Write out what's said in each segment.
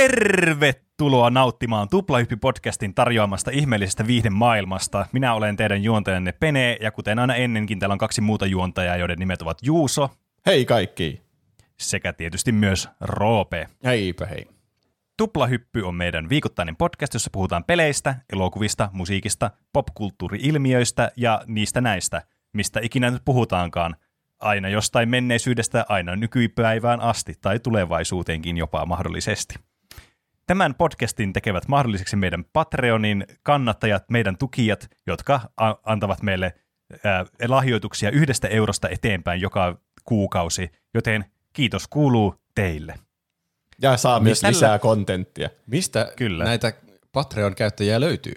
Tervetuloa nauttimaan Tuplahyppi-podcastin tarjoamasta ihmeellisestä viihden maailmasta. Minä olen teidän juontajanne Pene, ja kuten aina ennenkin, täällä on kaksi muuta juontajaa, joiden nimet ovat Juuso Hei kaikki. sekä tietysti myös Roope. Heipä hei. Tuplahyppy on meidän viikoittainen podcast, jossa puhutaan peleistä, elokuvista, musiikista, popkulttuuri-ilmiöistä ja niistä näistä, mistä ikinä nyt puhutaankaan. Aina jostain menneisyydestä, aina nykypäivään asti tai tulevaisuuteenkin jopa mahdollisesti. Tämän podcastin tekevät mahdolliseksi meidän Patreonin kannattajat, meidän tukijat, jotka a- antavat meille ää, lahjoituksia yhdestä eurosta eteenpäin joka kuukausi, joten kiitos kuuluu teille. Ja saa myös tällä- lisää kontenttia. Mistä Kyllä. näitä Patreon-käyttäjiä löytyy?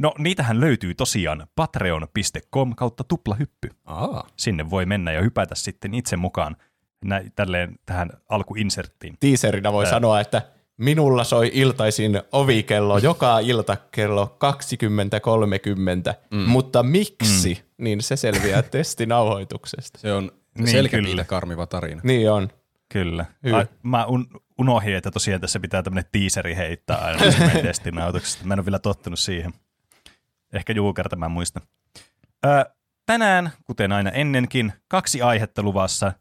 No niitähän löytyy tosiaan patreon.com kautta tuplahyppy. Aa. Sinne voi mennä ja hypätä sitten itse mukaan nä- tälleen tähän alkuinserttiin. Teaserina voi Tää. sanoa, että minulla soi iltaisin ovikello joka ilta kello 20.30, mm. mutta miksi, mm. niin se selviää testinauhoituksesta. Se on Niin, kyllä. karmiva tarina. Niin on. Kyllä. Hyvä. Ai, mä un- unohdin, että tosiaan tässä pitää tämmöinen tiiseri heittää aina testinautuksesta. Mä en ole vielä tottunut siihen. Ehkä Juukerta mä muistan. Ö, tänään, kuten aina ennenkin, kaksi aihetta luvassa.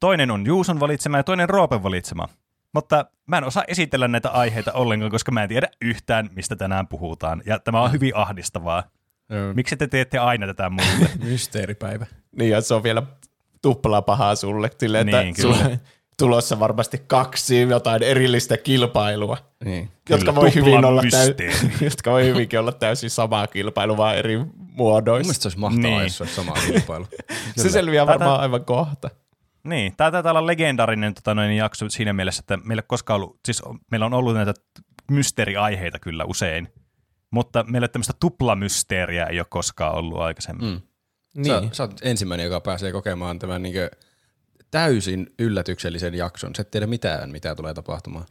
Toinen on Juuson valitsema ja toinen Roopen valitsema. Mutta mä en osaa esitellä näitä aiheita ollenkaan, koska mä en tiedä yhtään, mistä tänään puhutaan. Ja tämä on hyvin ahdistavaa. Joo. Miksi te teette aina tätä mulle? Mysteeripäivä. Niin ja se on vielä tuplaa pahaa sulle. Silleen, että Niin, kyllä. sulla on tulossa varmasti kaksi jotain erillistä kilpailua, Niin. jotka Kyllä, voi, hyvin olla täy- jotka voi hyvinkin olla täysin samaa kilpailua, vaan eri Mun muodoissa. mielestä se olisi mahtavaa, Niin. jos se olisi sama kilpailu. Se selviää varmaan aivan kohta. Niin, tämä taitaa olla legendaarinen tota, noin, jakso siinä mielessä, että meillä, koskaan ollut, siis on- meillä on ollut näitä mysteeriaiheita kyllä usein, mutta meillä tämmöistä tuplamysteeriä ei ole koskaan ollut aikaisemmin. Mm. Mm. Niin. Sä, sä oot ensimmäinen, joka pääsee kokemaan tämän niin täysin yllätyksellisen jakson. Sä et tiedä mitään, mitä tulee tapahtumaan.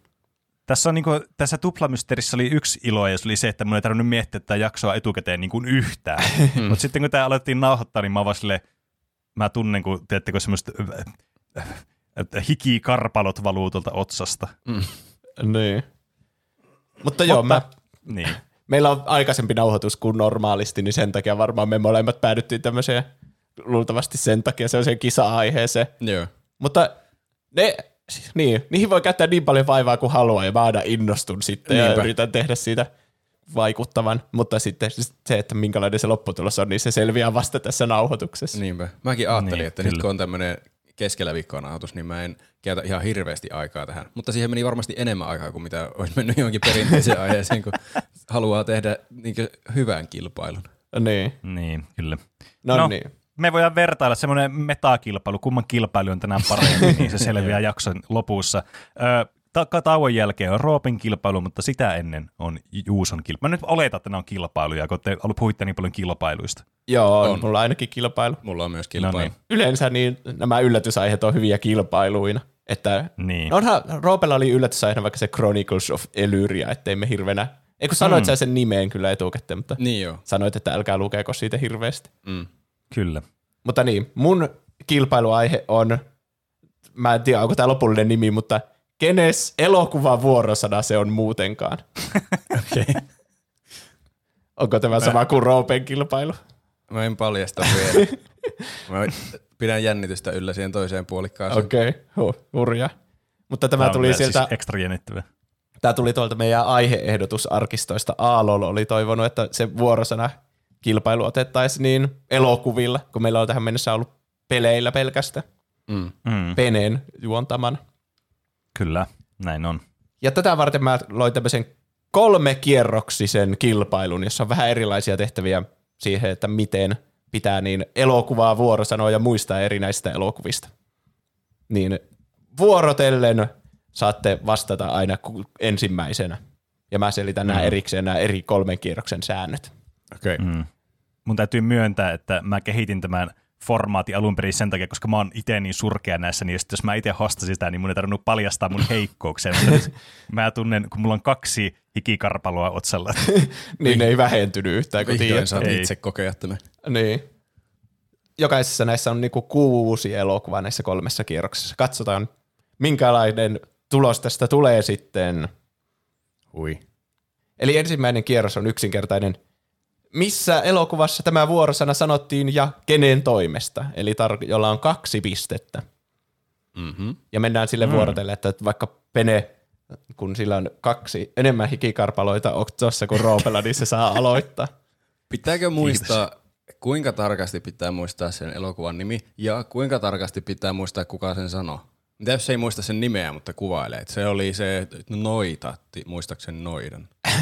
Tässä, on, niin kuin, tässä tuplamysteerissä oli yksi ilo, ja se oli se, että mun ei tarvinnut miettiä tätä jaksoa etukäteen niin kuin yhtään. mutta sitten kun tämä alettiin nauhoittaa, niin mä vaan silleen, mä tunnen, kun teettekö semmoista äh, että hikikarpalot valuu tuolta otsasta. Niin. Mutta joo, mä, Niin. meillä on aikaisempi nauhoitus kuin normaalisti, niin sen takia varmaan me molemmat päädyttiin tämmöiseen, luultavasti sen takia sellaiseen kisa-aiheeseen. Joo. Mutta ne, siis niin, niihin voi käyttää niin paljon vaivaa kuin haluaa, ja mä aina innostun sitten ja Niinpä. yritän tehdä siitä vaikuttavan, mutta sitten se, että minkälainen se lopputulos on, niin se selviää vasta tässä nauhoituksessa. Niinpä. Mäkin ajattelin, Niin, niin, että kyllä. nyt kun on tämmöinen keskellä viikkoa nauhoitus, niin mä en käytä ihan hirveästi aikaa tähän. Mutta siihen meni varmasti enemmän aikaa kuin mitä olisi mennyt johonkin perinteiseen aiheeseen, kun haluaa tehdä niin hyvän kilpailun. Niin, Niin, kyllä. no, No. niin. Me voidaan vertailla semmoinen metakilpailu, kumman kilpailu on tänään parempi, niin se selviää jakson lopussa. Ö, ta- tauon jälkeen on Roopen kilpailu, mutta sitä ennen on Juuson kilpailu. Mä nyt oletan, että nämä on kilpailuja, kun te puhuitte niin paljon kilpailuista. Joo, on. On. mulla ainakin kilpailu. Mulla on myös No kilpailu. niin. Yleensä niin nämä yllätysaiheet on hyviä kilpailuina. Että Niin. Onhan, Roopella oli yllätysaiheena vaikka se Chronicles of Elyria, ettei me hirveänä, ei kun sanoit mm. sä sen nimeen kyllä etukäteen, mutta Niin joo. sanoit, että älkää lukeeko siitä hirveästi. Mm. Kyllä. Mutta niin, mun kilpailuaihe on, mä en tiedä onko tämä lopullinen nimi, mutta kenes elokuvan vuorosana se on muutenkaan? Okay. Onko tämä sama kuin Roopen kilpailu? Mä en paljasta vielä. Mä pidän jännitystä yllä siihen toiseen puolikkaaseen. Okei, okay. huh, hurja. Mutta tämä, Tämä tuli sieltä, Siis ekstra jännittävä. tämä tuli tuolta meidän aiheehdotusarkistoista. Aalol oli toivonut, että se vuorosana kilpailu otettaisiin niin elokuvilla, kun meillä on tähän mennessä ollut peleillä pelkästään. Mm. Mm, Peneen juontaman. Kyllä, näin on. Ja tätä varten mä loin tämmöisen kolmekierroksisen kilpailun, jossa on vähän erilaisia tehtäviä siihen, että miten pitää niin elokuvaa vuorosanoa ja muistaa erinäistä elokuvista. Niin vuorotellen saatte vastata aina ensimmäisenä. Ja mä selitän mm. nämä erikseen nämä eri kolmen kierroksen säännöt. Okei. Okay. Mm. Mun täytyy myöntää, että mä kehitin tämän formaatin alun perin sen takia, koska mä oon itse niin surkea näissä, niin jos mä itse hostasin sitä, niin mun ei tarvinnut paljastaa mun heikkouksia. Mä tunnen, kun mulla on kaksi hikikarpaloa otsalla. niin ne ei vähentynyt yhtään, kun tiedät. saat Ei. itse kokea tämän. Niin. Jokaisessa näissä on niinku kuusi elokuvaa näissä kolmessa kierroksessa. Katsotaan, minkälainen tulos tästä tulee sitten. Hui. Eli ensimmäinen kierros on yksinkertainen. Missä elokuvassa tämä vuorosana sanottiin ja kenen toimesta? Eli tar- jolla on kaksi pistettä. Mm-hmm. Ja mennään sille mm. vuorotelle, että vaikka Pene, kun sillä on kaksi enemmän hikikarpaloita tuossa kuin Roopella, niin se saa aloittaa. Pitääkö muistaa, kuinka tarkasti pitää muistaa sen elokuvan nimi ja kuinka tarkasti pitää muistaa, kuka sen sanoo? Mitä jos ei muista sen nimeä, mutta kuvailee? että Se oli se noita, ti- muistaakseni noidan.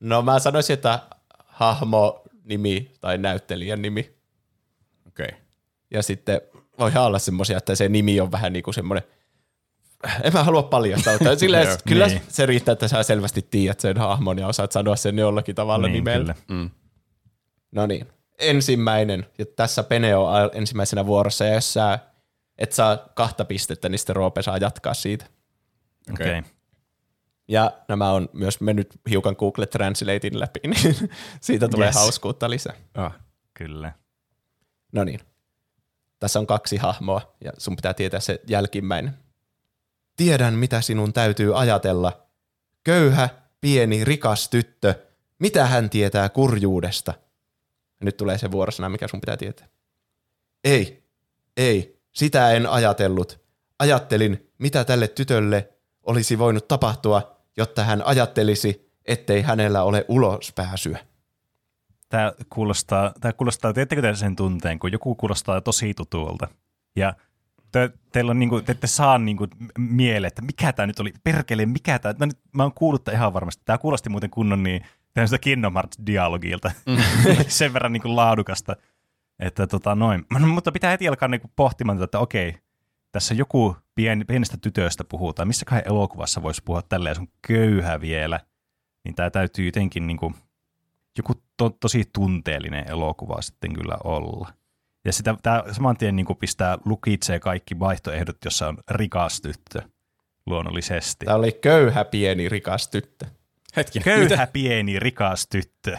No mä sanoisin, että hahmo nimi tai näyttelijän nimi. Okei. Okay. Ja sitten voi olla semmoisia, että se nimi on vähän niin kuin semmoinen, en mä halua paljastaa, mutta silleen, Joo, kyllä niin. se riittää, että sä selvästi tiedät sen hahmon ja osaat sanoa sen jollakin tavalla niin, nimellä. kyllä. Mm. No niin, ensimmäinen, ja tässä Pene on ensimmäisenä vuorossa, ja jos sä et saa kahta pistettä, niin sitten Roope saa jatkaa siitä. Okei. Okay. Ja nämä on myös mennyt hiukan Google Translatein läpi, niin siitä tulee Yes. hauskuutta lisää. Ah. Kyllä. No niin. Tässä on kaksi hahmoa ja sun pitää tietää se jälkimmäinen. Tiedän, mitä sinun täytyy ajatella. Köyhä, pieni, rikas tyttö. Mitä hän tietää kurjuudesta? Ja nyt tulee se vuorosana, mikä sun pitää tietää. Ei, ei, sitä en ajatellut. Ajattelin, mitä tälle tytölle olisi voinut tapahtua, jotta hän ajattelisi, ettei hänellä ole ulospääsyä. Tämä kuulostaa, tämä kuulostaa, teettekö te sen tunteen, kun joku kuulostaa tosi tutulta. Ja te, teillä on niinku, te ette saa niinku mieleen, että mikä tämä nyt oli, perkele, mikä tämä, mä, nyt, mä oon kuullut tämän ihan varmasti. Tämä kuulosti muuten kunnon niin, tämmöistä Kingdom Hearts-dialogilta, mm. sen verran niinku laadukasta. Että tota noin. No, mutta pitää heti alkaa niinku pohtimaan, että okei, tässä joku pien, pienestä tytöstä puhutaan. Missä kai elokuvassa voisi puhua tälleen, on köyhä vielä. Niin tämä täytyy jotenkin niinku, joku to, tosi tunteellinen elokuva sitten kyllä olla. Ja sitä tämä saman tien niin pistää lukitsee kaikki vaihtoehdot, jossa on rikas tyttö luonnollisesti. Tämä oli köyhä, pieni, rikas tyttö. Hetkinen. Köyhä, mitä? pieni, rikas tyttö.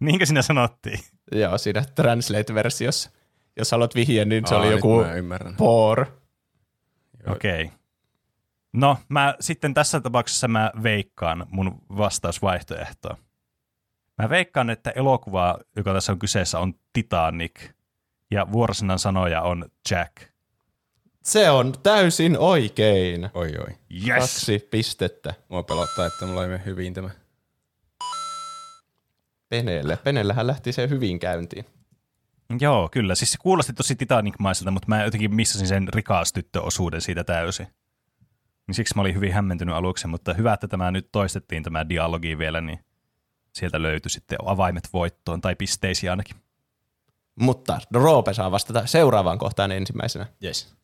Niinkö siinä sanottiin? Joo, siinä Translate-versiossa. Jos haluat vihjeä, niin se Aa, oli joku poor. Okei. Okay. No, mä sitten tässä tapauksessa mä veikkaan mun vastausvaihtoehtoa. Mä veikkaan, että elokuva, joka tässä on kyseessä, on Titanic. Ja vuorosanan sanoja on Jack. Se on täysin oikein. Oi oi. Yes! Kaksi pistettä Mua pelottaa, että mulla ei mene hyvin tämä. Peneelle. Penellähän lähti se hyvin käyntiin. Joo, kyllä. Siis se kuulosti tosi Titanic-maiselta, mutta mä jotenkin missasin sen rikas tyttöosuuden siitä täysin. Niin siksi mä olin hyvin hämmentynyt aluksi, mutta hyvä, että tämä nyt toistettiin tämä dialogi vielä, niin sieltä löytyi sitten avaimet voittoon, tai pisteisiä ainakin. Mutta Roope saa vastata seuraavaan kohtaan ensimmäisenä. Yes.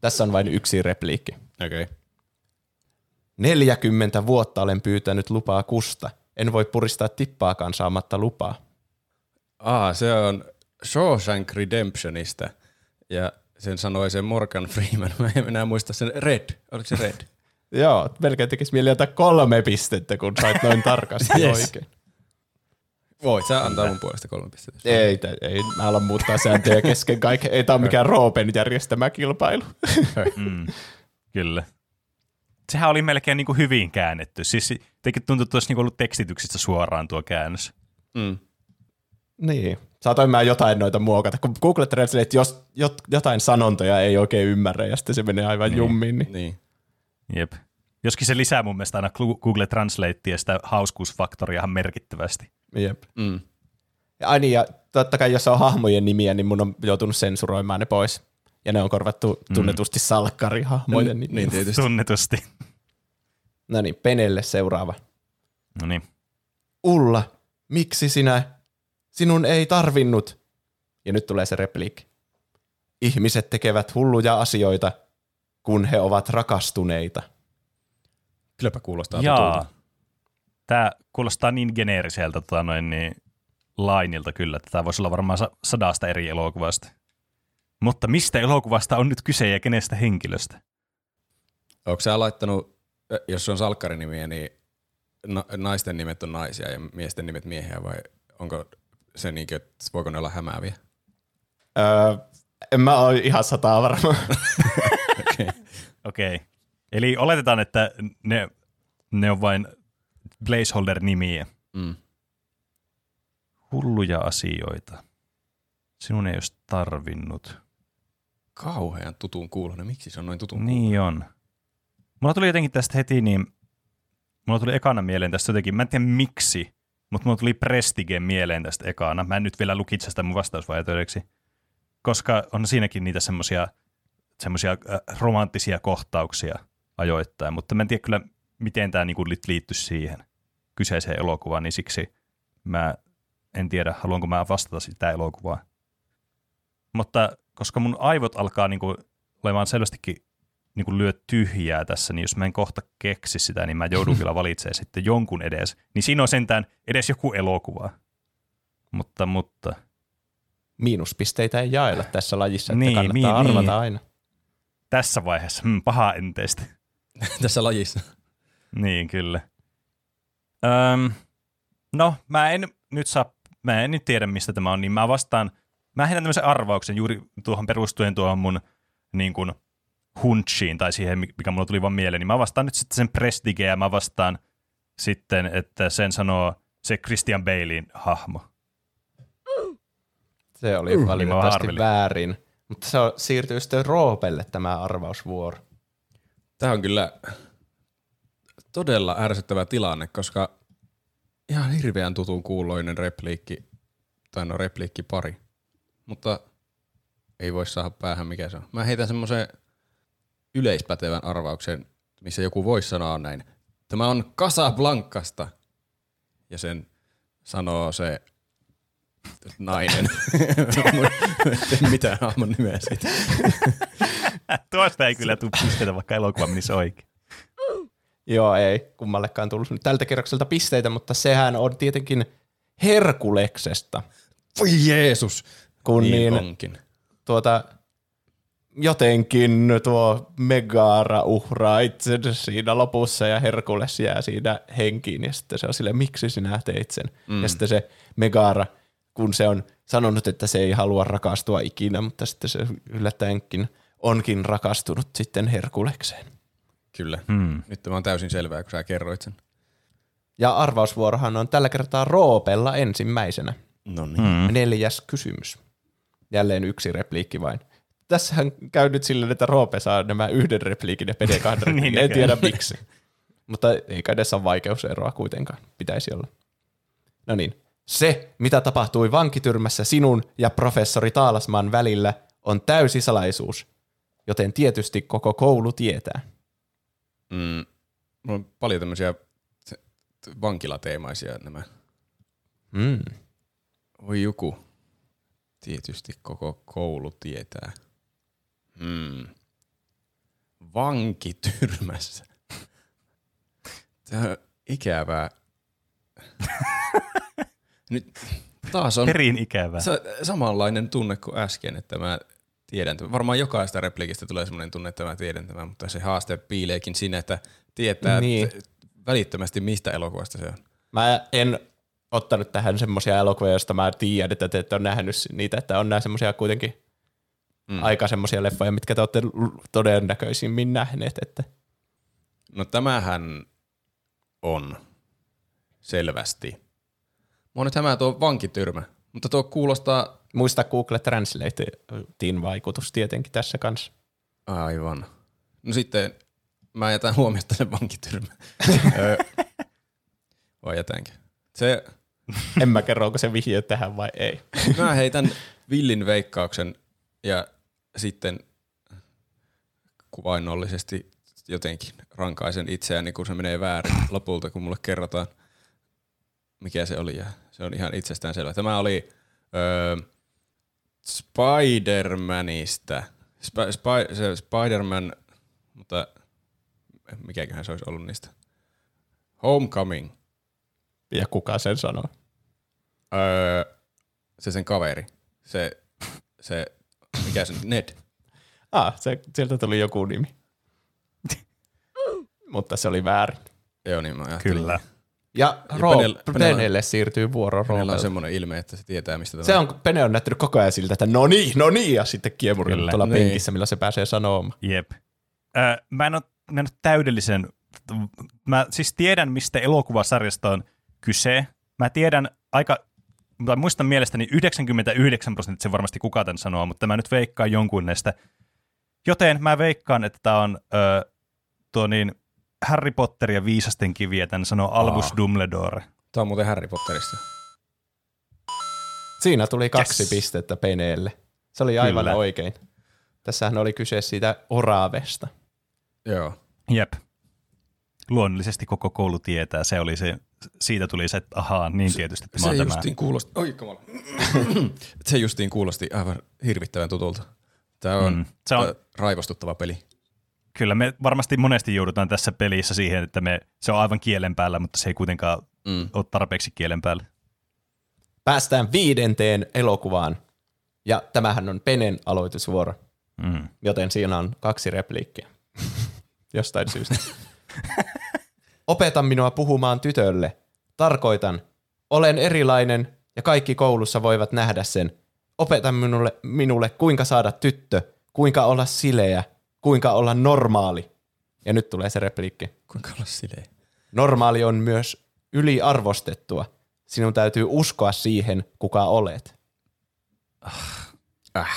Tässä on vain yksi repliikki. Okei. Okay. 40 vuotta olen pyytänyt lupaa kusta. En voi puristaa tippaakaan saamatta lupaa. Aa, se on Shawshank Redemptionista. Ja sen sanoi se Morgan Freeman. Mä en enää muista sen Red. Oliko se Red? Joo, melkein tekisi mieli ottaa kolme pistettä, kun sait noin tarkasti Yes. oikein. Voit sä antaa mun puolesta kolme pistettä. Ei, tä- ei, mä alan muuttaa sääntöjä kesken kaiken. Ei tää ole mikään Roopen järjestämä kilpailu. Mm, kyllä. Sehän oli melkein niin kuin hyvin käännetty. Siis jotenkin tuntui, että olisi niin ollut tekstityksistä suoraan tuo käännös. Mm. Niin. Saatoin mä jotain noita muokata. Kun Google Translate, jos jot, jotain sanontoja ei oikein ymmärrä ja sitten se menee aivan niin. jummiin, niin Niin. Jep. Joskin se lisää mun mielestä aina Google Translatea sitä hauskuusfaktoria ihan merkittävästi. jep. Mm. Ja, ai niin, ja totta kai jos on hahmojen nimiä, niin mun on joutunut sensuroimaan ne pois. Ja ne on korvattu tunnetusti salkkarihahmojen nimiä. Niin tietysti. Tunnetusti. No niin, Penelle seuraava. No niin. Ulla, miksi sinä? Sinun ei tarvinnut. Ja nyt tulee se repliikki. Ihmiset tekevät hulluja asioita, kun he ovat rakastuneita. Kylläpä kuulostaa Jaa. Tämä kuulostaa niin geneeriseltä tota noin, niin lainilta kyllä, että tämä voisi olla varmaan sa- sadasta eri elokuvasta. Mutta mistä elokuvasta on nyt kyse ja kenestä henkilöstä? Onko sä laittanut, ö, jos on salkkarinimiä, niin na- naisten nimet on naisia ja miesten nimet miehiä vai onko se niin, että voiko ne olla hämääviä? Öö, en mä ole ihan sataa varma. Okay. Okei. Eli oletetaan, että ne, ne on vain placeholder-nimiä. Mm. Hulluja asioita. Sinun ei olisi tarvinnut. Kauhean tutun kuulonen. Miksi se on noin tutun Niin on. Mulla tuli jotenkin tästä heti niin, mulla tuli ekana mieleen tästä jotenkin, mä en tiedä miksi, mutta mulla tuli Prestige mieleen tästä ekana. Mä en nyt vielä lukitse sitä mun vastausvaihtoehdoksi, koska on siinäkin niitä semmosia, semmosia äh, romanttisia kohtauksia ajoittain, mutta mä en tiedä kyllä, miten tämä niinku liittyy siihen kyseiseen elokuvaan, niin siksi mä en tiedä, haluanko mä vastata sitä elokuvaa. Mutta koska mun aivot alkaa niinku olemaan selvästikin niin lyö tyhjää tässä, niin jos mä en kohta keksi sitä, niin mä joudun kyllä valitsemaan sitten jonkun edes. Niin siinä on sentään edes joku elokuva. Mutta, mutta. Miinuspisteitä ei jaella tässä lajissa, että Niin, kannattaa niin, arvata niin. aina. Tässä vaiheessa, hmm, paha enteistä. Tässä lajissa. Niin, kyllä. Öm, no, mä en nyt saa, mä en nyt tiedä, mistä tämä on, niin mä vastaan, mä heitän tämmöisen arvauksen juuri tuohon perustuen tuohon mun niin kuin, hunchiin tai siihen, mikä mulla tuli vaan mieleen, niin mä vastaan nyt sitten sen Prestige ja mä vastaan sitten, että sen sanoo se Christian Balein hahmo. Se oli mä valitettavasti arvelin. väärin. Mutta se on, siirtyy sitten Roopelle tämä arvausvuoro. Tämä on kyllä todella ärsyttävä tilanne, koska ihan hirveän tutun kuuloinen repliikki, tai no repliikki pari, mutta ei voi saada päähän mikä se on. Mä heitän semmoisen yleispätevän arvauksen, missä joku voisi sanoa näin. Tämä on Casablancasta. Ja sen sanoo se nainen. en mitään hahmon nimeä siitä. Tuosta ei kyllä tule pisteitä, vaikka elokuva menisi oikein. Joo, ei kummallekaan tullut nyt tältä kerrokselta pisteitä, mutta sehän on tietenkin Herkuleksesta. Voi Jeesus! Kun niin, niin, onkin. tuota, jotenkin tuo Megara uhraa itsensä siinä lopussa ja Herkules jää siinä henkiin ja sitten se on sille, miksi sinä teit sen? Mm. Ja sitten se Megara, kun se on sanonut, että se ei halua rakastua ikinä, mutta sitten se yllättäenkin onkin rakastunut sitten Herkulekseen. Kyllä. Hmm. Nyt tämä on täysin selvää, kun sä kerroit sen. Ja arvausvuorohan on tällä kertaa Roopella ensimmäisenä. No niin. Hmm. Neljäs kysymys. Jälleen yksi repliikki vain. Tässähän käy nyt silleen, että Roope saa nämä yhden repliikin ja Pede kahden repliikin. Niin en tiedä miksi. Mutta eikä edes ole vaikeuseroa kuitenkaan. Pitäisi olla. No niin. Se, mitä tapahtui vankityrmässä sinun ja professori Taalasmaan välillä, on täysi salaisuus. Joten tietysti koko koulu tietää. Mm, mulla on paljon tämmöisiä vankilateemaisia nämä. Mm. Voi joku. Tietysti koko koulu tietää. Hmm. Vankityrmässä. Tämä on ikävää. Nyt taas on Perin ikävää. sa- samanlainen tunne kuin äsken, että mä tiedän. tämän. Varmaan jokaista replikistä tulee sellainen tunne, että mä tiedän tämän, mutta se haaste piileekin siinä, että tietää Niin. niin. välittömästi mistä elokuvasta se on. Mä en ottanut tähän semmoisia elokuvia, joista mä tiedän, että te ette ole nähnyt niitä, että on nämä semmoisia kuitenkin mm. aika semmoisia leffoja, mitkä te olette todennäköisimmin nähneet. Että. No tämähän on selvästi. Mä hämää tuo vankityrmä, mutta tuo kuulostaa Muista Google Translatein vaikutus tietenkin tässä kanssa. aivan. No sitten mä jätän huomiosta sen vankityrmä. Vai jätänkö? Se, En mä kerro, onko se vihje tähän vai ei. mä heitän villin veikkauksen ja sitten kuvainnollisesti jotenkin rankaisen itseäni, kun se menee väärin lopulta, kun mulle kerrotaan, mikä se oli. Ja se on ihan itsestään selvä. Tämä oli öö, Spider-Manista. Sp- Sp- se Spider-Man, mutta mikäköhän se olisi ollut niistä. Homecoming. Ja kuka sen sanoo? Öö, se sen kaveri. Se, se mikä se nyt, Ned. Ah, se, sieltä tuli joku nimi. Mutta se oli väärin. Joo, niin mä ajattelin. Kyllä. Ja, Penel- Penelle siirtyy vuoro Meillä on semmoinen ilme, että se tietää, mistä tämä Se on, Pene on näyttänyt koko ajan siltä, että no niin, no niin, ja sitten kiemurilla Kyllä. tuolla Niin. penkissä, millä se pääsee sanomaan. Jep. Ö, mä en ole mä en ole täydellisen, mä siis tiedän, mistä elokuvasarjasta on kyse. Mä tiedän aika, mutta muistan mielestäni 99 prosenttia varmasti kuka tämän sanoo, mutta mä nyt veikkaan jonkun näistä. Joten mä veikkaan, että tämä on ö, tuo niin, Harry Potter ja viisasten kiviä, tämän sanoo Albus Aa. Dumbledore. Tämä on muuten Harry Potterista. Siinä tuli kaksi Yes. pistettä Peneelle. Se oli aivan Kyllä. oikein. Tässähän oli kyse siitä oravesta. Joo. Jep. Luonnollisesti koko koulu tietää. Se oli se, siitä tuli se, että ahaa, niin tietysti tämä Se on tämä. justiin kuulosti, oi kamala. se justiin kuulosti aivan hirvittävän tutulta. Tämä on, mm. Se on- raivostuttava peli. Kyllä me varmasti monesti joudutaan tässä pelissä siihen, että me, se on aivan kielen päällä, mutta se ei kuitenkaan Mm. ole tarpeeksi kielen päällä. Päästään viidenteen elokuvaan. Ja tämähän on Penen aloitusvuoro, Mm. joten siinä on kaksi repliikkiä. Jostain syystä. Opeta minua puhumaan tytölle. Tarkoitan, olen erilainen ja kaikki koulussa voivat nähdä sen. Opeta minulle, minulle kuinka saada tyttö, kuinka olla sileä, kuinka olla normaali. Ja nyt tulee se repliikki. Kuinka olla sileä? Normaali on myös yliarvostettua. Sinun täytyy uskoa siihen, kuka olet.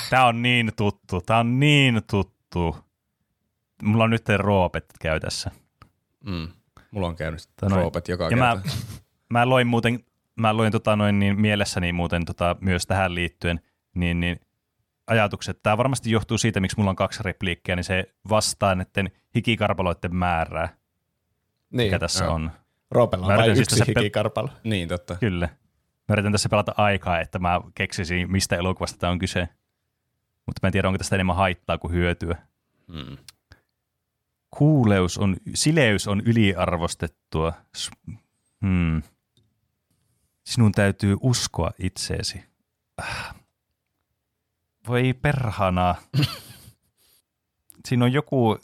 Tämä on niin tuttu, tämä on niin tuttu. Mulla on nyt roopet käytössä. Mm. Mulla on käynyt roopet joka Ja kerta. mä, mä loin muuten, mä loin tota noin niin mielessäni muuten tota, myös tähän liittyen, niin, niin ajatukset. Tämä varmasti johtuu siitä, miksi mulla on kaksi repliikkiä, niin se vastaa näiden hikikarpaloiden määrää, Niin, mikä tässä joo. on. Roopella on Mä vain yritän yksi siis tässä pel- hikikarpalo. Niin, totta. Kyllä. Mä yritän tässä pelata aikaa, että mä keksisin, mistä elokuvasta tämä on kyse. Mutta mä en tiedä, onko tästä enemmän haittaa kuin hyötyä. Mm. Kuuleus on, sileys on yliarvostettua. Hmm. Sinun täytyy uskoa itseesi. Ah. Voi perhana. Siinä on joku,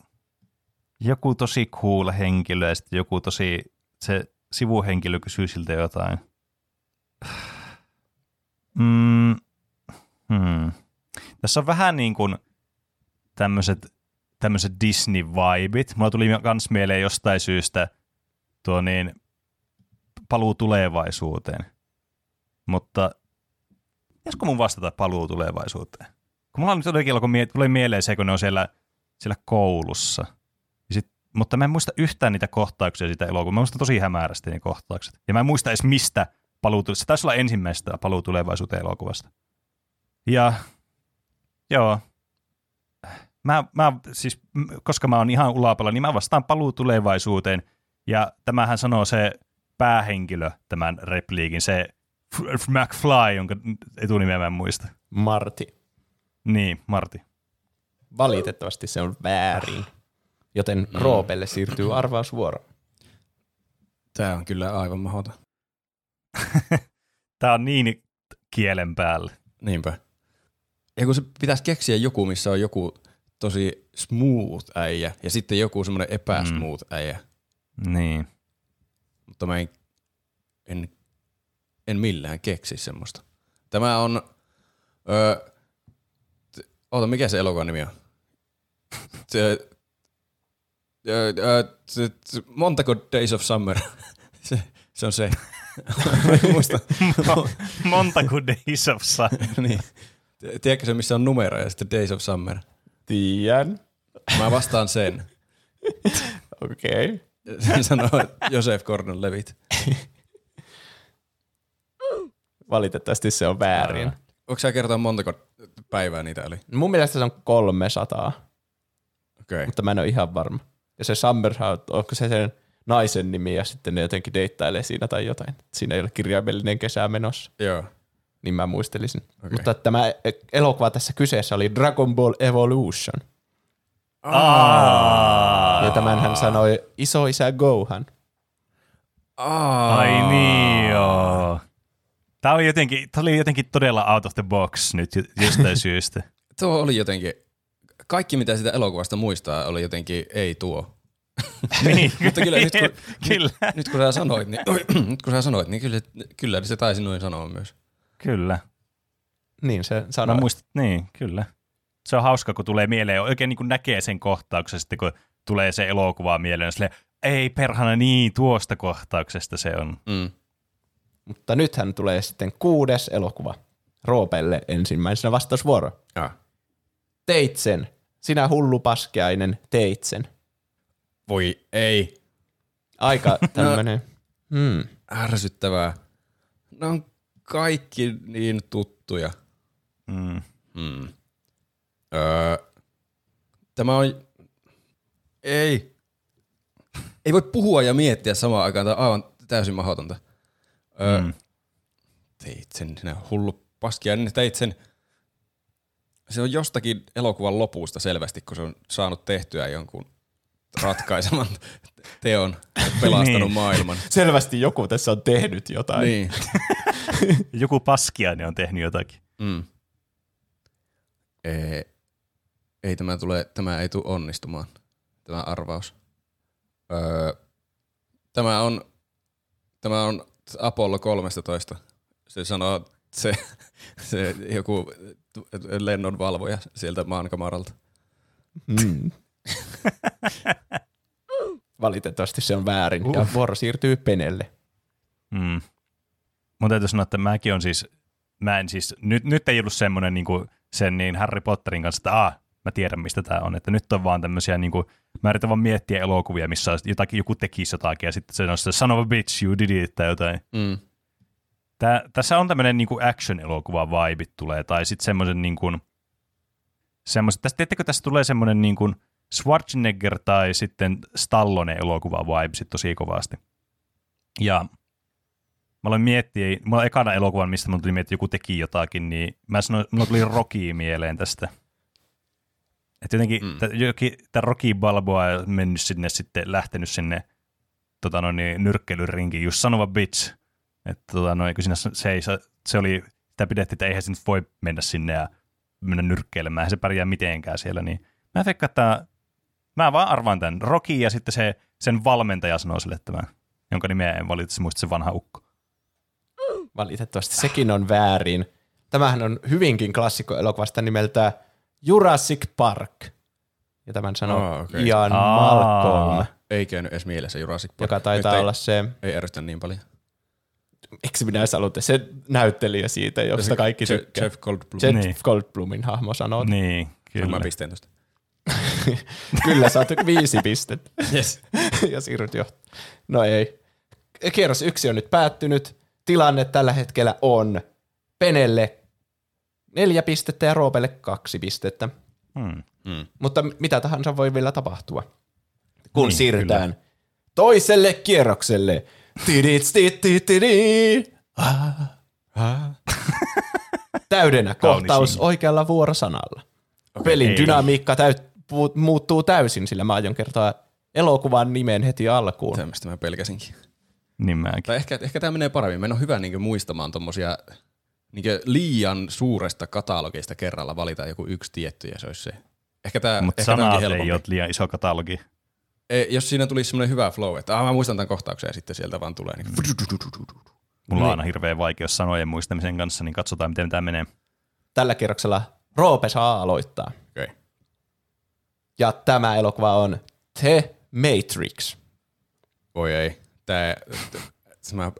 joku tosi cool henkilö ja sitten joku tosi, se sivuhenkilö kysyy siltä jotain. Mm. Hmm. Tässä on vähän niin kuin tämmöiset tämmöiset Disney-vibit. Mulla tuli myös mieleen jostain syystä tuo niin, paluu tulevaisuuteen. Mutta pitäisikö mun vastata paluu tulevaisuuteen? Kun mulla on nyt jotenkin alkoi mie- tulee mieleen se, kun ne on siellä, siellä koulussa. Sit, mutta mä en muista yhtään niitä kohtauksia siitä elokuvasta. Mä muistan tosi hämärästi ne kohtaukset. Ja mä en muista edes mistä paluu Se taisi olla ensimmäistä paluu tulevaisuuteen elokuvasta. Ja joo, mä, mä siis, koska mä oon ihan ulapalla, niin mä vastaan paluu tulevaisuuteen. Ja tämähän sanoo se päähenkilö tämän repliikin, se McFly, jonka etunimeä mä en muista. Marti. Niin, Marti. Valitettavasti se on väärin. Joten Roopelle siirtyy arvausvuoro. Tää on kyllä aivan mahdoton. Tää on niin kielen päällä. Niinpä. Ja kun se pitäisi keksiä joku, missä on joku tosi smooth äijä ja sitten joku semmoinen epäsmooth mm. äijä. Niin. Mutta mä en, en, en millään keksi semmoista. Tämä on... Öö, t- oota, mikä se elokuvan nimi on? Se, öö, öö, se, se, montako Days of Summer? se, se on se. Muista. Montako Days of Summer. niin. Tiedätkö se, missä on numero ja sitten Days of Summer? Tiedän. Mä vastaan sen. Okei. Okay. Sen sanoo Josef Gordon Levitt. Valitettavasti se on väärin. Onko sä kertoa montako päivää niitä oli? Mun mielestä se on 300, Okei. Okay. mutta mä en ole ihan varma. Ja se Summer, onko se sen naisen nimi ja sitten ne jotenkin deittailee siinä tai jotain. Siinä ei ole kirjaimellinen kesä menossa, Joo. Niin mä muistelisin. Okay. Mutta tämä elokuva tässä kyseessä oli Dragon Ball Evolution. Aa. Ja tämän hän sanoi isoisä Gohan. Aa. Ai niin joo. Tämä oli jotenkin, tää oli jotenkin todella out of the box nyt jostain syystä. Tuo oli jotenkin, kaikki mitä sitä elokuvasta muistaa oli jotenkin ei tuo. niin, Mutta kyllä nyt kun, kyllä. Nyt, nyt kun sä sanoit, niin, nyt kun sä sanoit, niin kyllä, kyllä se taisi noin sanoa myös. Kyllä. Niin se Mä sanoi. muistan, niin, kyllä. Se on hauska, kun tulee mieleen, oikein niin kuin näkee sen kohtauksen sitten, kun tulee se elokuva mieleen. Sille, ei perhana niin, tuosta kohtauksesta se on. Mm. Mutta nythän tulee sitten kuudes elokuva. Roopelle ensimmäisenä vastausvuoro. Ah. Teit sen. Sinä hullu paskeainen, teit sen. Voi ei. Aika tämmönen. Hmm. Ärsyttävää. Ne on kaikki niin tuttuja. Mm. Hmm. Öö, tämä on... Ei. Ei voi puhua ja miettiä samaan aikaan. Tämä on aivan täysin mahdotonta. Öö, Mm. Teit sen, sinä hullu paskia. Niin teit sen. Se on jostakin elokuvan lopusta selvästi, kun se on saanut tehtyä jonkun ratkaiseman teon, pelastanut Niin. maailman. Selvästi joku tässä on tehnyt jotain. Niin. Joku paskiainen on tehnyt jotakin. Mm. Ei, ei tämä, tule, tämä ei tule onnistumaan, tämä arvaus. Öö, tämä on, tämä on Apollo 13. Se sanoo se, se joku lennonvalvoja sieltä maankamaralta. Hmm. Valitettavasti se on väärin. Ja vuoro siirtyy Penelle. Mm. Mun täytyy sanoa, että mäkin on siis, mä en siis, nyt, nyt ei ollut semmoinen niin sen niin Harry Potterin kanssa, että aah, mä tiedän mistä tämä on, että nyt on vaan tämmöisiä, niin kuin, mä yritän vaan miettiä elokuvia, missä jotakin, joku tekisi jotakin ja sitten se on se son of a bitch, you did it tai jotain. Mm. Tää, tässä on tämmöinen niin action-elokuva vibe tulee, tai sitten semmoisen niin kuin, semmoiset, tästä, tiedättekö, tässä tulee semmoinen niin kuin Schwarzenegger tai sitten Stallone elokuva vibe sit tosi kovasti. Ja mä aloin miettiä, mulla on ekana elokuvan, mistä mun tuli miettiä, että joku teki jotakin, niin mä sanoin, mulla tuli Rocky mieleen tästä. Että jotenkin Mm. tämä Rocky Balboa on mennyt sinne sitten, lähtenyt sinne tota noin, niin, nyrkkeilyrinkiin, just sanova bitch. Että tota noin, kun siinä se, ei, se oli, sitä pidettiin, että eihän se nyt voi mennä sinne ja mennä nyrkkeilemään, se pärjää mitenkään siellä, niin mä veikkaan, että mä vaan arvaan tämän Rocky ja sitten se, sen valmentaja sanoo sille tämän, jonka nimeä en valitettavasti muista se vanha ukko. Valitettavasti sekin on väärin. Tämähän on hyvinkin klassikko elokuvasta nimeltä Jurassic Park. Ja tämän sanoo Aa, okei. Ian Aa. Malcolm, Ei käynyt edes mielessä Jurassic Park. joka taitaa Nyt ei, olla se, Ei ärsytä niin paljon. eikö minä edes aloitte, se näyttelijä siitä, josta kaikki Je- tykkää. Jeff Goldblum. Jeff Niin. Goldblumin hahmo sanoo. Niin, Kyllä. Mä kyllä. pisteen tosta. Kyllä, saat viisi pistettä. Yes. ja siirryt jo. No ei. Kierros yksi on nyt päättynyt. Tilanne tällä hetkellä on Penelle neljä pistettä ja Roopelle kaksi pistettä. Hmm. Mm. Mutta mitä tahansa voi vielä tapahtua, kun Niin, siirrytään toiselle kierrokselle. Ah, ah. Täydenä kohtaus oikealla vuorosanalla. Pelin ei. dynamiikka täyt, pu, muuttuu täysin, sillä mä aion kertoa elokuvan nimen heti alkuun. Tämmöistä mä pelkäsinkin. Niin mäkin. Tai ehkä, ehkä tämä menee paremmin. Meidän on hyvä niin muistamaan tuommoisia niin liian suuresta katalogista kerralla valita joku yksi tietty ja se olisi se. Ehkä tämä, Mutta ehkä tämä onkin sanat helpompi. ei ole liian iso katalogi. Ei, jos siinä tulisi semmoinen hyvä flow, että ah, mä muistan tämän kohtauksen ja sitten sieltä vaan tulee. Niin, Mulla Niin. on aina hirveä vaikeus sanojen muistamisen kanssa, niin katsotaan, miten tämä menee. Tällä kierroksella Roope saa aloittaa. okay. Ja tämä elokuva on The Matrix. Voi ei. Tää, että mä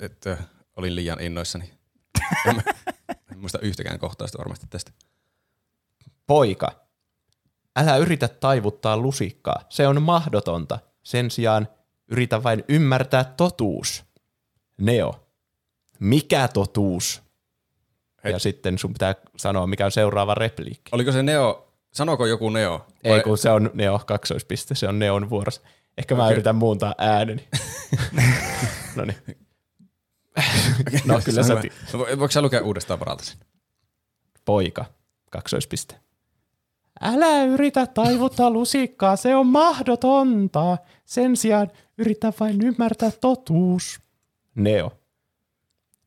että olin liian innoissani. En, mä- en muista yhtäkään kohtausta varmasti tästä. Poika, älä yritä taivuttaa lusikkaa. Se on mahdotonta. Sen sijaan yritä vain ymmärtää totuus. Neo, mikä totuus? Hei. Ja sitten sun pitää sanoa, mikä on seuraava repliikki. Oliko se Neo, sanoko joku Neo? Ei, kun se on Neo kaksoispiste, se on Neon vuorossa. Ehkä mä yritän muuntaa ääneni. no niin. no kyllä sä ti- Vo- Voiko sä lukea uudestaan varalta sen? poika, kaksoispiste. Älä yritä taivuttaa lusikkaa, se on mahdotonta. Sen sijaan yritä vain ymmärtää totuus. Neo.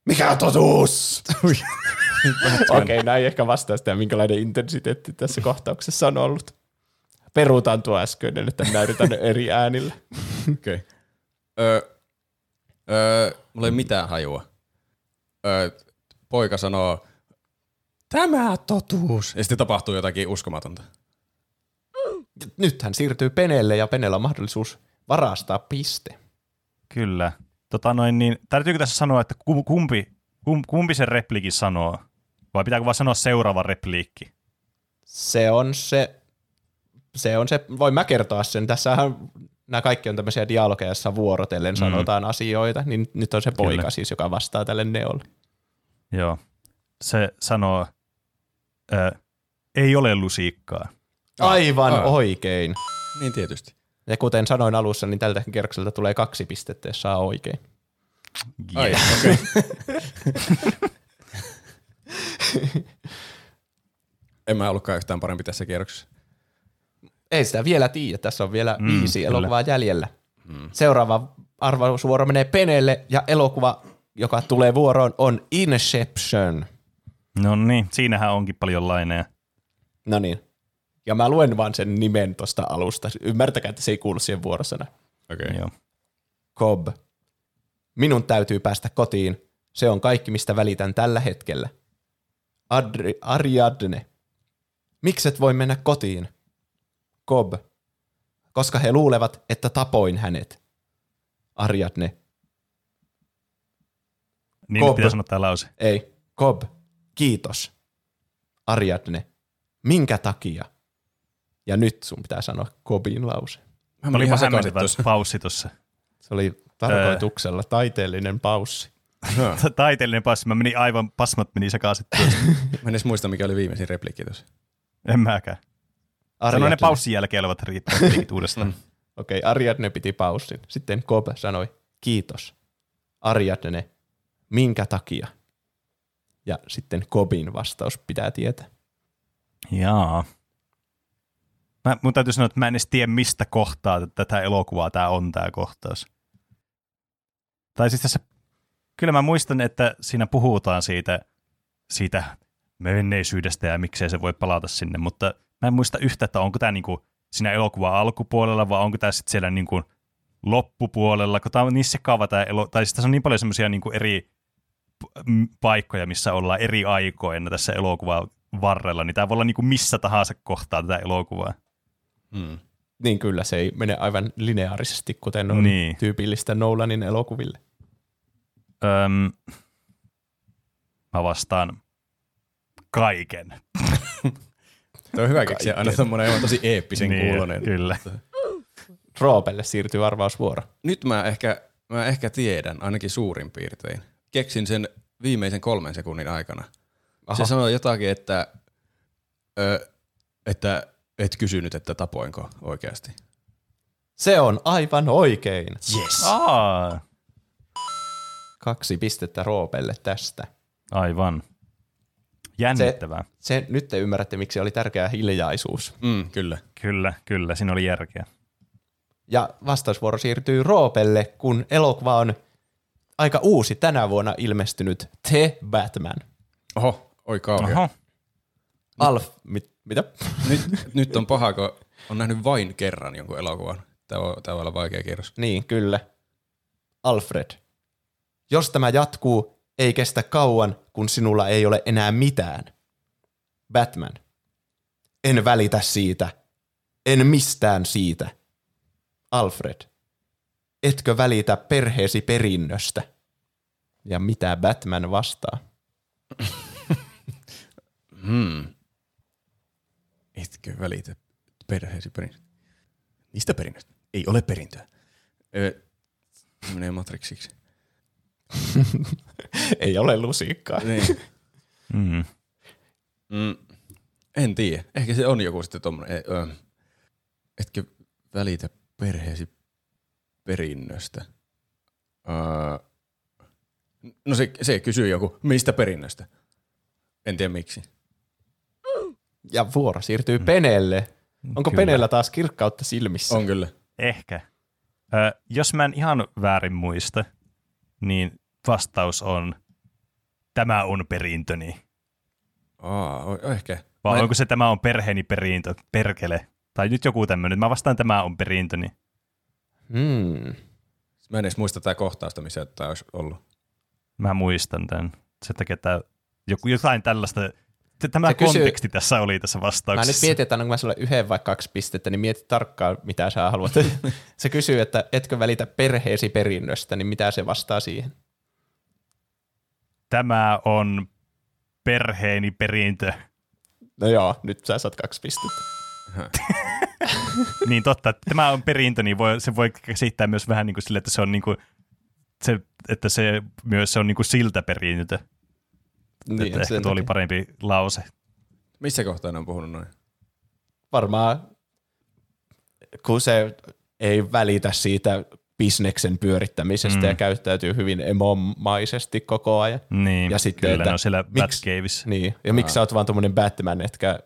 Mikä on totuus? Okei, okay, näin ehkä vastaa sitä, minkälainen intensiteetti tässä kohtauksessa on ollut. Peruutaan tuo äskeinen, että minä yritän eri äänillä. Okei. Okay. Öö, öö, mulla ei mitään hajua. Öö, poika sanoo, tämä totuus. Ja sitten tapahtuu jotakin uskomatonta. nyt hän siirtyy Penelle ja Penellä on mahdollisuus varastaa piste. Kyllä. Tota noin, niin, täytyykö tässä sanoa, että kum- kumpi, kum, kumpi sen repliikin sanoo? Vai pitääkö vaan sanoa seuraava repliikki? Se on se, se on se, voin mä kertoa sen. Tässähän nämä kaikki on tämmöisiä dialogeja, joissa vuorotellen mm. sanotaan asioita, niin nyt on se poika Kyllä. siis, joka vastaa tälle Neolle. Joo. Se sanoo, ö, ei ole lusiikkaa. Aivan aa. oikein. Niin tietysti. Ja kuten sanoin alussa, niin tältä kierrokselta tulee kaksi pistettä, jos saa oikein. Ai, Yeah. okei. en mä ollutkaan yhtään parempi tässä kierroksessa. Ei sitä vielä tiedä, tässä on vielä Mm, viisi kyllä. elokuvaa jäljellä. Mm. Seuraava arvausvuoro menee Penelle ja elokuva, joka tulee vuoroon, on Inception. No niin, siinähän onkin paljon laineja. No niin. Ja mä luen vaan sen nimen tuosta alusta. Ymmärtäkää, että se ei kuulu siihen vuorosana. Okei. Joo. Cobb. Minun täytyy päästä kotiin. Se on kaikki, mistä välitän tällä hetkellä. Adri, Ariadne. Mikset voi mennä kotiin? Cobb. Koska he luulevat, että tapoin hänet. Ariadne. Niin Cobb. nyt pitää sanoa tämä lause. Ei. Cobb. Kiitos. Ariadne. Minkä takia? Ja nyt sun pitää sanoa Cobbin lause. Mä Oli olin ihan hämmentävä paussi tuossa. Se oli tarkoituksella taiteellinen paussi. Taiteellinen passi. Mä menin aivan, pasmat meni sekaisin tuossa. Mä en edes muista, mikä oli viimeisin repliikki tuossa. En mäkään. Sano ne paussin jälkeen olevat repliikit uudestaan. Okei, Ariadne piti paussin. Sitten Cobb sanoi, kiitos. Ariadne, minkä takia? Ja sitten Cobbin vastaus pitää tietää. Jaa. Mä, mun täytyy sanoa, että mä en edes tiedä, mistä kohtaa tätä elokuvaa tämä on tämä kohtaus. Tai siis tässä, kyllä mä muistan, että siinä puhutaan siitä, siitä menneisyydestä ja miksei se voi palata sinne, mutta mä en muista yhtä, että onko tämä niinku siinä elokuvan alkupuolella vai onko tämä sitten siellä niinku loppupuolella, kun tämä on niin sekava tämä elo, tai siis tässä on niin paljon semmoisia niinku eri paikkoja, missä ollaan eri aikoina tässä elokuvan varrella, niin tämä voi olla niinku missä tahansa kohtaa tätä elokuvaa. Mm. Niin kyllä, se ei mene aivan lineaarisesti, kuten on Niin. tyypillistä Nolanin elokuville. Öm, mä vastaan kaiken. Tuo on hyvä keksiä aina tommonen aivan tosi eeppisen Niin, kuulonen. Kyllä. Roopelle siirtyy arvausvuoro. Nyt mä ehkä, mä ehkä tiedän, ainakin suurin piirtein. Keksin sen viimeisen kolmen sekunnin aikana. Aha. Aha. Se sanoi jotakin, että, ö, että et kysynyt, että tapoinko oikeasti. Se on aivan oikein. Yes. Aa, Kaksi pistettä Roopelle tästä. aivan. Jännittävää. Se, nyt te ymmärrätte, miksi oli tärkeä hiljaisuus. Mm, kyllä. Kyllä, kyllä, siinä oli järkeä. Ja vastausvuoro siirtyy Roopelle, kun elokuva on aika uusi tänä vuonna ilmestynyt The Batman. Oho, oi kauhea. Oho, Alf, mit, mitä? Nyt, nyt on paha, kun on nähnyt vain kerran jonkun elokuvan. Tämä voi, tämä voi olla vaikea kierros. Niin, kyllä. Alfred. Jos tämä jatkuu, ei kestä kauan, kun sinulla ei ole enää mitään. Batman. En välitä siitä. En mistään siitä. Alfred. Etkö välitä perheesi perinnöstä? Ja mitä Batman vastaa? Hmm. Etkö välitä perheesi perinnöstä? Mistä perinnöstä? Ei ole perintöä. Ö, se menee matriksiksi. ei ole lusikkaa. Niin. mm. Mm, en tiedä. Ehkä se on joku sitten tommonen. e- ö, Etkö välitä perheesi perinnöstä? Öö, no se, se kysyy joku, mistä perinnöstä? En tiedä miksi. Ja vuoro siirtyy Penelle. Onko Kyllä. Penellä taas kirkkautta silmissä? On kyllä. Ehkä. Ö, jos mä en ihan väärin muista, niin vastaus on, tämä on perintöni. Aa, o- ehkä. Vai Mä onko se tämä on perheeni perintö, perkele? Tai nyt joku tämmöinen. Mä vastaan tämä on perintöni. Hmm. Mä en edes muista tätä kohtausta, missä tämä olisi ollut. Mä muistan tämän. Sen takia, että joku, jotain tällaista tämä Se kysyy- konteksti tässä oli tässä Mä vastauksessa. nyt mietin, että annanko mä sulle yhden vai kaksi pistettä, niin mieti tarkkaan, mitä sä haluat. se kysyy, että etkö välitä perheesi perinnöstä, niin mitä se vastaa siihen? Tämä on perheeni perintö. No joo, nyt sä saat kaksi pistettä. niin totta, että tämä on perintö, niin voi, se voi käsittää myös vähän niin kuin sille, että se on niin kuin, se, että se myös se on niin kuin siltä perintö. Niin, että ehkä tuo oli parempi lause. Missä kohtaa ne on puhunut noin? Varmaan, kun se ei välitä siitä bisneksen pyörittämisestä Mm. ja käyttäytyy hyvin emomaisesti koko ajan. Niin, Ja sitten, kyllä että ne on siellä miksi- Batcaveissa. Niin, ja miksi sä oot vaan tommonen Batman, etkä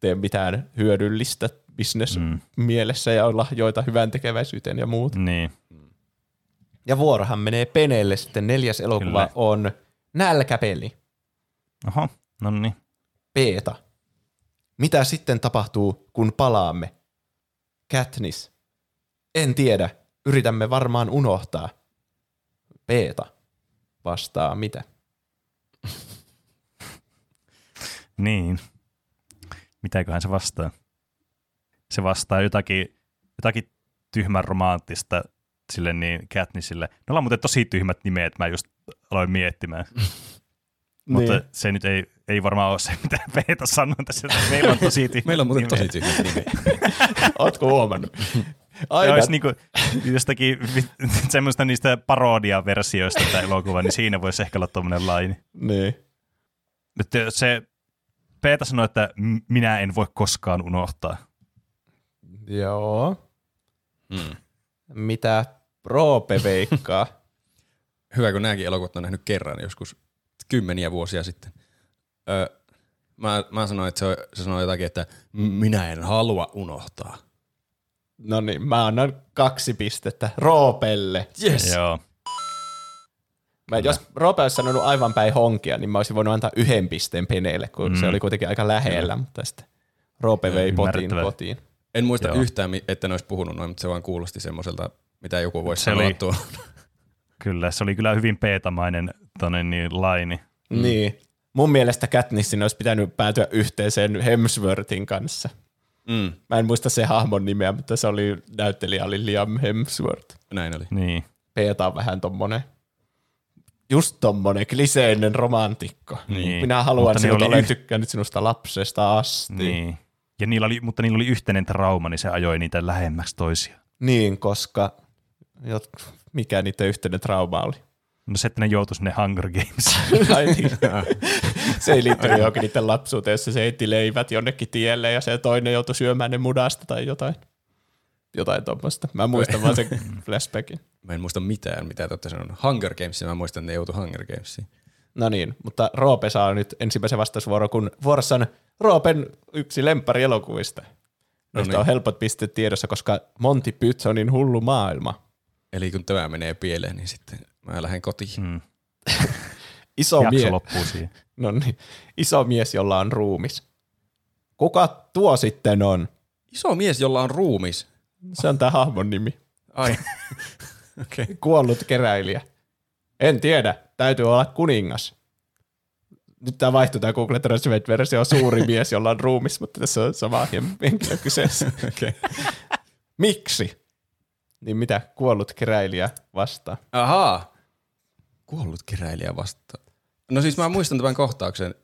tee mitään hyödyllistä business Mm. mielessä ja olla joita hyvän tekeväisyyteen ja muuta. Niin, Ja vuorohan menee Peneelle sitten. Neljäs elokuva Kyllä. on Nälkäpeli. Oho, no niin. Peeta. Mitä sitten tapahtuu, kun palaamme? Katniss. En tiedä. Yritämme varmaan unohtaa. Peeta. Vastaa mitä? Niin. Mitäköhän se vastaa? Se vastaa jotakin, jotakin tyhmän romanttista sille niin Katnissille. Ne ollaan muuten tosi tyhmät nimet, mä just aloin miettimään. Mutta Niin. se nyt ei, ei varmaan ole se, mitä Veeta sanoi tässä. Meillä on tosi tyhmät Meillä on muuten tosi tyhmät nimet. Ootko huomannut? Aina, olisi niinku jostakin semmoista niistä parodia-versioista tämä elokuva, niin siinä voisi ehkä olla tuommoinen laini. niin. Mutta se Peeta sanoi, että minä en voi koskaan unohtaa. Joo. Mm. Mitä Roope veikkaa? Hyvä, kun nämäkin elokuvat on nähnyt kerran joskus kymmeniä vuosia sitten. Öö, mä, mä sanoin, että se, se sanoi jotakin, että "M- minä en halua unohtaa. no niin, mä annan kaksi pistettä Roopelle. Yes. Joo. Mä, jos Roope olisi sanonut aivan päin honkia, niin mä olisin voinut antaa yhden pisteen Peneelle, kun mm. se oli kuitenkin aika lähellä, mutta sitten Roope vei potin Ymmärrettävää. kotiin. En muista Joo. Yhtään, että ne olisi puhunut noin, mutta se vaan kuulosti semmoiselta, mitä joku voisi Se sanoa oli- tuolla. Kyllä, se oli kyllä hyvin peetamainen tonne niin laini. Mm. Niin. Mun mielestä Katnissin olisi pitänyt päätyä yhteiseen Hemsworthin kanssa. Mm, Mä en muista se hahmon nimeä, mutta se oli, näyttelijä oli Liam Hemsworth. näin oli. Niin. Peeta on vähän tommonen, just tommonen kliseinen romantikko. Niin. Minä haluan Mutta sinut, oli olen yh- tykkännyt sinusta lapsesta asti. Niin. Ja niillä oli, mutta niillä oli yhteinen trauma, niin se ajoi niitä lähemmäksi toisia. Niin, koska jot, mikä niiden yhteinen trauma oli. No se, että ne joutui sinne Hunger Games. Ai niin. se ei liittynyt johonkin niiden lapsuuteen, jossa se heitti leivät jonnekin tielle ja se toinen joutui syömään ne mudasta tai jotain. Jotain tuommoista. Mä muistan vaan sen flashbackin. Mä en muista mitään, mitä te olette sanonut. Hunger Games, mä muistan, että ne joutui Hunger Gamesiin. No niin, mutta Roope saa nyt ensimmäisen vastausvuoron, kun vuorossa on Roopen yksi lemppari elokuvista. Noista niin. on helpot pisteet tiedossa, koska Monty Pythonin hullu maailma. Eli kun tämä menee pieleen, niin sitten mä lähden kotiin. Mm. Iso, Jakso mie- loppuu siihen. no niin, iso mies, jolla on ruumis. Kuka tuo sitten on? Iso mies, jolla on ruumis. Se on tämä hahmon nimi. Ai. Okay. Kuollut keräilijä. En tiedä, täytyy olla kuningas. Nyt tämä vaihtuu tämä Google Translate-versio suuri mies, jolla on ruumis, mutta tässä on sama henkilö kyseessä. Okay. Miksi? Niin mitä kuollut keräilijä vastaa? Ahaa. Kuollut keräilijä vastaan. No siis mä muistan tämän kohtauksen.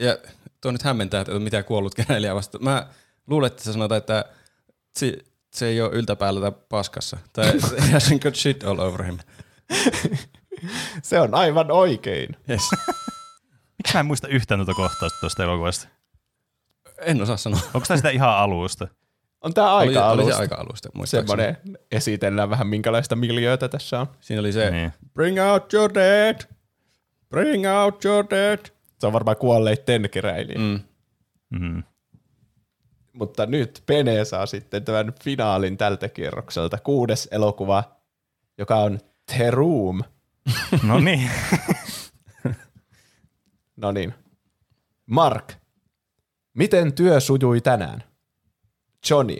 Ja tuo nyt hämmentää, että mitä kuollut keräilijä vastaan. Mä luulen, että se sanotaan, että se, se ei ole yltäpäällä tai paskassa. Tai hasn't got shit all over him. Se on aivan oikein. Yes. Miksi mä en muista yhtään tuota kohtausta tuosta elokuvasta? En osaa sanoa. Onko tämä sitä ihan alusta? On tämä Oli, aika oli se alusta. aika-alusta, muistaakseni. Semmoinen, esitellään vähän minkälaista miljöötä tässä on. Siinä oli se, Niin. bring out your dead, bring out your dead. Se on varmaan kuolleitten keräilijä. Mm. Mm. Mm. Mutta nyt Pene saa sitten tämän finaalin tältä kierrokselta. Kuudes elokuva, joka on The Room. No niin. No niin. Mark. Miten työ sujui tänään? Johnny.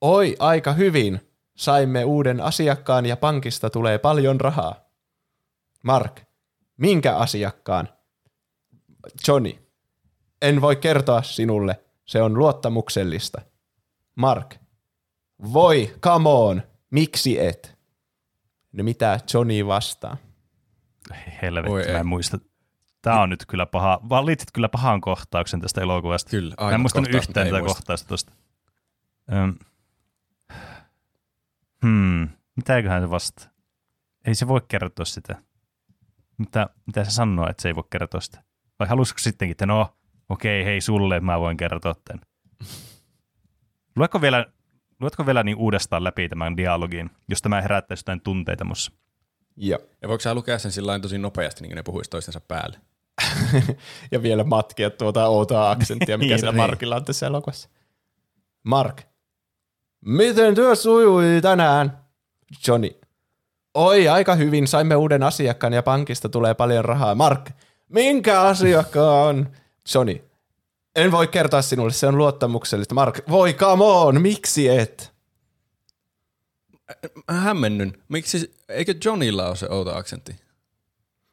Oi, aika hyvin. Saimme uuden asiakkaan ja pankista tulee paljon rahaa. Mark. Minkä asiakkaan? Johnny. En voi kertoa sinulle. Se on luottamuksellista. Mark. Voi, come on. Miksi et? No mitä Johnny vastaa? Helvetti, mä en muista. Tää on nyt kyllä paha. Valitsit kyllä pahan kohtauksen tästä elokuvasta. Kyllä, Mä en muistanut kohtaus, yhtään tätä muista. kohtausta tosta. Öm. Hmm. Mitäköhän se vastaa? Ei se voi kertoa sitä. Mitä, mitä se sanoo, että se ei voi kertoa sitä? Vai halusiko sittenkin, että no, okei, hei sulle, mä voin kertoa tämän. Luetko vielä, luetko vielä niin uudestaan läpi tämän dialogin, jos tämä herättäisi jotain tunteita mussa? Joo. Ja voiko sä lukea sen sillä tosi nopeasti, niin kuin ne puhuisi toistensa päälle? ja vielä matkia tuota outoa aksenttia, mikä Niin, siellä niin. Markilla on tässä elokuvassa. Mark. Miten työ sujui tänään? Johnny. Oi, aika hyvin. Saimme uuden asiakkaan ja pankista tulee paljon rahaa. Mark. Minkä asiakkaan? Johnny. En voi kertoa sinulle, se on luottamuksellista. Mark. Voi, come on, miksi et? Mä hämmennyn. Miksi, eikö Johnnylla ole se outo aksentti?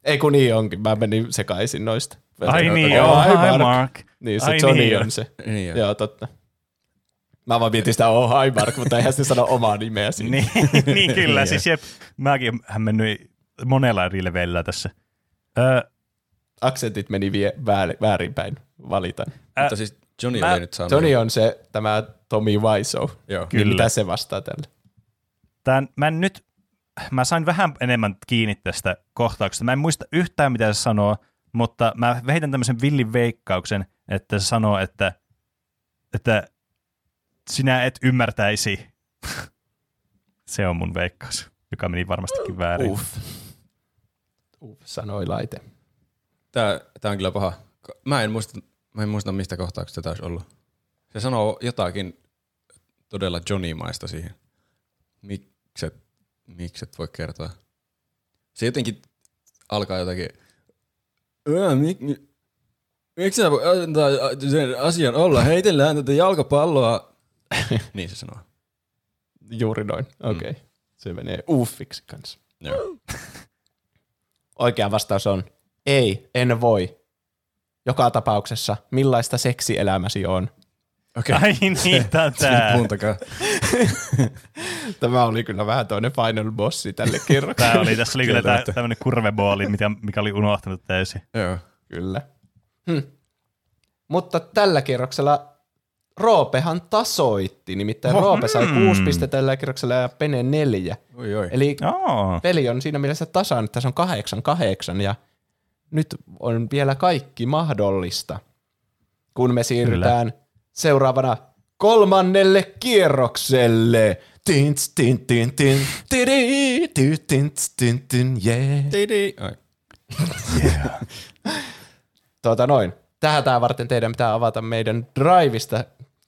Ei kun niin onkin, mä menin sekaisin noista. Ai niin, joo, hi, Mark. Mark. Niin, se Ai Johnny niin, on joo. se. Niin joo. Joo, totta. Mä vaan mietin sitä oh hi Mark, mutta eihän se sano omaa nimeä siinä. Niin, niin kyllä, siis jep, mäkin hämmennyin monella eri leveillä tässä. Öö, Aksentit meni vie, väär, väärinpäin, valitan. Mutta siis Johnny mä- oli nyt saanut. Tony on se, tämä Tommy Wiseau. Joo. Niin Kyllä. mitä se vastaa tälle? Tän, mä en nyt, mä sain vähän enemmän kiinni tästä kohtauksesta. Mä en muista yhtään, mitä se sanoo, mutta mä heitän tämmöisen villin veikkauksen, että se sanoo, että, että sinä et ymmärtäisi. se on mun veikkaus, joka meni varmastikin väärin. Uff. Uff, sanoi laite. Tää, tää on kyllä paha. Mä en muista, mä en muista mistä kohtauksesta tämä olisi ollut. Se sanoo jotakin todella Johnny-maista siihen. Mikset, mikset voi kertoa. Se jotenkin alkaa jotakin, "Ää, mik, mi, miksi sä voi antaa sen asian olla? Heitellään tätä jalkapalloa. niin se sanoo. Juuri noin, okei. Okay. Se menee uffiksi kanssa. Joo. Oikea vastaus on, ei, en voi. Joka tapauksessa, millaista seksielämäsi on? Okei. Ai niin, tätä. Tämä oli kyllä vähän toinen final bossi tälle kerrokselle. Tämä oli, tässä oli kyllä tää, Kieltämättä. tämmöinen kurvebooli, mikä, mikä oli unohtunut täysin. Joo. Kyllä. Hm. Mutta tällä kierroksella Roopehan tasoitti, nimittäin Oho, Roope sai hmm. kuusi pistettä tällä kierroksella ja Pene neljä. Oi, oi. Eli Oh. peli on siinä mielessä tasan, että se on kahdeksan kahdeksan ja nyt on vielä kaikki mahdollista, kun me siirrytään Kyllä. seuraavana kolmannelle kierrokselle. Tins, tin, tin, tin, tiri, ty, tins, tin, tin, yeah. Tidi. Ai. Tuota noin. Tätä varten teidän pitää avata meidän Driveista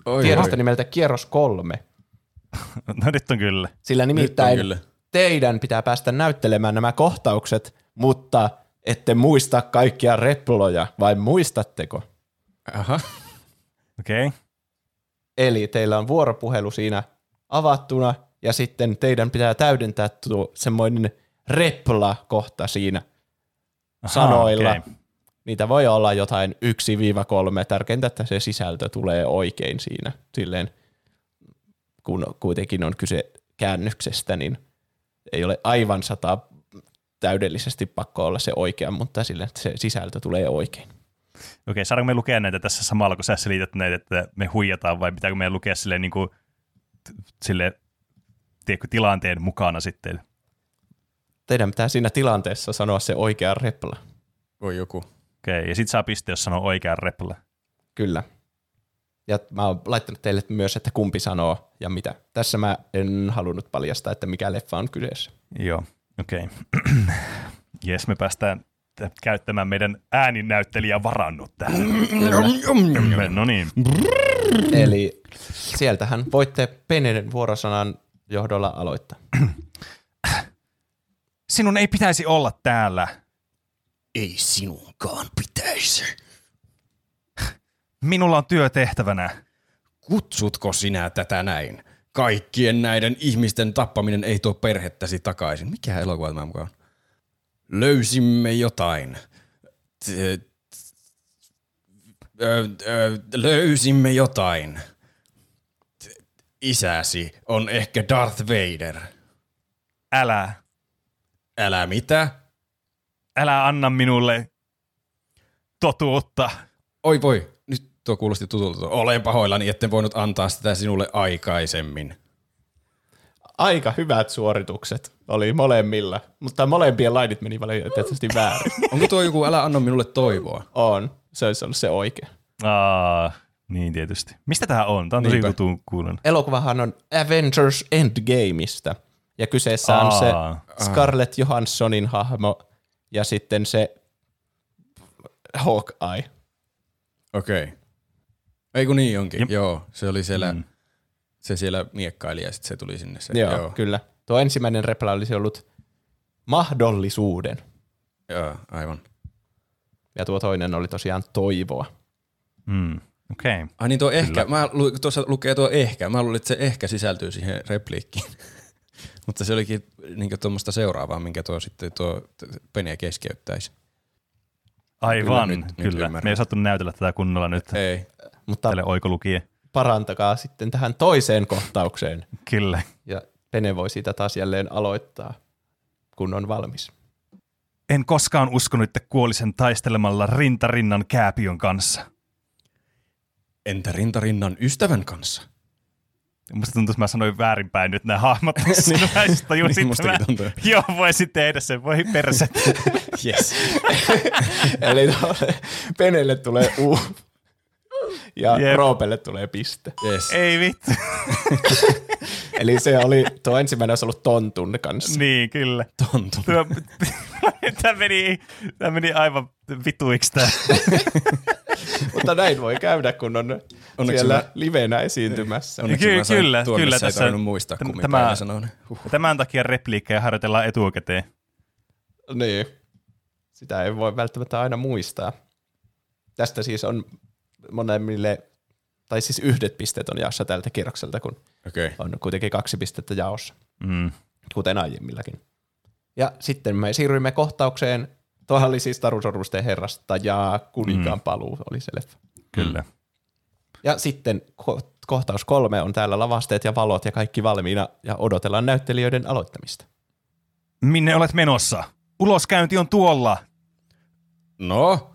Oi, kierrosta oi. nimeltä Kierros kolme. No nyt on kyllä. Sillä nimittäin kyllä. teidän pitää päästä näyttelemään nämä kohtaukset, mutta ette muista kaikkia reploja, vai muistatteko? Aha. Okei. Okay. Eli teillä on vuoropuhelu siinä avattuna, ja sitten teidän pitää täydentää tuo semmoinen repla-kohta siinä sanoilla. okei. Niitä voi olla jotain 1-3. Tärkeintä, että se sisältö tulee oikein siinä. Silleen, kun kuitenkin on kyse käännöksestä, niin ei ole aivan sata täydellisesti pakko olla se oikea, mutta silleen, että se sisältö tulee oikein. Okei, saadaanko me lukea näitä tässä samalla, kun sä selität näitä, että me huijataan, vai pitääkö meidän lukea silleen, niin kuin, silleen tiedätkö, tilanteen mukana sitten? Teidän pitää siinä tilanteessa sanoa se oikea repla. Voi joku. Okei, ja sit saa piste, jos sanoo oikean repla. Kyllä. Ja mä oon laittanut teille myös, että kumpi sanoo ja mitä. Tässä mä en halunnut paljastaa, että mikä leffa on kyseessä. Joo, okei. Jes, me päästään käyttämään meidän ääninäyttelijävarannut täällä. no niin. Eli sieltähän voitte Peneden vuorosanan johdolla aloittaa. Sinun ei pitäisi olla täällä. Ei sinunkaan pitäisi. Minulla on työtehtävänä. Kutsutko sinä tätä näin? Kaikkien näiden ihmisten tappaminen ei tuo perhettäsi takaisin. Mikä elokuva tämä mukaan? Löysimme jotain. Löysimme jotain. Isäsi on ehkä Darth Vader. Älä, Älä mitä? Älä anna minulle totuutta. Oi voi, nyt tuo kuulosti tutulta. Olen pahoillani, etten voinut antaa sitä sinulle aikaisemmin. Aika hyvät suoritukset oli molemmilla, mutta molempien lainit meni valitettavasti väärin. Onko tuo joku älä anna minulle toivoa? On, se olisi ollut se oikea. Aa, niin tietysti. Mistä tämä on? Tämä on tosi kutuun kuulun. Elokuvahan on Avengers Endgameista, ja kyseessä on se Aa. Scarlett Johanssonin hahmo, ja sitten se Hawkeye. Okei. Okay. Ei kun niin onkin. Joo, se oli siellä, mm. se siellä miekkaili ja sitten se tuli sinne. Se, Joo, Joo, kyllä. Tuo ensimmäinen repla olisi ollut mahdollisuuden, Joo, aivan. ja tuo toinen oli tosiaan toivoa. Mm. Okei. Okay. Ai niin tuo ehkä, mä, lu- tuossa lukee tuo ehkä, mä luulin, että se ehkä sisältyy siihen repliikkiin. Mutta se olikin niin tuommoista seuraavaa, minkä tuo sitten tuo Pene keskeyttäisi. Aivan, Kyllä, kyllä. nyt- nyt kyllä. ymmärrän. Me ei saatu näytellä tätä kunnolla nyt Ei. Mutta tälle oikolukien. parantakaa sitten tähän toiseen kohtaukseen, Kyllä. ja Pene voi siitä taas jälleen aloittaa, kun on valmis. En koskaan uskonut, että kuolisen taistelemalla rintarinnan kääpiön kanssa. Entä rintarinnan ystävän kanssa? Musta tuntuu, että mä sanoin väärinpäin nyt nämä hahmot. Niin, näistä tajusin, niin mustakin mä- tuntuu. Joo, voisin tehdä sen. Voi perse. Yes. Eli tuolle Penelle tulee U, ja Jep. Roopelle tulee piste. yes. Ei vittu. Eli se oli, tuo ensimmäinen olisi ollut tontun kanssa. niin, kyllä. Tontu. Tuo, tämä, meni, tämä meni aivan vituiksi tämä. Mutta näin voi käydä, kun on Onneksi siellä mä- livenä esiintymässä. Onneksi Ky- mä sain kyllä, tuon, kyllä missä tässä- ei tarvinnut muistaa, kummin tämä-. Huh. Tämän takia repliikkejä harjoitellaan etukäteen. Niin. Sitä ei voi välttämättä aina muistaa. Tästä siis on monemmille, tai siis yhdet pisteet on jaossa tältä kierrokselta, kun Okei. Okay. on kuitenkin kaksi pistettä jaossa, Mm. kuten aiemmillakin. Ja sitten me siirryimme kohtaukseen, tuohan oli siis Tarusormusten herrasta ja kuninkaan paluu oli se leffa. Kyllä. Ja sitten ko- kohtaus kolme on täällä lavasteet ja valot ja kaikki valmiina ja odotellaan näyttelijöiden aloittamista. Minne olet menossa? Uloskäynti on tuolla. No,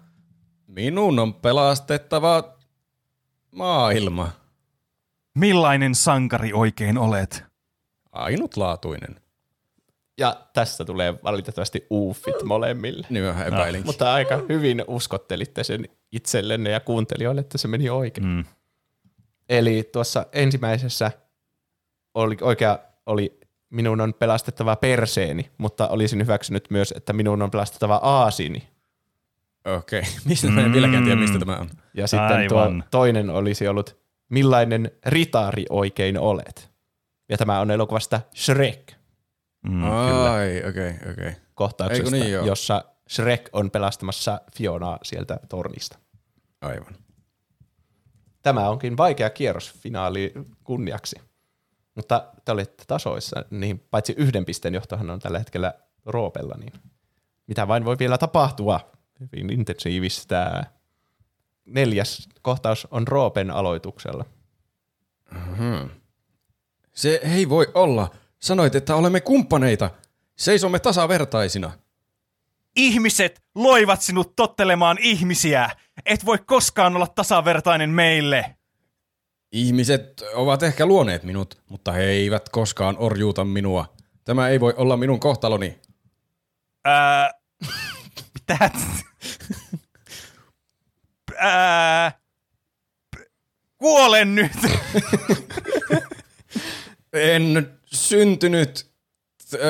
minun on pelastettava maailma. Millainen sankari oikein olet? Ainutlaatuinen. Ja tässä tulee valitettavasti uufit molemmille. Niin vähän epäilinkin. Mutta aika hyvin uskottelitte sen itsellenne ja kuuntelijoille, että se meni oikein. Mm. Eli tuossa ensimmäisessä oli, oikea oli minun on pelastettava perseeni, mutta olisin hyväksynyt myös, että minun on pelastettava aasini. Okei. Okay. Mistä mä en vieläkään tiedä, mistä tämä on. Ja sitten tuo toinen olisi ollut, millainen ritaari oikein olet. Ja tämä on elokuvasta Shrek Mm. Ai, okei, okay, okei. Okay. kohtauksesta, Eikö niin joo? jossa Shrek on pelastamassa Fionaa sieltä tornista. Aivan. Tämä onkin vaikea kierros finaali kunniaksi. Mutta te olitte tasoissa, niin paitsi yhden pisteen johtohan on tällä hetkellä Roopella, niin mitä vain voi vielä tapahtua. Hyvin intensiivistä. Neljäs kohtaus on Roopen aloituksella. Se ei voi olla. Sanoit, että olemme kumppaneita. Seisomme tasavertaisina. Ihmiset loivat sinut tottelemaan ihmisiä. Et voi koskaan olla tasavertainen meille. Ihmiset ovat ehkä luoneet minut, mutta he eivät koskaan orjuuta minua. Tämä ei voi olla minun kohtaloni. Ää, mitä? Ää, kuolen nyt. En syntynyt äh,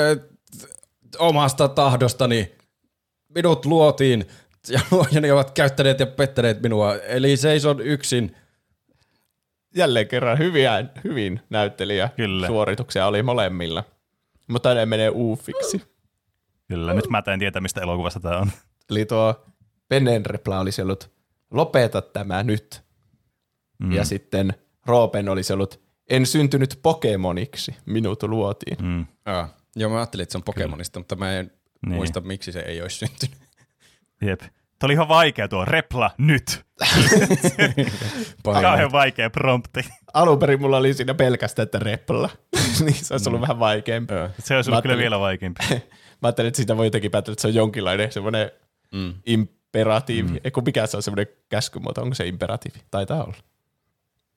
omasta tahdostani. Minut luotiin ja luojani ovat käyttäneet ja pettäneet minua. Eli seison yksin. Jälleen kerran hyviä, hyvin näyttelijä Kyllä. suorituksia oli molemmilla. Mutta ne menee uufiksi. Kyllä, nyt mä en tietää, mistä elokuvasta tämä on. Eli tuo Penenrepla olisi ollut lopeta tämä nyt. Mm. Ja sitten Roopen olisi ollut en syntynyt Pokemoniksi, minut luotiin. Mm. Mm. Ah, joo, mä ajattelin, että se on Pokemonista, mutta mä en Niin. muista, miksi se ei olisi syntynyt. Jep. Tuo oli ihan vaikea tuo repla nyt. Kauhean vaikea prompti. Alun perin mulla oli siinä pelkästään, että repla. niin se olisi ollut vähän vaikeampi. Se olisi ollut kyllä vielä vaikeampi. Mä ajattelin, että siitä voi jotenkin päätellä, että se on jonkinlainen semmoinen Mm. imperatiivi. Mm. Eiku mikä se on semmoinen käskymuoto, onko se imperatiivi? Taitaa olla.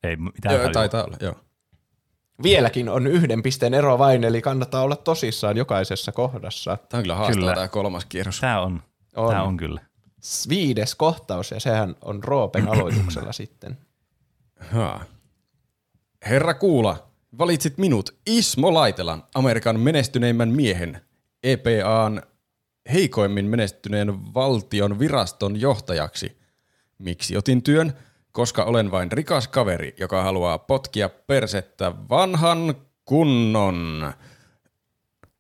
Ei mitään Joo, taitaa olla, joo. Vieläkin on yhden pisteen ero vain, eli kannattaa olla tosissaan jokaisessa kohdassa. Tämä on kyllä haastava Kyllä. tämä kolmas kierros. Tää on. On. Tää on kyllä. Viides kohtaus, ja sehän on Roopen aloituksella sitten. Haa. Herra Kuula, valitsit minut Ismo Laitelan, Amerikan menestyneimmän miehen, EPAn heikoimmin menestyneen valtion viraston johtajaksi. Miksi otin työn? Koska olen vain rikas kaveri, joka haluaa potkia persettä vanhan kunnon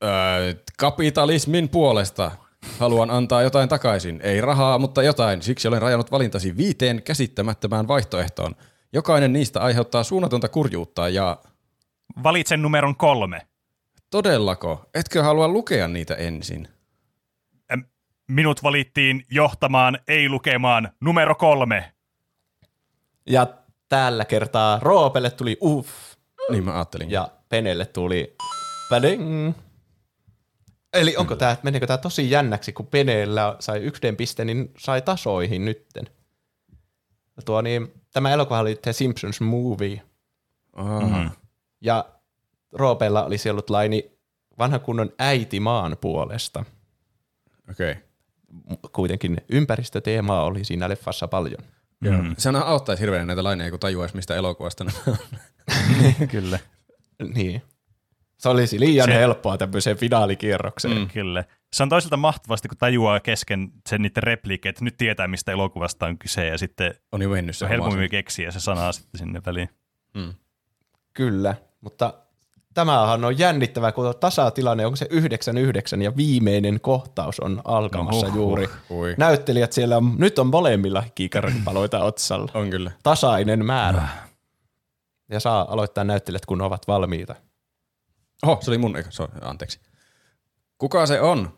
öö, kapitalismin puolesta. Haluan antaa jotain takaisin. Ei rahaa, mutta jotain. Siksi olen rajannut valintasi viiteen käsittämättömään vaihtoehtoon. Jokainen niistä aiheuttaa suunnatonta kurjuutta ja Valitsen numeron kolme. todellako? Etkö halua lukea niitä ensin? Minut valittiin johtamaan, ei lukemaan, numero kolme. Ja tällä kertaa Roopelle tuli uff, Niin mä ajattelin. ja Penelle tuli päding. Eli onko tää, meneekö tää tosi jännäksi, kun Peneellä sai yhden pisteen, niin sai tasoihin nytten. Ja Tuo niin, tämä elokuva oli The Simpsons Movie, Aha. ja Roopella olisi ollut laini vanhan kunnon äiti maan puolesta. Okei. Okay. Kuitenkin ympäristöteemaa oli siinä leffassa paljon. Mm. Sehän auttaisi hirveän näitä laineja, kun tajuaisi, mistä elokuvasta ne on. Kyllä. Niin. Se olisi liian Se- se... helppoa tämmöiseen finaalikierrokseen. Mm. Kyllä. Se on toisaalta mahtavasti, kun tajuaa kesken sen niiden repliikkejä, että nyt tietää, mistä elokuvasta on kyse, ja sitten on jo mennyt se se on helpommin keksiä se sana sitten sinne väliin. Mm. Kyllä, mutta tämähän on jännittävää, kun tasatilanne on se 9-9 ja viimeinen kohtaus on alkamassa No juuri. Hui. Näyttelijät siellä, on, nyt on molemmilla kiikaripaloita otsalla. On kyllä. Tasainen määrä. Ja saa aloittaa näyttelijät, kun ovat valmiita. Oho, se oli mun. So, anteeksi. Kuka se on?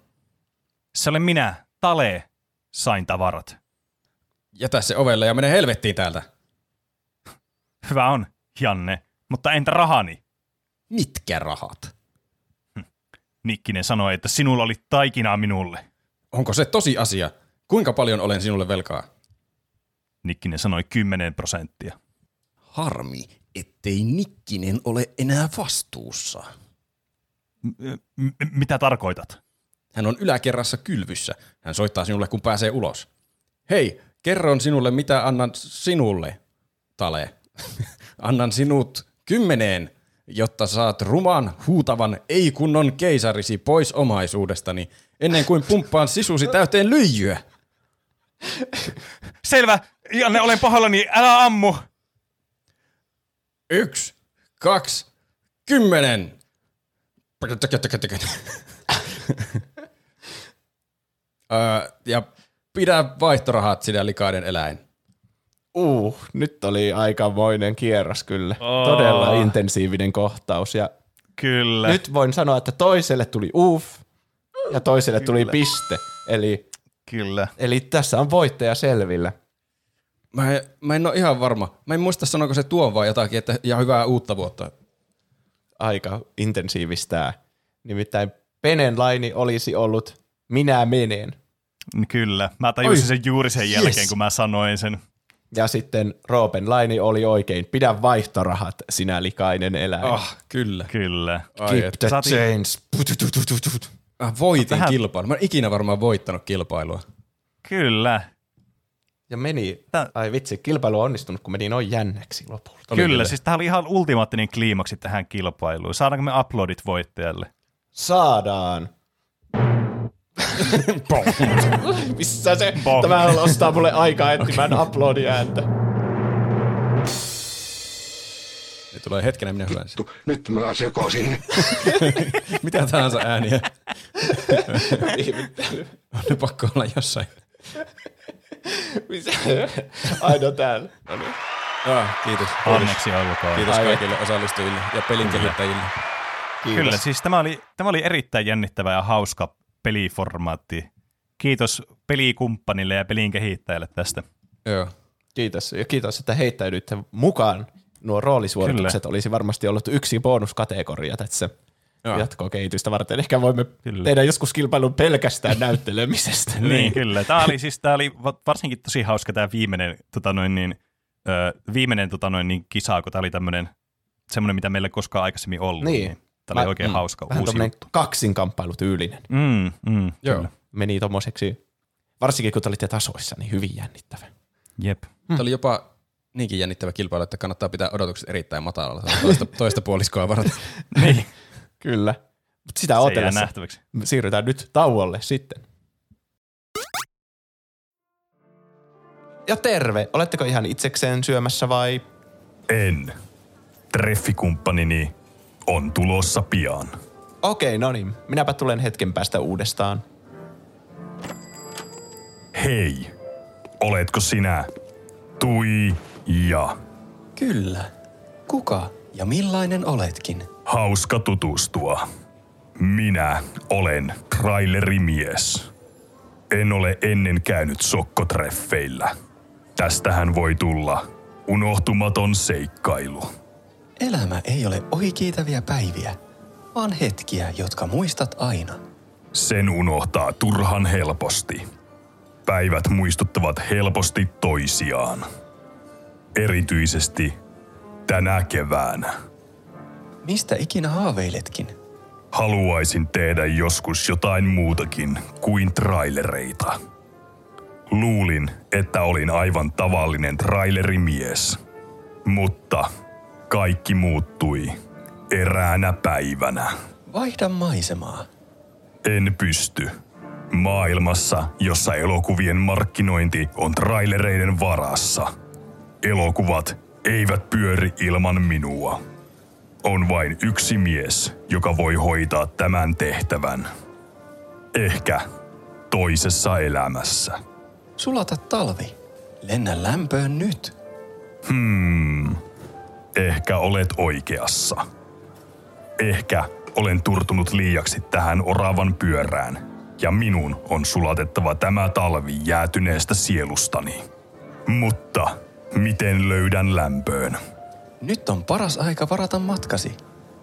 Se olen minä, Tale, sain tavarat. Jätä se ovelle ja mene helvettiin täältä. Hyvä on, Janne, mutta entä rahani? Mitkä rahat? Nikkinen sanoi, että sinulla oli taikinaa minulle. Onko se tosi asia? Kuinka paljon olen sinulle velkaa? Nikkinen sanoi 10 prosenttia. Harmi, ettei Nikkinen ole enää vastuussa. M- m- mitä tarkoitat? Hän on yläkerrassa kylvyssä. Hän soittaa sinulle, kun pääsee ulos. Hei, kerron sinulle, mitä annan sinulle, Tale. annan sinut kymmeneen, jotta saat ruman, huutavan, ei-kunnon keisarisi pois omaisuudestani, ennen kuin pumppaan sisusi täyteen lyijyä. Selvä, Janne, olen pahoillani, älä ammu. Yksi, kaksi, kymmenen. Ja pidä vaihtorahat sinä likainen eläin. Uh, nyt oli aikamoinen kierros kyllä. Oh. Todella intensiivinen kohtaus. Ja Kyllä. nyt voin sanoa, että toiselle tuli uff ja toiselle tuli piste. Eli, Kyllä. eli tässä on voittaja selvillä. Mä en, mä en ole ihan varma. Mä en muista sanoiko se tuon vai jotakin, että ja hyvää uutta vuotta. Aika intensiivistää. Nimittäin Penen laini olisi ollut minä menen. Kyllä. Mä tajusin Oi. sen juuri sen jälkeen, Yes. kun mä sanoin sen. Ja sitten Roopen laini oli oikein. Pidä vaihtorahat, sinä likainen eläin. Ah, kyllä. Kyllä. Ai, Keep the Saatiin-. Putututututut. Mä voitin Vähän- kilpailun. Mä en ikinä varmaan voittanut kilpailua. Kyllä. Ja meni, Tää- ai vitsi, kilpailu on onnistunut, kun meni noin jännäksi lopulta. Oli kyllä, kyllä. siis tämä oli ihan ultimaattinen kliimaksi tähän kilpailuun. Saadaanko me uploadit voittajalle? Saadaan. Missä se? Bong. Tämä ostaa mulle aikaa etsimään uploadi-ääntä. Ne tulee hetkenä minä hyvän. Tu- Nyt mä sekoisin. Mitä tahansa ääniä. on ne pakko olla jossain. Missä? Aino täällä. No niin. Ah, kiitos. Onneksi olkoon. Kiitos Aivan. kaikille osallistujille ja pelin kehittäjille. Kyllä, siis tämä oli, tämä oli erittäin jännittävä ja hauska peliformaatti. kiitos pelikumppanille ja pelin kehittäjälle tästä. Joo. Kiitos. Ja kiitos, että heittäydyitte mukaan. Nuo roolisuoritukset Kyllä. olisi varmasti ollut yksi bonuskategoria tässä Joo. jatkokehitystä varten. Ehkä voimme Kyllä. tehdä joskus kilpailun pelkästään näyttelemisestä. Niin, kyllä. Tämä oli siis tämä oli va- varsinkin tosi hauska tämä viimeinen, tota noin, niin, ö, viimeinen tota noin, niin, kisa, kun tämä oli tämmöinen semmoinen, mitä meillä ei koskaan aikaisemmin ollut. Niin. Tämä oli oikein mm, hauska Vähän uusi juttu. kaksinkamppailutyylinen. Mm, mm, Joo. Kyllä. Meni tommoseksi, varsinkin kun te olitte tasoissa, niin hyvin jännittävä. Jep. Tämä oli jopa niinkin jännittävä kilpailu, että kannattaa pitää odotukset erittäin matalalla. Toista, toista puoliskoa varten. Niin, Kyllä. Mutta sitä odotellessa nähtäväksi. siirrytään nyt tauolle sitten. Ja terve, oletteko ihan itsekseen syömässä vai? En. Treffikumppanini on tulossa pian. Okei, no niin. Minäpä tulen hetken päästä uudestaan. Hei, oletko sinä Tuija? Kyllä. Kuka ja millainen oletkin? Hauska tutustua. Minä olen trailerimies. En ole ennen käynyt sokkotreffeillä. Tästähän voi tulla unohtumaton seikkailu. Elämä ei ole ohikiitäviä päiviä, vaan hetkiä, jotka muistat aina. Sen unohtaa turhan helposti. Päivät muistuttavat helposti toisiaan. Erityisesti tänä keväänä. Mistä ikinä haaveiletkin? Haluaisin tehdä joskus jotain muutakin kuin trailereita. Luulin, että olin aivan tavallinen trailerimies. Mutta kaikki muuttui eräänä päivänä. Vaihda maisemaa. En pysty. Maailmassa, jossa elokuvien markkinointi on trailereiden varassa. Elokuvat eivät pyöri ilman minua. On vain yksi mies, joka voi hoitaa tämän tehtävän. Ehkä toisessa elämässä. Sulata talvi. Lennä lämpöön nyt. Hmm. Ehkä olet oikeassa. Ehkä olen turtunut liiaksi tähän oravan pyörään, ja minun on sulatettava tämä talvi jäätyneestä sielustani. Mutta miten löydän lämpöön? Nyt on paras aika varata matkasi.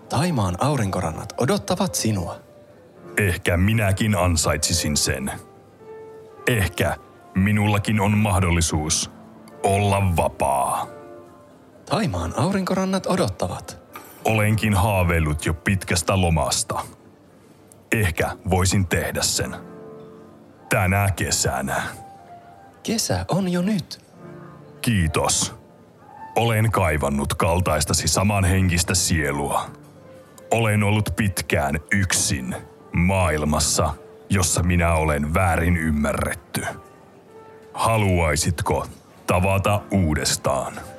Taimaan aurinkorannat odottavat sinua. Ehkä minäkin ansaitsisin sen. Ehkä minullakin on mahdollisuus olla vapaa. Taimaan aurinkorannat odottavat. Olenkin haaveillut jo pitkästä lomasta. Ehkä voisin tehdä sen. Tänä kesänä. Kesä on jo nyt. Kiitos. Olen kaivannut kaltaistasi samanhenkistä sielua. Olen ollut pitkään yksin maailmassa, jossa minä olen väärin ymmärretty. Haluaisitko tavata uudestaan?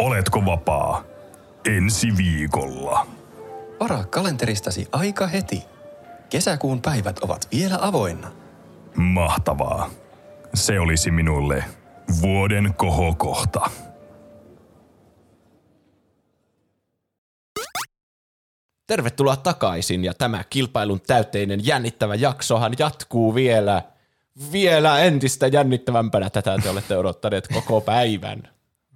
Oletko vapaa ensi viikolla? Varaa kalenteristasi aika heti. Kesäkuun päivät ovat vielä avoinna. Mahtavaa. Se olisi minulle vuoden kohokohta. Tervetuloa takaisin ja tämä kilpailun täyteinen jännittävä jaksohan jatkuu vielä, vielä entistä jännittävämpänä. Tätä te olette odottaneet koko päivän,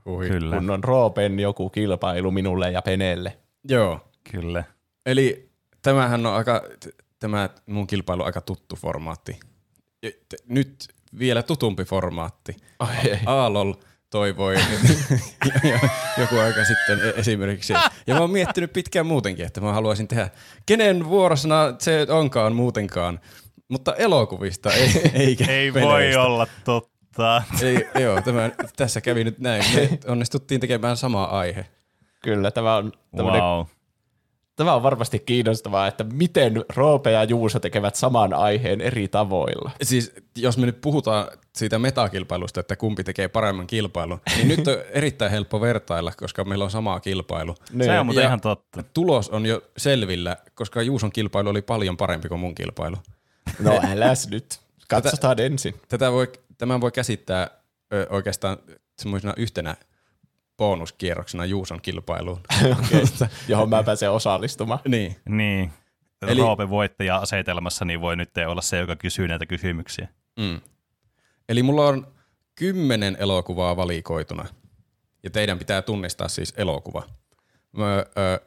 Hui. Kyllä, kun on Roopen joku kilpailu minulle ja Penelle. Joo. kyllä. Eli tämähän on aika, tämä mun kilpailu on aika tuttu formaatti. Nyt vielä tutumpi formaatti. Ai ei. Aalol toivoi joku aika sitten e- esimerkiksi. Ja mä oon miettinyt pitkään muutenkin, että mä haluaisin tehdä, kenen vuorosana se onkaan muutenkaan, mutta elokuvista ei, eikä Ei voi olla totta. Ei, joo, tämä, tässä kävi nyt näin. Me onnistuttiin tekemään sama aihe. Kyllä, tämä on, tämmönen, Wow. tämä on varmasti kiinnostavaa, että miten Roope ja Juuso tekevät saman aiheen eri tavoilla. Siis jos me nyt puhutaan siitä metakilpailusta, että kumpi tekee paremman kilpailun, niin nyt on erittäin helppo vertailla, koska meillä on sama kilpailu. Se on muuten Ja- ihan totta. Tulos on jo selvillä, koska Juuson kilpailu oli paljon parempi kuin mun kilpailu. No äläs nyt. Katsotaan ensin. Tätä voi, tämän voi käsittää ö, oikeastaan semmoisena yhtenä bonuskierroksena Juuson kilpailuun. Okay. Johon mä pääsen osallistumaan. niin. Niin. Eli... Eli- Roope voittaja-asetelmassa niin voi nyt olla se, joka kysyy näitä kysymyksiä. Mm. Eli mulla on kymmenen elokuvaa valikoituna. Ja teidän pitää tunnistaa siis elokuva. Mä, ö,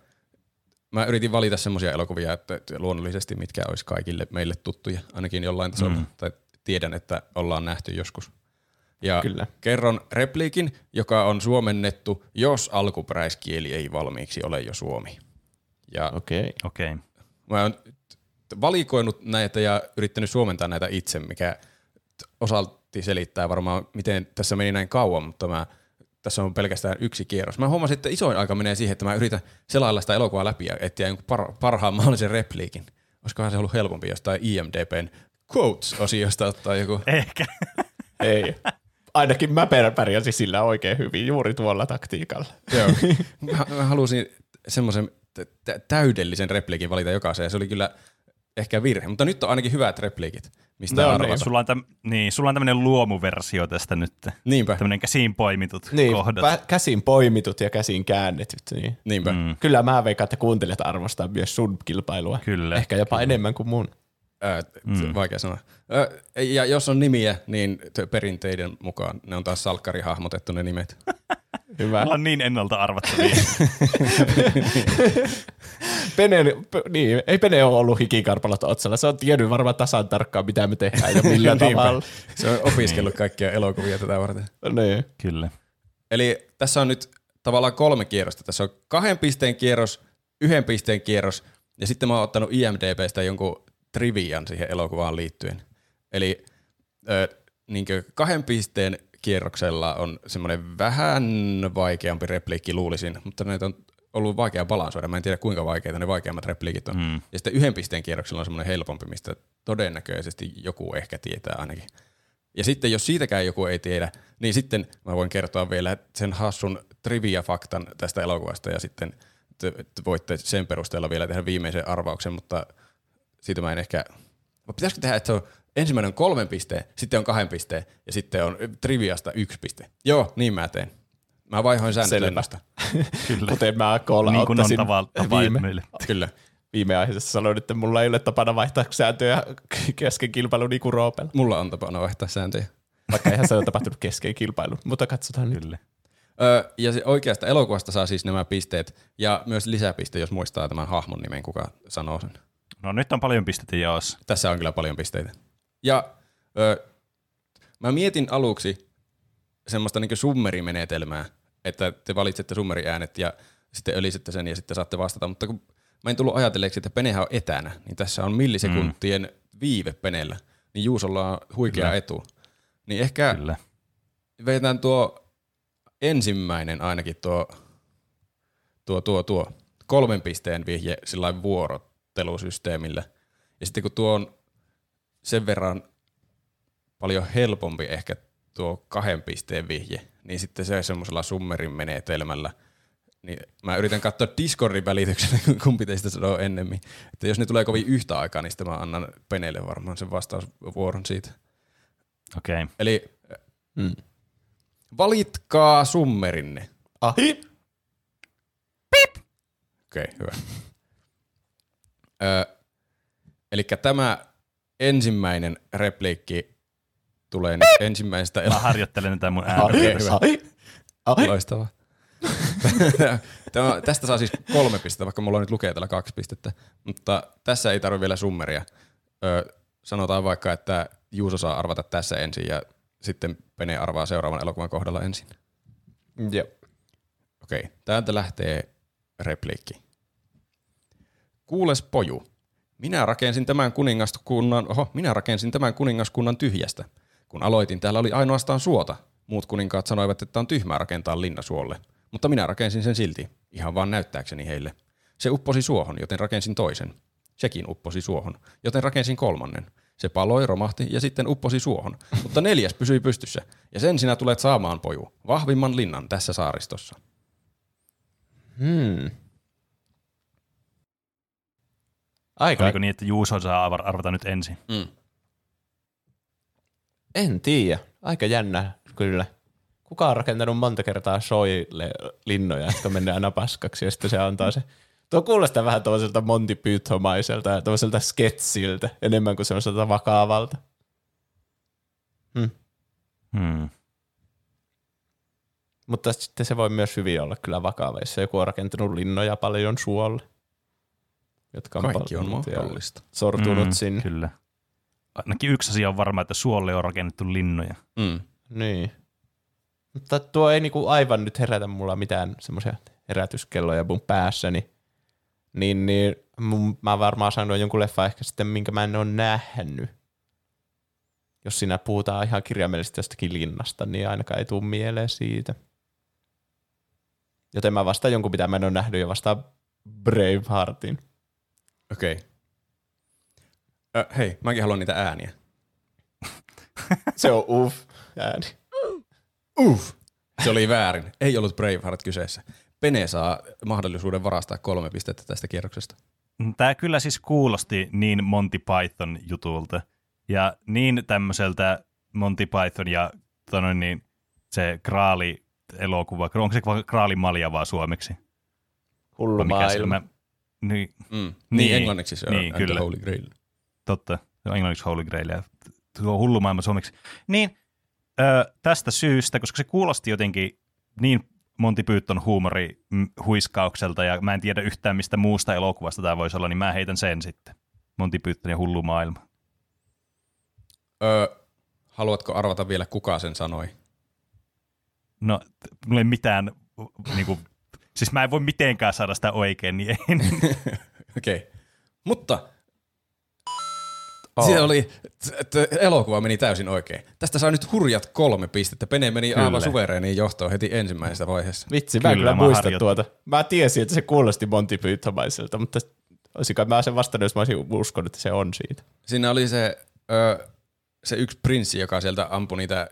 mä yritin valita semmoisia elokuvia, että, että luonnollisesti mitkä olisi kaikille meille tuttuja, ainakin jollain tasolla. Mm. Tai tiedän, että ollaan nähty joskus. Ja Kyllä. kerron repliikin, joka on suomennettu, jos alkuperäiskieli ei valmiiksi ole jo suomi. Ja Okei. Okay. Okei. Okay. Mä oon valikoinut näitä ja yrittänyt suomentaa näitä itse, mikä osalti selittää varmaan, miten tässä meni näin kauan, mutta mä, tässä on pelkästään yksi kierros. Mä huomasin, että isoin aika menee siihen, että mä yritän selailla sitä elokuvaa läpi ja etsiä jonkun par- parhaan mahdollisen repliikin. Olisikohan se ollut helpompi jostain IMDBn quotes-osiosta ottaa joku. Ehkä. Ei. Ainakin mä pär- pärjäsin sillä oikein hyvin juuri tuolla taktiikalla. Joo. mä, mä halusin semmoisen tä- täydellisen repliikin valita jokaiseen. Se oli kyllä ehkä virhe, mutta nyt on ainakin hyvät repliikit, mistä No niin, Sulla on, täm, niin, sulla on tämmöinen luomuversio tästä nyt. Niinpä. Tämmöinen käsiin poimitut Niin, kohdat. pä- käsin poimitut ja käsin käännetyt. Niin. Niinpä. Mm. Kyllä mä veikkaan, että kuuntelijat arvostaa myös sun kilpailua. Kyllä, Ehkä jopa enemmän kuin mun. Ää, mm. Vaikea sanoa. Ää, ja jos on nimiä, niin perinteiden mukaan ne on taas salkkari hahmotettu ne nimet. Hyvä. Mulla on niin ennalta arvattavia. Pene, p- niin, ei Pene ole ollut hikikarpalot otsalla. Se on tiennyt varmaan tasan tarkkaan, mitä me tehdään ja millä tavalla. Se on opiskellut kaikkia elokuvia tätä varten. Niin. Kyllä. Eli tässä on nyt tavallaan kolme kierrosta. Tässä on kahden pisteen kierros, yhden pisteen kierros ja sitten mä oon ottanut IMDBstä jonkun trivian siihen elokuvaan liittyen. Eli ö, niin kahden pisteen kierroksella on semmoinen vähän vaikeampi repliikki luulisin, mutta näitä on ollut vaikea balansoida. Mä en tiedä kuinka vaikeita ne vaikeammat repliikit on. Mm. Ja sitten yhden pisteen kierroksella on semmoinen helpompi, mistä todennäköisesti joku ehkä tietää ainakin. Ja sitten jos siitäkään joku ei tiedä, niin sitten mä voin kertoa vielä sen hassun trivia-faktan tästä elokuvasta ja sitten te, te voitte sen perusteella vielä tehdä viimeisen arvauksen, mutta siitä mä en ehkä... Vai Pitäisikö tehdä, että se on ensimmäinen on kolmen pisteen, sitten on kahden pisteen ja sitten on triviasta yksi piste. Joo, niin mä teen. Mä vaihoin säännöt Selvä. lennosta. Kyllä. Kuten mä koolla niin kuin on viime, meille. Kyllä. viime aiheessa sanoin, että mulla ei ole tapana vaihtaa sääntöjä kesken kilpailun niin kuin Roopella. Mulla on tapana vaihtaa sääntöjä. Vaikka eihän se ole tapahtunut kesken kilpailun, mutta katsotaan nyt. Kyllä. Öö, ja se oikeasta elokuvasta saa siis nämä pisteet ja myös lisäpiste, jos muistaa tämän hahmon nimen, kuka sanoo sen. No nyt on paljon pisteitä jaossa. Tässä on kyllä paljon pisteitä. Ja öö, mä mietin aluksi semmoista niin summerimenetelmää, että te valitsette summeriäänet ja sitten ölisitte sen ja sitten saatte vastata, mutta kun mä en tullut ajatelleeksi, että Penehän on etänä, niin tässä on millisekuntien mm. viive Penellä, niin Juusolla on huikea Kyllä. etu. Niin ehkä Kyllä. vedetään tuo ensimmäinen ainakin tuo, tuo, tuo, tuo kolmen pisteen vihje sillä vuorottelusysteemillä. Ja sitten kun tuo on sen verran paljon helpompi ehkä tuo kahden pisteen vihje, niin sitten se semmoisella summerin menetelmällä, niin mä yritän katsoa Discordin välityksellä, kumpi teistä sanoo ennemmin. Että jos ne tulee kovin yhtä aikaa, niin sitten mä annan Penelle varmaan sen vastausvuoron siitä. Okei. Okay. Eli mm. valitkaa summerinne. Ahi. Okei, okay, hyvä. Ö, eli tämä ensimmäinen repliikki tulee nyt ensimmäisestä Mä el- harjoittelen tätä mun ääntä. Ahi. Ahi. Loistavaa. Tämä, tästä saa siis kolme pistettä, vaikka mulla on nyt lukee täällä kaksi pistettä. Mutta tässä ei tarvitse vielä summeria. Ö, sanotaan vaikka, että Juuso saa arvata tässä ensin ja sitten Pene arvaa seuraavan elokuvan kohdalla ensin. Joo. Okei, täältä lähtee repliikki. Kuules poju, minä rakensin tämän kuningaskunnan, oho, minä rakensin tämän kuningaskunnan tyhjästä. Kun aloitin, täällä oli ainoastaan suota. Muut kuninkaat sanoivat, että on tyhmää rakentaa linna suolle. Mutta minä rakensin sen silti, ihan vaan näyttääkseni heille. Se upposi suohon, joten rakensin toisen. Sekin upposi suohon, joten rakensin kolmannen. Se paloi, romahti ja sitten upposi suohon, mutta neljäs pysyi pystyssä. Ja sen sinä tulet saamaan, poju. Vahvimman linnan tässä saaristossa. Hmm. Aika, Oliko niin, että Juuso saa arv- arvata nyt ensin? Mm. en tiedä. Aika jännä kyllä. Kuka on rakentanut monta kertaa soille linnoja, jotka menee aina paskaksi ja sitten se antaa se Tuo kuulostaa vähän tuollaiselta Monty Pythomaiselta ja tuollaiselta sketsiltä enemmän kuin semmoiselta vakavalta. Hmm. Mutta sitten se voi myös hyvin olla kyllä vakava, jos joku on rakentanut linnoja paljon suolle. Jotka on Kaikki on mahdollista. Sortunut Mm, sinne. Kyllä. Ainakin yksi asia on varma, että suolle on rakennettu linnoja. Mm. Niin. Mutta tuo ei niinku aivan nyt herätä mulla mitään semmoisia herätyskelloja mun päässäni. Niin, niin mun, mä varmaan sanoin jonkun leffa ehkä sitten, minkä mä en ole nähnyt. Jos siinä puhutaan ihan kirjaimellisesti jostakin linnasta, niin ainakaan ei tule mieleen siitä. Joten mä vastaan jonkun, mitä mä en ole nähnyt, ja vastaan Braveheartin. Okei. Okay. Ö, hei, mäkin haluan niitä ääniä. Se on uff ääni. Uff. Se oli väärin. Ei ollut Braveheart kyseessä. Pene saa mahdollisuuden varastaa kolme pistettä tästä kierroksesta. Tämä kyllä siis kuulosti niin Monty Python jutulta. Ja niin tämmöiseltä Monty Python ja tono, niin se Graali elokuva, onko se vaan Graalin malja vaan suomeksi? Hullu maailma. Mä, niin, Mm. Niin, Niin, englanniksi se on niin, And kyllä. Holy Grail. totta. Se on englanniksi Holy Grail ja tuo hullu maailma suomeksi. Niin, ö, tästä syystä, koska se kuulosti jotenkin niin Monty Python huumori mm, huiskaukselta ja mä en tiedä yhtään mistä muusta elokuvasta tämä voisi olla, niin mä heitän sen sitten. Monty Python ja hullu maailma. Ö, haluatko arvata vielä, kuka sen sanoi? No, mulla ei mitään, niinku, siis mä en voi mitenkään saada sitä oikein, niin en. Okei. Okay. Mutta oh. se oli, t- elokuva meni täysin oikein. Tästä saa nyt hurjat kolme pistettä. Pene meni Kyllä. aivan suvereeniin johtoon heti ensimmäisessä vaiheessa. Vitsi, mä Kyllä, kyllä, kyllä mä harjoitin. tuota. Mä tiesin, että se kuulosti Monty Pythomaiselta, mutta olisiko mä sen vastannut, jos mä olisin uskonut, että se on siitä. Siinä oli se, ö, se yksi prinssi, joka sieltä ampui niitä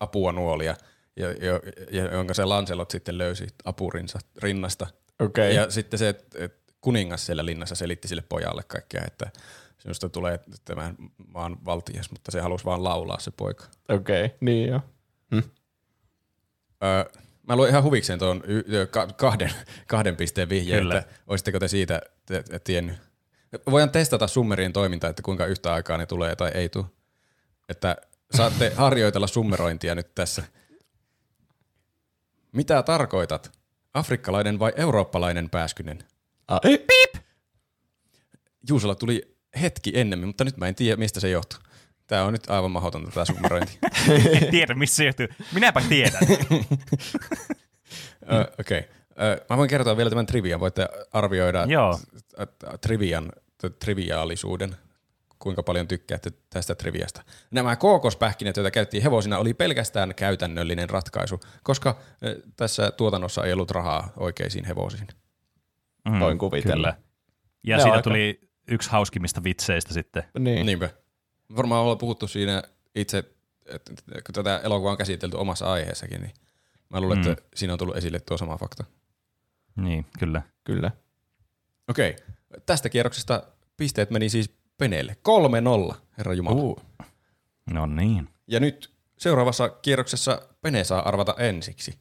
apua nuolia, ja, jo, ja, jonka se Lancelot sitten löysi apurinsa rinnasta. Okei. Ja sitten se et, et, kuningas siellä linnassa selitti sille pojalle kaikkea, että sinusta tulee tämän maan valtias, mutta se halusi vaan laulaa se poika. Okei, okay. niin joo. Öö, mä luin ihan huvikseen tuon kahden, kahden pisteen vihjeen, Kyllä. että olisitteko te siitä te tiennyt. Voidaan testata summerien toimintaa, että kuinka yhtä aikaa ne tulee tai ei tule. Että saatte harjoitella summerointia nyt tässä. Mitä tarkoitat? Afrikkalainen vai eurooppalainen pääskynen? Ah, Piip! Juusolla tuli hetki ennemmin, mutta nyt mä en tiedä, mistä se johtuu. Tämä on nyt aivan mahdotonta tämä summerointi. en tiedä, missä se johtuu. Minäpä tiedän. Okei. Ö, Mä voin kertoa vielä tämän trivian. Voitte arvioida Joo. trivian, triviaalisuuden, kuinka paljon tykkäätte tästä triviasta. Nämä kookospähkinät, joita käytettiin hevosina, oli pelkästään käytännöllinen ratkaisu, koska ö, tässä tuotannossa ei ollut rahaa oikeisiin hevosiin. Mm, Voin kuvitella. Kyllä. Ja Ne siitä aika- tuli yksi hauskimmista vitseistä sitten. Niin. Niinpä. Varmaan ollaan puhuttu siinä itse, että kun tätä elokuvaa on käsitelty omassa aiheessakin, niin mä luulen, Mm. että siinä on tullut esille tuo sama fakta. Niin, kyllä. Kyllä. Okei. Tästä kierroksesta pisteet meni siis Peneelle. 3-0, herra Jumala. Uh. No niin. Ja nyt seuraavassa kierroksessa Pene saa arvata ensiksi.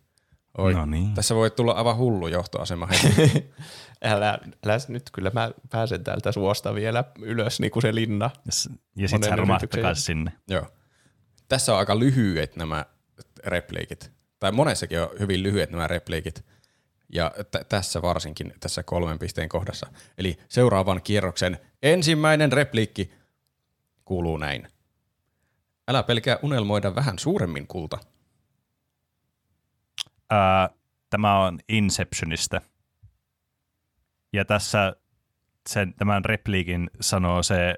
Oi, No niin. Tässä voi tulla aivan hullu johtoasema heti. Älä, älä nyt, kyllä mä pääsen täältä suosta vielä ylös, niin kuin se linna. Ja, sitten sä sinne. Joo. Tässä on aika lyhyet nämä repliikit. Tai monessakin on hyvin lyhyet nämä repliikit. Ja t- tässä varsinkin, tässä kolmen pisteen kohdassa. Eli seuraavan kierroksen ensimmäinen repliikki kuuluu näin. Älä pelkää unelmoida vähän suuremmin kulta. Ää, tämä on Inceptionista. Ja tässä sen, tämän repliikin sanoo se,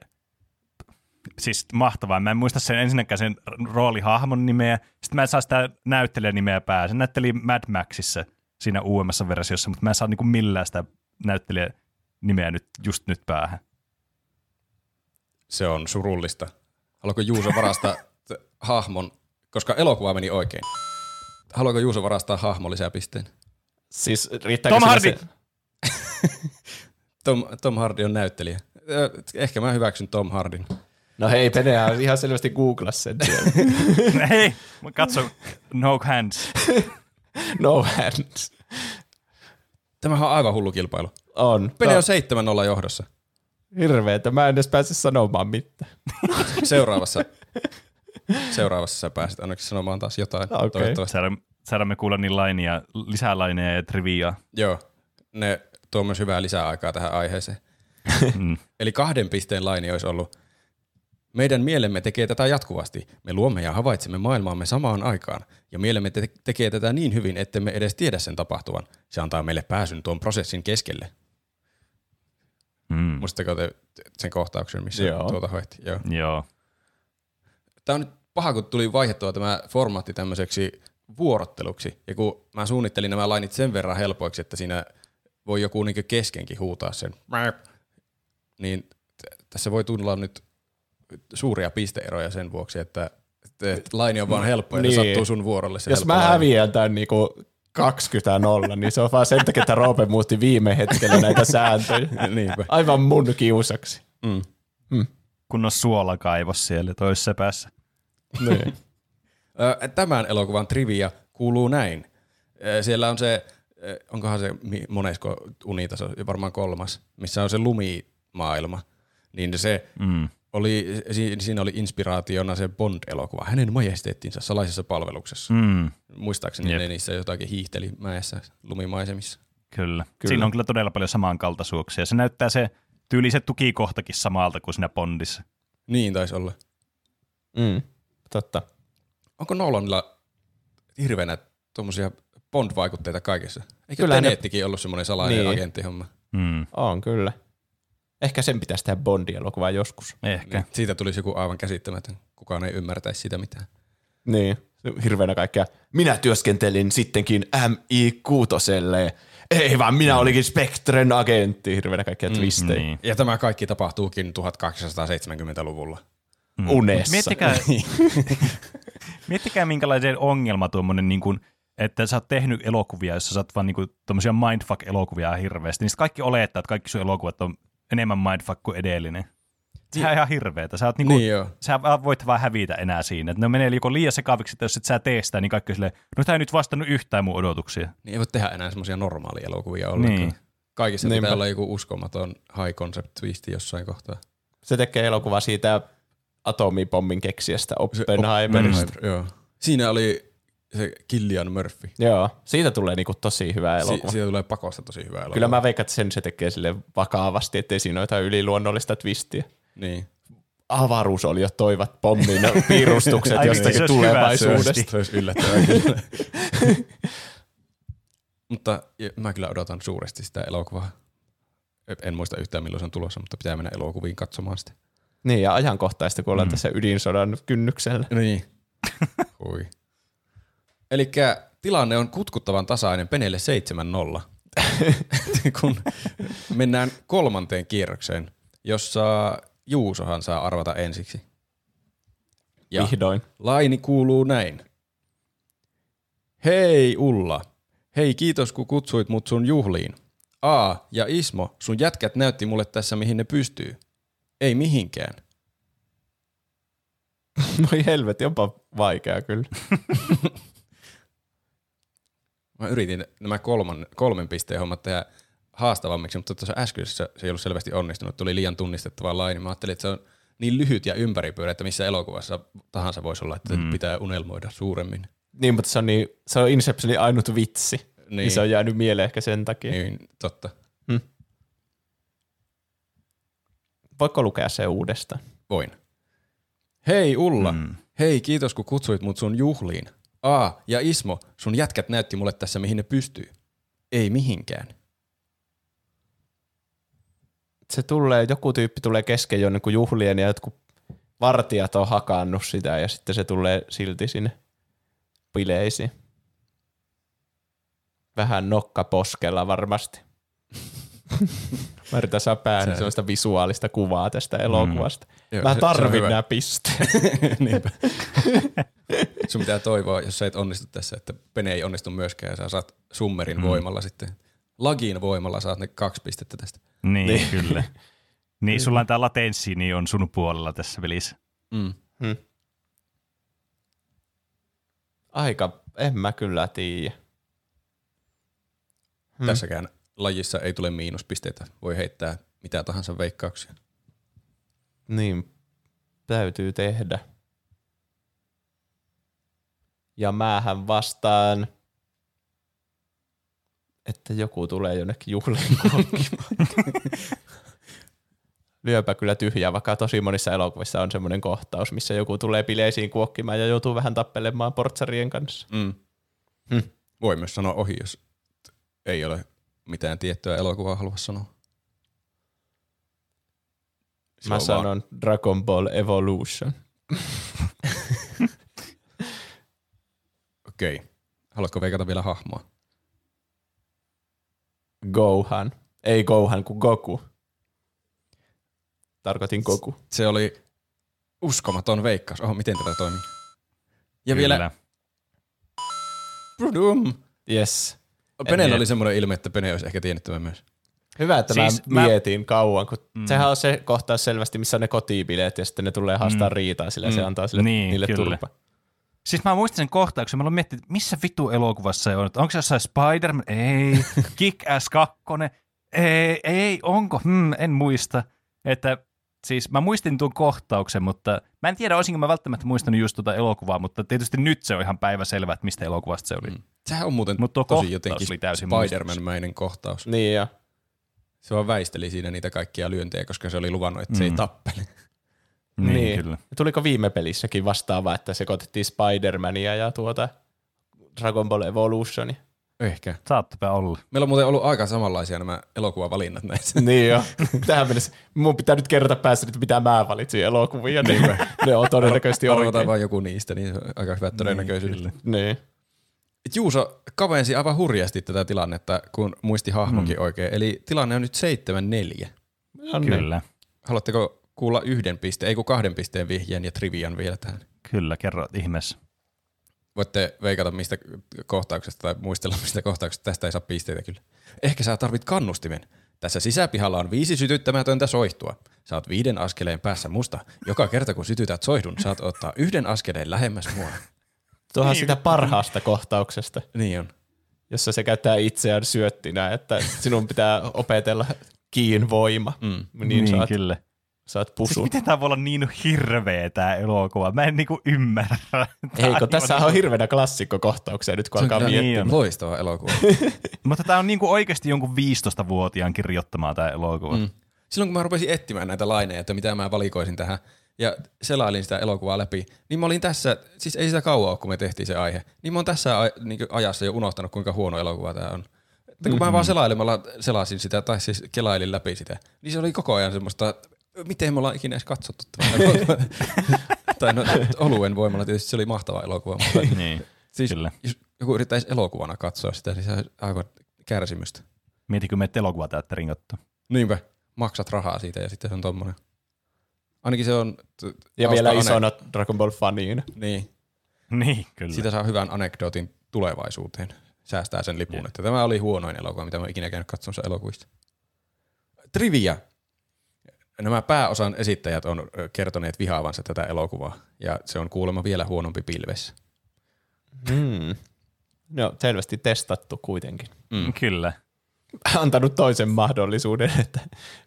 siis mahtavaa. Mä en muista sen ensinnäkään sen roolihahmon nimeä. Sitten mä en saa sitä näyttelijän nimeä päähän. Se näytteli Mad Maxissa siinä uudemmassa versiossa, mutta mä en saa niinku millään sitä näyttelijän nimeä nyt, just nyt päähän. Se on surullista. Haluatko Juuso varastaa hahmon, koska elokuva meni oikein. Haluatko Juuso varastaa hahmon lisäpisteen? Siis riittääkö Tom Hardy! Se, Tom, Tom Hardy on näyttelijä. Ehkä mä hyväksyn Tom Hardin. no hei, Pene on ihan selvästi googlas sen siellä. Hei, katso, no hands. no hands. Tämähän on aivan hullu kilpailu. On. Tää on 7-0 johdossa. hirveetä. Mä en edes pääse sanomaan mitään. Seuraavassa, seuraavassa sä pääset ainakin sanomaan taas jotain. Okei. Toivottavasti. Saadaan, saadaan me kuulla niin lainia, lisää laineja ja triviaa. Joo, ne tuo myös hyvää lisäaikaa tähän aiheeseen. Mm. Eli kahden pisteen laini olisi ollut, meidän mielemme tekee tätä jatkuvasti. Me luomme ja havaitsemme maailmaamme samaan aikaan. Ja mielemme te- tekee tätä niin hyvin, ettemme edes tiedä sen tapahtuvan. Se antaa meille pääsyn tuon prosessin keskelle. Mm. Muistatteko te sen kohtauksen, missä Joo. tuota hoitti? Joo. Joo. Tämä on nyt paha, kun tuli vaihdettua tämä formaatti tämmöiseksi vuorotteluksi. Ja kun mä suunnittelin nämä lainit sen verran helpoiksi, että siinä voi joku niin keskenkin huutaa sen, niin tässä voi tulla nyt suuria pisteeroja sen vuoksi, että, että laini on vaan helppo ja Niin. se sattuu sun vuorolle se Jos mä laini. häviän tämän niinku 20-0, niin se on vaan sen takia, että Roope muutti viime hetkellä näitä sääntöjä. Niinpä. Aivan mun kiusaksi. Mm. Kun on suolakaivos siellä toisessa päässä. Niin. Tämän elokuvan trivia kuuluu näin. Siellä on se, onkohan se monesko unitaso, varmaan kolmas, missä on se lumimaailma. Niin se Mm. Oli, si- siinä oli inspiraationa se Bond-elokuva, hänen majesteettinsa salaisessa palveluksessa. Mm. Muistaakseni Jep. ne niissä jotakin hiihteli mäessä lumimaisemissa. Kyllä. Kyllä. Siinä on kyllä todella paljon samankaltaisuuksia. Se näyttää se tyyli se tukikohtakin samalta kuin siinä Bondissa. Niin taisi olla. Mm. Totta. Onko Nolanilla hirveänä tuommoisia Bond-vaikutteita kaikessa? Eikö Kyllä ne- Tenettikin ollut semmoinen salainen Niin. niin. agenttihomma? Mm. On kyllä. Ehkä sen pitäisi tehdä Bondi-elokuva joskus. Ehkä. Niin. Siitä tulisi joku aivan käsittämätön. Kukaan ei ymmärtäisi sitä mitään. Niin. Hirveänä kaikkea. Minä työskentelin sittenkin MI6. Ei vaan minä olikin Spectren agentti. Hirveänä kaikkea twistejä. Niin. Ja tämä kaikki tapahtuukin 1270-luvulla. Unessa. Miettikää, miettikää minkälainen ongelma tuommoinen, niin kuin, että sä oot tehnyt elokuvia, jossa sä oot vaan niin kuin, tommosia mindfuck-elokuvia hirveästi, niin kaikki olettaa, että kaikki sun elokuvat on enemmän mindfuck kuin edellinen. Sehän on ihan hirveetä. Sä, oot niinku, Niin joo. sä voit vaan hävitä enää siinä. Et ne menee joko liian sekaviksi, että jos et sä tee sitä, niin kaikki silleen, no tämä ei nyt vastannut yhtään mun odotuksia. Niin ei voi tehdä enää semmoisia normaalia elokuvia ollenkaan. Niin. Kaikissa Niinpä. pitää olla joku uskomaton high concept twisti jossain kohtaa. Se tekee elokuva siitä atomipommin keksijästä Oppenheimerista. Oppenheimer, joo. Siinä oli se Killian Murphy. Joo, siitä tulee niinku tosi hyvä Si- elokuva. siitä tulee pakosta tosi hyvä elokuva. Kyllä mä veikkaan, että sen se tekee sille vakavasti, ettei siinä ole jotain yliluonnollista twistiä. Niin. Avaruus oli jo toivat pommin piirustukset Ai vitsi, jostakin tulevaisuudesta. Se olisi yllättävää kyllä. mutta mä kyllä odotan suuresti sitä elokuvaa. En muista yhtään milloin se on tulossa, mutta pitää mennä elokuviin katsomaan sitä. Niin, ja ajankohtaista, kun ollaan mm. tässä ydinsodan kynnyksellä. Niin. Hui. Eli tilanne on kutkuttavan tasainen Penelle 7-0, kun mennään kolmanteen kierrokseen, jossa Juusohan saa arvata ensiksi. Ja Vihdoin. laini kuuluu näin. Hei Ulla, hei kiitos kun kutsuit mut sun juhliin. A ja Ismo, sun jätkät näytti mulle tässä mihin ne pystyy. Ei mihinkään. Voi helvetti, onpa vaikea kyllä. Mä yritin nämä kolman, kolmen pisteen hommat tehdä haastavammiksi, mutta tuossa äskeisessä se ei ollut selvästi onnistunut. Tuli liian tunnistettava laini. Mä ajattelin, että se on niin lyhyt ja ympäripyörä, että missä elokuvassa tahansa voisi olla, että mm. pitää unelmoida suuremmin. Niin, mutta se on, niin, se on Inceptionin ainut vitsi. Niin. niin se on jäänyt mieleen ehkä sen takia. Niin. Totta. Voitko lukea se uudestaan? Voin. Hei Ulla, mm. hei kiitos kun kutsuit mut sun juhliin. A ja Ismo, sun jätkät näytti mulle tässä mihin ne pystyy. Ei mihinkään. Se tulee, joku tyyppi tulee kesken jonnekin juhlien ja jotkut vartijat on hakannut sitä ja sitten se tulee silti sinne bileisiin. Vähän nokka poskella varmasti. Mä yritän saa päähän sellaista visuaalista kuvaa tästä elokuvasta. Joo, Mä se- se on tarvin nämä pisteet. Niinpä. Sun pitää toivoa, jos sä et onnistu tässä, että Pene ei onnistu myöskään ja sä saat summerin mm. voimalla sitten. Lagin voimalla saat ne kaksi pistettä tästä. Niin, niin. kyllä. Niin, sulla on tämä latenssi, niin on sun puolella tässä pelissä. Mm. Aika, en mä kyllä tiedä. Hmm. Tässäkään lajissa ei tule miinuspisteitä. Voi heittää mitä tahansa veikkauksia. Niin, täytyy tehdä. Ja määhän vastaan, että joku tulee jonnekin juhliin. Lyöpä kyllä tyhjää, vaikka tosi monissa elokuvissa on semmoinen kohtaus, missä joku tulee bileisiin kuokkimaan ja joutuu vähän tappelemaan portsarien kanssa. Mm. Hm. Voi myös sanoa ohi, jos ei ole mitään tiettyä elokuvaa halua sanoa. Se Mä on sanon Dragon Ball Evolution. Okei. Okay. Haluatko veikata vielä hahmoa? Gohan. Ei Gohan, kuin Goku. Tarkoitin Goku. Se oli uskomaton veikkaus. Oho, miten tätä toimii? Ja Kyllä. vielä Brudum. Yes. En- oli semmoinen ilme, että Pene olisi ehkä tiennyt tämän myös. Hyvä, että Siis mä- mä mietin kauan, kun mm. sehän on se kohtaus selvästi, missä on ne kotibileet ja sitten ne tulee haastaa mm. riitaa sillä mm. se antaa sille, Niin, niille kyllä. turpa. Siis mä muistin sen kohtauksen, mä aloin miettiä, että missä vitu elokuvassa se on. Että Onko se jossain Spider-Man? Ei. Kick-Ass 2? Ei, ei, onko? Hmm, en muista. Että siis mä muistin tuon kohtauksen, mutta mä en tiedä, olisinko mä välttämättä muistanut just tuota elokuvaa, mutta tietysti nyt se on ihan päiväselvä, että mistä elokuvasta se oli. Mm. Sehän on muuten Mut tosi kohtaus jotenkin Spider-Man-mäinen kohtaus. Niin ja Se vaan väisteli siinä niitä kaikkia lyöntejä, koska se oli luvannut, että se ei Mm. tappele. Niin, niin. kyllä. Tuliko viime pelissäkin vastaava, että sekoitettiin Spider-Mania ja tuota Dragon Ball Evolutionia? Ehkä. Saattapa olla. Meillä on muuten ollut aika samanlaisia nämä elokuvavalinnat näissä. niin jo. Tähän mennessä mun pitää nyt kerrata päässä, että mitä mä valitsin elokuvia, niin ne on todennäköisesti Arvotaan oikein. vaan joku niistä, niin se on aika hyvät todennäköisyydet. Niin. Et Juuso kavensi aivan hurjasti tätä tilannetta, kun muisti hahmonkin mm. oikein. Eli tilanne on nyt 7-4. On niin. Kyllä. Haluatteko kuulla yhden pisteen, ei kun kahden pisteen vihjeen ja trivian vielä tähän? Kyllä, kerro ihmeessä. Voitte veikata mistä kohtauksesta tai muistella mistä kohtauksesta. Tästä ei saa pisteitä kyllä. Ehkä sä tarvit kannustimen. Tässä sisäpihalla on viisi sytyttämätöntä soihtua. Saat viiden askeleen päässä musta. Joka kerta kun sytytät soihdun, saat ottaa yhden askeleen lähemmäs mua. Tuohan sitä parhaasta kohtauksesta, Niin on. jossa se käyttää itseään syöttinä, että sinun pitää opetella kiin voima, mm. niin, niin saat, kyllä. saat Siis pusun. miten tää voi olla niin hirveä tää elokuva? Mä en niinku ymmärrä. Eikö, tässä niinku- on hirveänä klassikkokohtauksia nyt, kun alkaa kyllä miettiä. niin on. Loistava elokuva. Mutta tää on niinku oikeasti jonkun 15-vuotiaan kirjoittamaan tää elokuva. Mm. Silloin kun mä rupesin etsimään näitä laineja, että mitä mä valikoisin tähän, ja selailin sitä elokuvaa läpi, niin mä olin tässä, siis ei sitä kauan ole, kun me tehtiin se aihe, niin mä oon tässä niin ajassa jo unohtanut, kuinka huono elokuva tämä on. Että kun mä vaan selailemalla selasin sitä, tai siis kelailin läpi sitä, niin se oli koko ajan semmoista, miten me ollaan ikinä edes katsottu tätä. tai no, oluen voimalla tietysti se oli mahtava elokuva, mutta Niin, siis kyllä. jos joku yrittäisi elokuvana katsoa sitä, niin se on aivan kärsimystä. Mietitkö me elokuvateatterin katto? Niinpä, maksat rahaa siitä ja sitten se on tommonen. Ainakin se on... t- Ja vielä ane- isona Dragon Ball faniin. Niin, Niin, kyllä. siitä saa hyvän anekdootin tulevaisuuteen. Säästää sen lipun. Että tämä oli huonoin elokuva, mitä mä oon ikinä käynyt katsomassa elokuvista. Trivia. Nämä pääosan esittäjät on kertoneet vihaavansa tätä elokuvaa. Ja se on kuulemma vielä huonompi pilvessä. Mm. No, selvästi testattu kuitenkin. Mm. Kyllä. Antanut toisen mahdollisuuden, että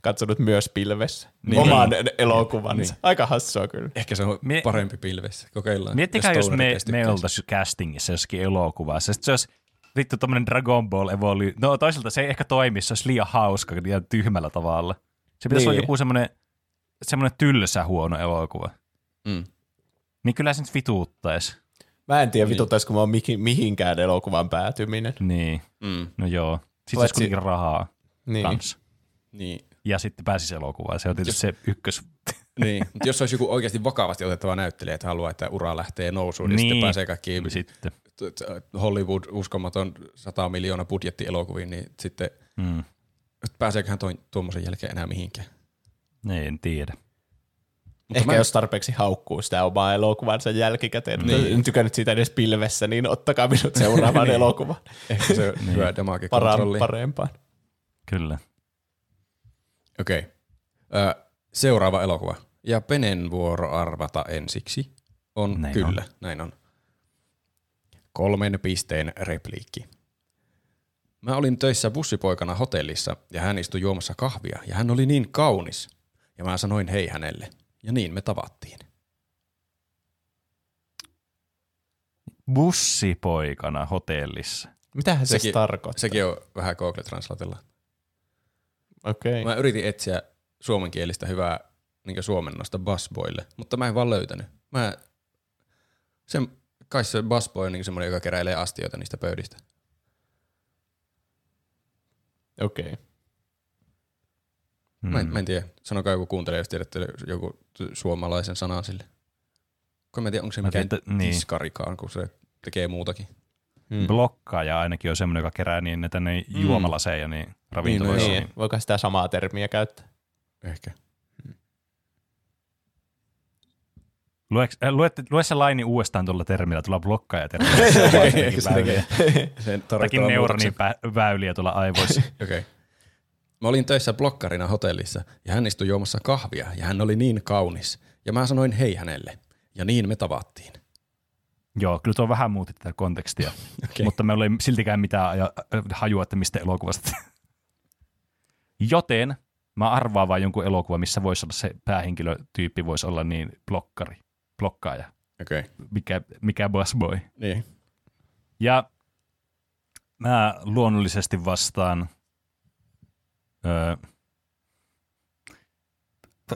katsonut myös pilvessä. Niin. Niin. Oman elokuvansa. Niin. Aika hassua kyllä. Ehkä se on Mie- parempi pilvessä. Kokeillaan. Miettikää, jos me, me oltaisiin castingissa jossakin elokuvassa. Sitten se olisi vittu tommonen Dragon Ball Evolu... No toisaalta se ei ehkä toimi, se olisi liian hauska ja tyhmällä tavalla. Se pitäisi Niin. olla joku semmoinen, semmoinen tylsä huono elokuva. Mm. Niin kyllä se nyt vituuttaisi. Mä en tiedä, vituttaisiko mä mihin, mihinkään elokuvan päätyminen. Niin, Mm. no joo. Sitten Paitsi- olisi kuitenkin rahaa Niin. kanssa. Niin. Ja sitten pääsisi elokuvaan. Se on tietysti se ykkös. Niin, mutta jos olisi joku oikeasti vakavasti otettava näyttelijä, että haluaa, että ura lähtee nousuun, niin, sitten Niin. pääsee kaikkiin Sitten. Hollywood uskomaton 100 miljoonaa budjetti elokuviin, niin sitten Mm. pääseeköhän tuommoisen jälkeen enää mihinkään. Niin, en tiedä. Mutta Ehkä mä- jos tarpeeksi haukkuu sitä omaa elokuvansa jälkikäteen, niin. Niin. en tykännyt siitä edes pilvessä, niin ottakaa minut seuraavaan Niin. elokuvaan. Ehkä se on hyvä damage Para, kontrolli. parempaan. Kyllä. Okei. Ö, seuraava elokuva. Ja Penen vuoro arvata ensiksi on Näin kyllä, on. näin on. Kolmen pisteen repliikki. Mä olin töissä bussipoikana hotellissa ja hän istui juomassa kahvia ja hän oli niin kaunis. Ja mä sanoin hei hänelle. Ja niin me tavattiin. Bussipoikana hotellissa. Mitähän se Sekin- tarkoittaa? Sekin on vähän Google Translatella. Okei. Mä yritin etsiä suomenkielistä hyvää niin suomennosta busboylle, mutta mä en vaan löytänyt. Mä, sen, kai se busboy on niin semmoinen, joka keräilee astioita niistä pöydistä. Okei. Mä, en, mä en tiedä. Sanokaa joku kuuntelija, jos tiedätte joku suomalaisen sanan sille. Kun mä en tiedä, onko se Mä mikään tiedän, että- niin. tiskarikaan, kun se tekee muutakin. Mm. Blokkaaja ainakin on semmoinen, joka kerää niin ne tänne Mm. juomalaseja niin ravintoloissa. Niin, Niin, voiko sitä samaa termiä käyttää? Ehkä. Lueks, äh, lue, lue se laini uudestaan tuolla termillä, tuolla blokkaaja termillä. Se tekee. Sen Jotakin neuronin pä- väyliä tuolla aivoissa. Okei. Okay. Mä olin töissä blokkarina hotellissa ja hän istui juomassa kahvia ja hän oli niin kaunis. Ja mä sanoin hei hänelle. Ja niin me tavattiin. Joo, kyllä tuo vähän muutti tätä kontekstia, Okei. mutta meillä ei siltikään mitään hajua, että mistä elokuvasta. Joten mä arvaan vaan jonkun elokuva, missä voisi olla se päähenkilötyyppi, voisi olla niin blokkari, blokkaaja, Okei. Okay. mikä, mikä busboy. Niin. Ja mä luonnollisesti vastaan, öö,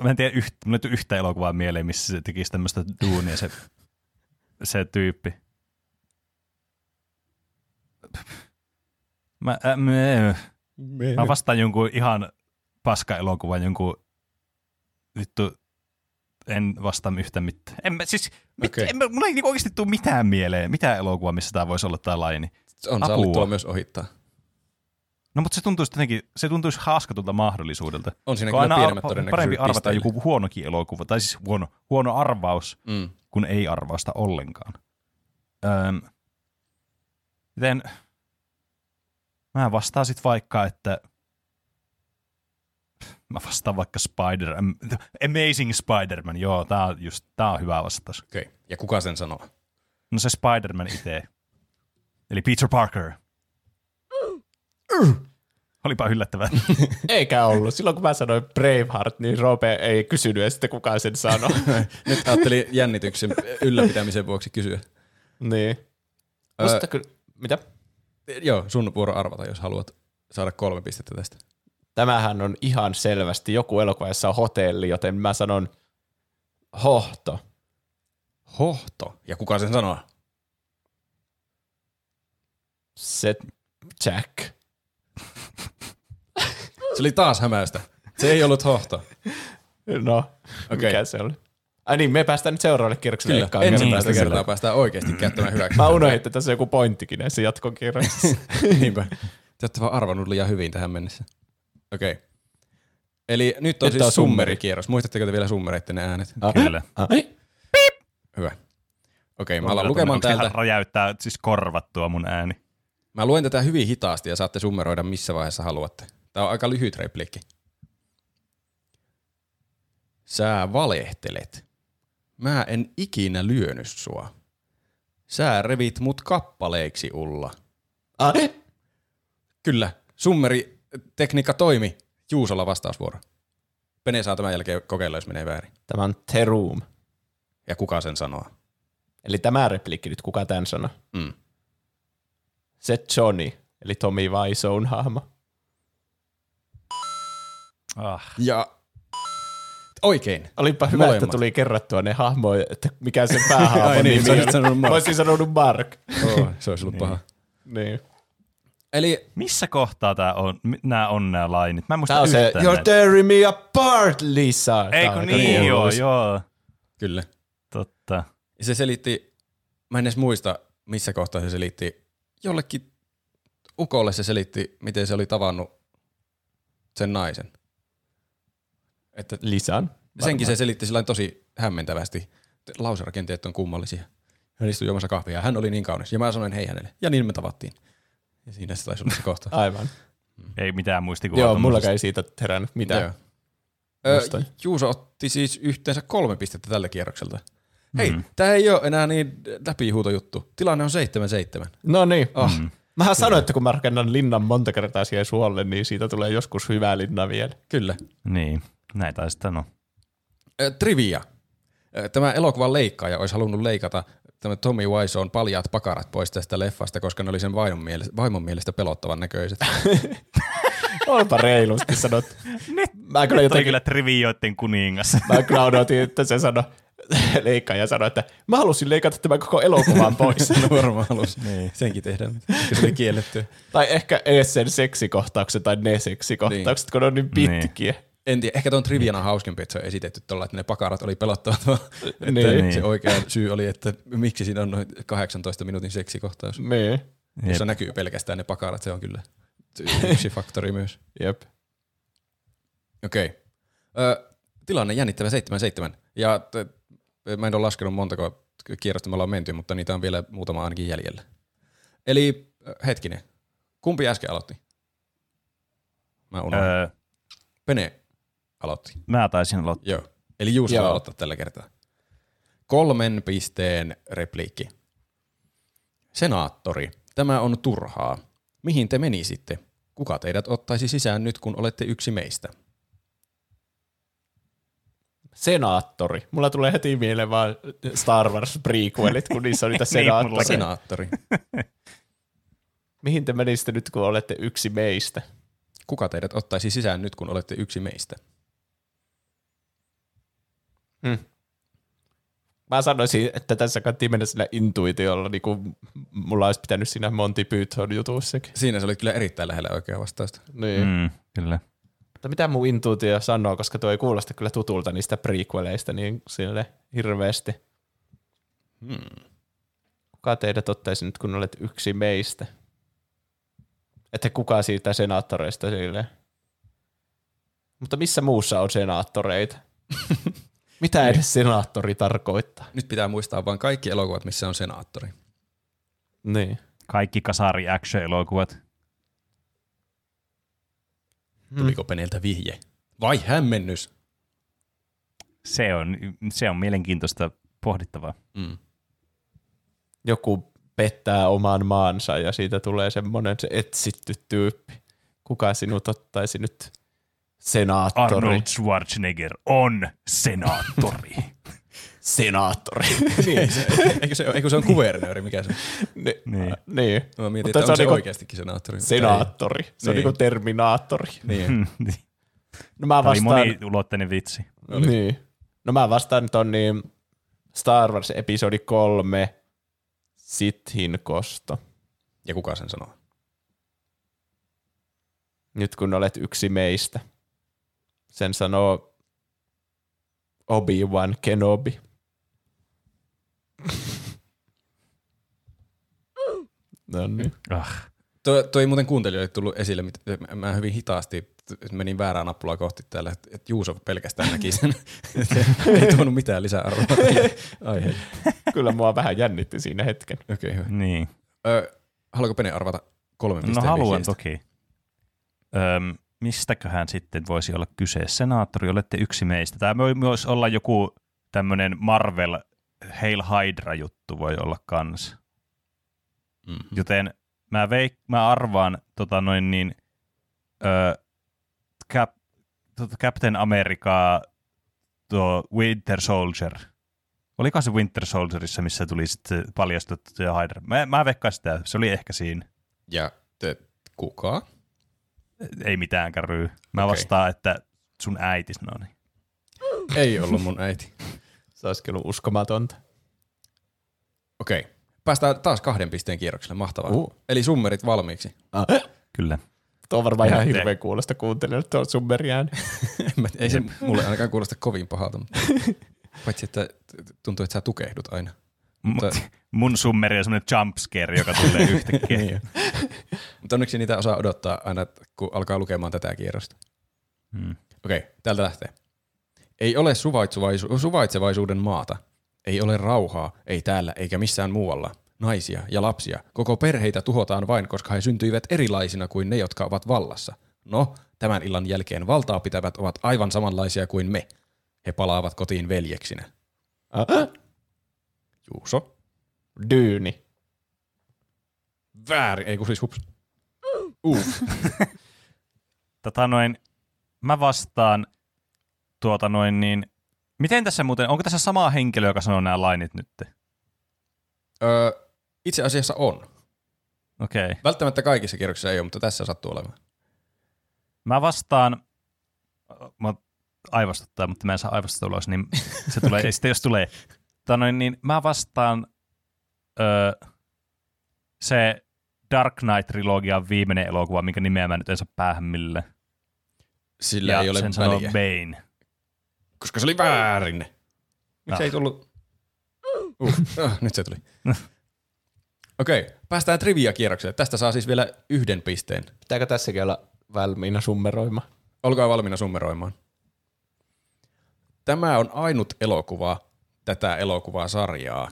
mä en tiedä, ei tule yhtä elokuvaa mieleen, missä se tekisi tämmöistä duunia se, se tyyppi. Mä, äh, mä, mä vastaan jonkun ihan paska-elokuvan, jonkun vittu, en vastaa yhtä mitään. En mä, siis, mit, Okei. en, mä- mulla ei niinku oikeasti tule mitään mieleen, mitään elokuvaa, missä tämä voisi olla tämä laini. On Apua. sallittua myös ohittaa. No mutta se tuntuisi jotenkin, se tuntuisi haaskatulta mahdollisuudelta. On siinä kyllä pienemmät ar- parempi arvata pisteille. joku huonokin elokuva, tai siis huono, huono arvaus, Mm. kun ei arvausta ollenkaan. Öm, joten mä vastaan sit vaikka, että mä vastaan vaikka Spider, Amazing Spider-Man, joo, tää on just, tää on hyvä vastaus. Okei. Okay. Ja kuka sen sanoo? No se Spider-Man itse. Eli Peter Parker. Olipa yllättävää. Eikä ollut. Silloin kun mä sanoin Braveheart, niin Rope ei kysynyt ja sitten kukaan sen sanoi. Nyt ajattelin jännityksen ylläpitämisen vuoksi kysyä. niin. Öö, kyllä, mitä? Joo, sun vuoro arvata, jos haluat saada kolme pistettä tästä. Tämähän on ihan selvästi joku elokuva, jossa on hotelli, joten mä sanon hohto. Hohto. Ja kuka sen sanoo? Se Jack. Se oli taas hämäystä. Se ei ollut hohto. No, okay. mikä se oli? Ai niin, me päästään nyt seuraavalle kierrokselle. Kyllä, ekaan ensimmäistä kertaa. kertaa päästään oikeasti käyttämään hyväksi. Mä unohdin, että tässä on joku pointtikin näissä jatkokierroksissa. Niinpä. Te olette vaan arvannut liian hyvin tähän mennessä. Okei. Okay. Eli nyt on Nyt siis on summeri. summerikierros. Muistatteko te vielä summereitten ne äänet? Kyllä. Ai, Hyvä. Okei, okay, mä alan lukemaan täältä. räjäyttää siis korvattua mun ääni. Mä luen tätä hyvin hitaasti ja saatte summeroida missä vaiheessa haluatte. Tää on aika lyhyt replikki. Sä valehtelet. Mä en ikinä lyönyt sua. Sä revit mut kappaleiksi, Ulla. ai. Kyllä, summeri tekniikka toimi. Juusolla vastausvuoro. Pene saa tämän jälkeen kokeilla, jos menee väärin. Tämä on The Room. Ja kuka sen sanoo? Eli tämä replikki nyt, kuka tämän sanoi? Mm. Se Johnny, eli Tommy Wiseau'n hahmo. Ah. Ja oikein. Olipa hyvä, Molemmat. että tuli kerrattua ne hahmoja, että mikä se päähahmo Ai niin, sanonut Mark. Mä olisin sanonut Mark. Oh, se olisi ollut paha. Niin. Eli Missä kohtaa tää on, nämä on nämä lainit? Mä en muista on se, yhtään you're näitä. tearing me apart, Lisa. Eikö on aika niin, joo, joo. kyllä. Totta. Ja se selitti, mä en edes muista, missä kohtaa se selitti. Jollekin ukolle se selitti, miten se oli tavannut sen naisen. Että Lisan. senkin se selitti sillä tosi hämmentävästi. Lauserakenteet on kummallisia. Hän istui juomassa kahvia ja hän oli niin kaunis. Ja mä sanoin hei hänelle. Ja niin me tavattiin. Ja siinä se taisi olla se kohta. Aivan. Ei mitään muistikuvaa. Joo, mulla ei siitä herännyt mitään. Joo. Ö, Muistan. Juuso otti siis yhteensä kolme pistettä tällä kierrokselta. Hei, tää ei ole enää niin läpihuutojuttu. Tilanne on 7-7. No niin. Oh, Mm. Mä sanoin, että kun mä rakennan linnan monta kertaa siihen suolle, niin siitä tulee joskus hyvä linna vielä. Kyllä. Niin, näitä sitten on. Trivia. Tämä elokuvan leikkaaja olisi halunnut leikata tämä Tommy Wiseau'n paljaat pakarat pois tästä leffasta, koska ne oli sen vaimon mielestä, vaimon mielestä pelottavan näköiset. Onpa reilusti sanottu. Mä kyllä Toi jotenkin, kyllä trivioiden kuningas. mä kyllä odotin, että se sanoi, leikkaaja sanoi, että mä halusin leikata tämän koko elokuvan pois. no varmaan niin. senkin tehdä, se oli kielletty. tai ehkä ees sen seksikohtauksen tai ne seksikohtaukset, kun ne on niin pitkiä. En tiedä, ehkä tuon triviana hauskempi, että se on esitetty tuolla, että ne pakarat oli pelottavat, vaan että Niin. se oikea syy oli, että miksi siinä on noin 18 minuutin seksikohtaus. Niin, Jossa näkyy pelkästään ne pakarat, se on kyllä yksi faktori myös. jep. Okei. Ö, tilanne jännittävä 7-7. Ja t- mä en ole laskenut montako kierrosta me ollaan menty, mutta niitä on vielä muutama ainakin jäljellä. Eli hetkinen. Kumpi äsken aloitti? Mä unohdin. Öö, Pene aloitti. mä taisin aloittaa. Joo. Eli Juuso Joo. aloittaa tällä kertaa. Kolmen pisteen repliikki. Senaattori, tämä on turhaa. Mihin te menisitte? Kuka teidät ottaisi sisään nyt, kun olette yksi meistä? Senaattori. Mulla tulee heti mieleen vaan Star Wars prequelit, kun niissä on niitä Niin, senaattoreita. Senaattori. Mihin te menisitte nyt, kun olette yksi meistä? Kuka teidät ottaisi sisään nyt, kun olette yksi meistä? Mä sanoisin, että tässä kannattiin mennä sillä intuitiolla, niin kuin mulla olisi pitänyt siinä Monty Python jutussakin. Siinä se oli kyllä erittäin lähellä oikea vastausta. Niin. Mm. Mm, kyllä. Mutta mitä mun intuitio sanoo, koska tuo ei kuulosta kyllä tutulta niistä prequeleista niin sille hirveästi. Hmm. Kuka teidät ottaisi nyt, kun olet yksi meistä? Että kuka siitä senaattoreista sille? Mutta missä muussa on senaattoreita? Mitä edes senaattori tarkoittaa? Nyt pitää muistaa vain kaikki elokuvat, missä on senaattori. Niin. Kaikki kasari action-elokuvat. Tuliko Peneltä vihje? Vai hämmennys? Se on, se on mielenkiintoista pohdittavaa. Mm. Joku pettää oman maansa ja siitä tulee semmoinen se etsitty tyyppi. Kuka sinut ottaisi nyt senaattori? Arnold Schwarzenegger on senaattori. Senaattori. niin, se, eikö, se, eikö se on kuvernööri, mikä se on? Ni- Niin. niin. Mä mietin, Mutta että se on on se niinku oikeastikin senaattori. Senaattori. Se on Niin. niinku terminaattori. ei. Niin. No mä Tämä oli vastaan, moniulotteinen vitsi. niin. No mä vastaan ton niin Star Wars episodi kolme Sithin kosto. Ja kuka sen sanoo? Nyt kun olet yksi meistä. Sen sanoo Obi-Wan Kenobi. no niin. Ah, Toi, toi ei muuten kuuntelijoille tullut esille, mit- mä hyvin hitaasti menin väärää nappulaa kohti täällä, että et Juuso pelkästään näki sen. Ei tuonut mitään lisäarvoa aiheelle. Kyllä mua vähän jännitti siinä hetken. Okei, okay, hyvä. niin. Ö, haluatko Pene arvata kolmen No haluan vihjeistä? toki. Öm, mistäköhän sitten voisi olla kyse? Senaattori, olette yksi meistä. Tämä voi myös olla joku tämmöinen Marvel Hail Hydra-juttu voi olla kans. Mm-hmm. Joten mä, veik, mä arvaan tota noin niin, ö, Cap, tota Captain America tuo Winter Soldier. Oliko se Winter Soldierissa, missä tuli sitten paljastettu Hydra? Mä, mä veikkaan sitä, se oli ehkä siinä. Ja te, kuka? Ei mitään käryy. Mä Okei. vastaan, että sun äiti sanoo niin. Ei ollut mun äiti. Se olisi kyllä uskomatonta. Okei. Okay. Päästään taas kahden pisteen kierrokselle. Mahtavaa. Uh. Eli summerit valmiiksi. Kyllä. Tuo on varmaan ihan hirveän kuulosta kuuntelijoille tuo summeriään. Mä- Ei se mulle ainakaan kuulosta kovin pahalta. Mutta paitsi, että tuntuu, että sä tukehdut aina. Mutta... Mutta- Mun summeri on semmoinen jumpscare, joka tulee yhtäkkiä. Niin. Mutta onneksi niitä osaa odottaa aina, kun alkaa lukemaan tätä kierrosta. Hmm. Okei, täältä lähtee. Ei ole suvaitsevaisu- suvaitsevaisuuden maata. Ei ole rauhaa, ei täällä eikä missään muualla. Naisia ja lapsia, koko perheitä tuhotaan vain, koska he syntyivät erilaisina kuin ne, jotka ovat vallassa. No, tämän illan jälkeen valtaa pitävät ovat aivan samanlaisia kuin me. He palaavat kotiin veljeksinä. Ah, Juuso. Dyyni. Väärin, ei kun siis hups. Uh. Tota noin, mä vastaan tuota noin niin, miten tässä muuten, onko tässä sama henkilö, joka sanoo nämä lainit nyt? Öö, itse asiassa on. Okei. Okay. Välttämättä kaikissa kierroksissa ei ole, mutta tässä sattuu olemaan. Mä vastaan, mä aivastuttaa, mutta mä en saa aivastusta ulos, niin se tulee, okay. sitten jos tulee. Tota noin, niin mä vastaan öö, se Dark Knight-trilogian viimeinen elokuva, minkä nimeä mä nyt en saa päähän mille. Sillä ja ei ole sen sanoo Bane. koska se oli väärin. Miksi Ah. ei tullut? Uh, uh, nyt se tuli. Okei, okay, päästään trivia-kierrokselle. Tästä saa siis vielä yhden pisteen. Pitääkö tässäkin olla valmiina summeroimaan? Olkaa valmiina summeroimaan. Tämä on ainut elokuva tätä elokuvaa sarjaa,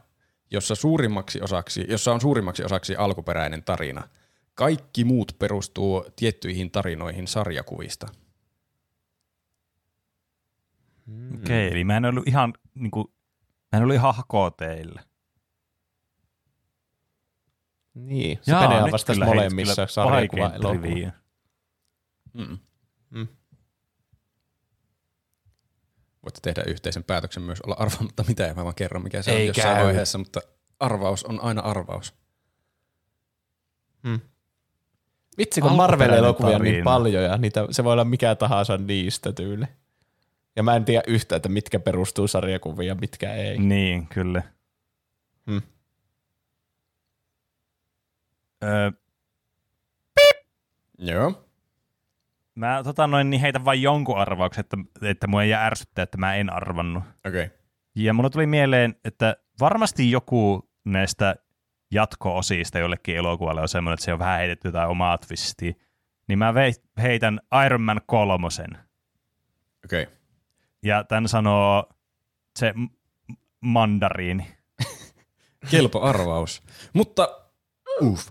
jossa, suurimmaksi osaksi, jossa on suurimmaksi osaksi alkuperäinen tarina. Kaikki muut perustuu tiettyihin tarinoihin sarjakuvista. Okei, okay, eli mä en ollut ihan, niin kuin, mä en ollut ihan hakoo teille. Niin, se Penehan vastasi molemmissa sarjakuva elokuva. Mm. Mm. Voitte tehdä yhteisen päätöksen myös olla arvaamatta mitä ja mä vaan kerron mikä se Ei on jossain käy. vaiheessa, mutta arvaus on aina arvaus. Mm. Vitsi, kun Marvel-elokuvia on niin paljon ja niitä, se voi olla mikä tahansa niistä tyyli. Ja mä en tiedä yhtä, että mitkä perustuu sarjakuviin ja mitkä ei. Niin, kyllä. Hmm. Öö, Joo. Mä tota noin, niin heitän vain jonkun arvauksen, että, että mua ei jää ärsyttää, että mä en arvannut. Okei. Okay. Ja mulla tuli mieleen, että varmasti joku näistä jatko-osista jollekin elokuvalle on semmoinen, että se on vähän heitetty jotain omaa twistiä. Niin mä vei, heitän Iron Man kolmosen. Okei. Okay. Ja tämän sanoo se mandariini. Kelpo arvaus. Mutta, uff.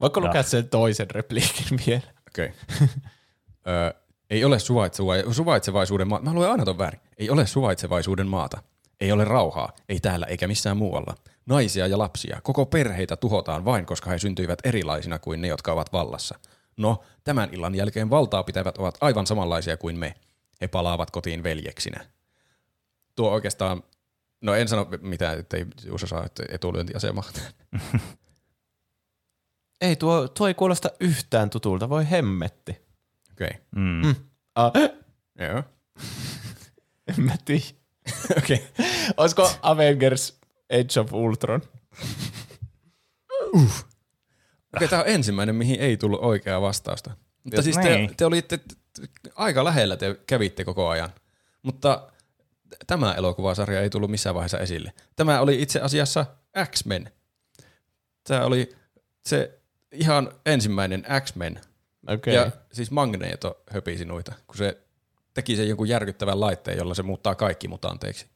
Voiko lukea sen toisen repliikin vielä? Okei. Okay. Ö, ei ole suvaitseva- suvaitsevaisuuden maata. Mä luen aina ton väärin. Ei ole suvaitsevaisuuden maata. Ei ole rauhaa. Ei täällä eikä missään muualla. Naisia ja lapsia, koko perheitä tuhotaan vain, koska he syntyivät erilaisina kuin ne, jotka ovat vallassa. No, tämän illan jälkeen valtaa pitävät ovat aivan samanlaisia kuin me. He palaavat kotiin veljeksinä. Tuo oikeastaan, no en sano mitään, ettei Juuso saa etulyöntiasemaa. Ei, tuo, tuo ei kuulosta yhtään tutulta, voi hemmetti. Okei. Okay. Mm. Mm. Ah, Joo. en mä tiedä. Okei. Okay. Olisiko Avengers Age of Ultron? Okei, tämä on ensimmäinen, mihin ei tullut oikeaa vastausta. Mutta siis te, Niin. te olitte aika lähellä, te kävitte koko ajan. Mutta tämä elokuvasarja ei tullut missään vaiheessa esille. Tämä oli itse asiassa X-Men. Tämä oli se ihan ensimmäinen X-Men. Okei. Ja siis Magneto höpisi noita, kun se teki sen jonkun järkyttävän laitteen, jolla se muuttaa kaikki mutanteiksi.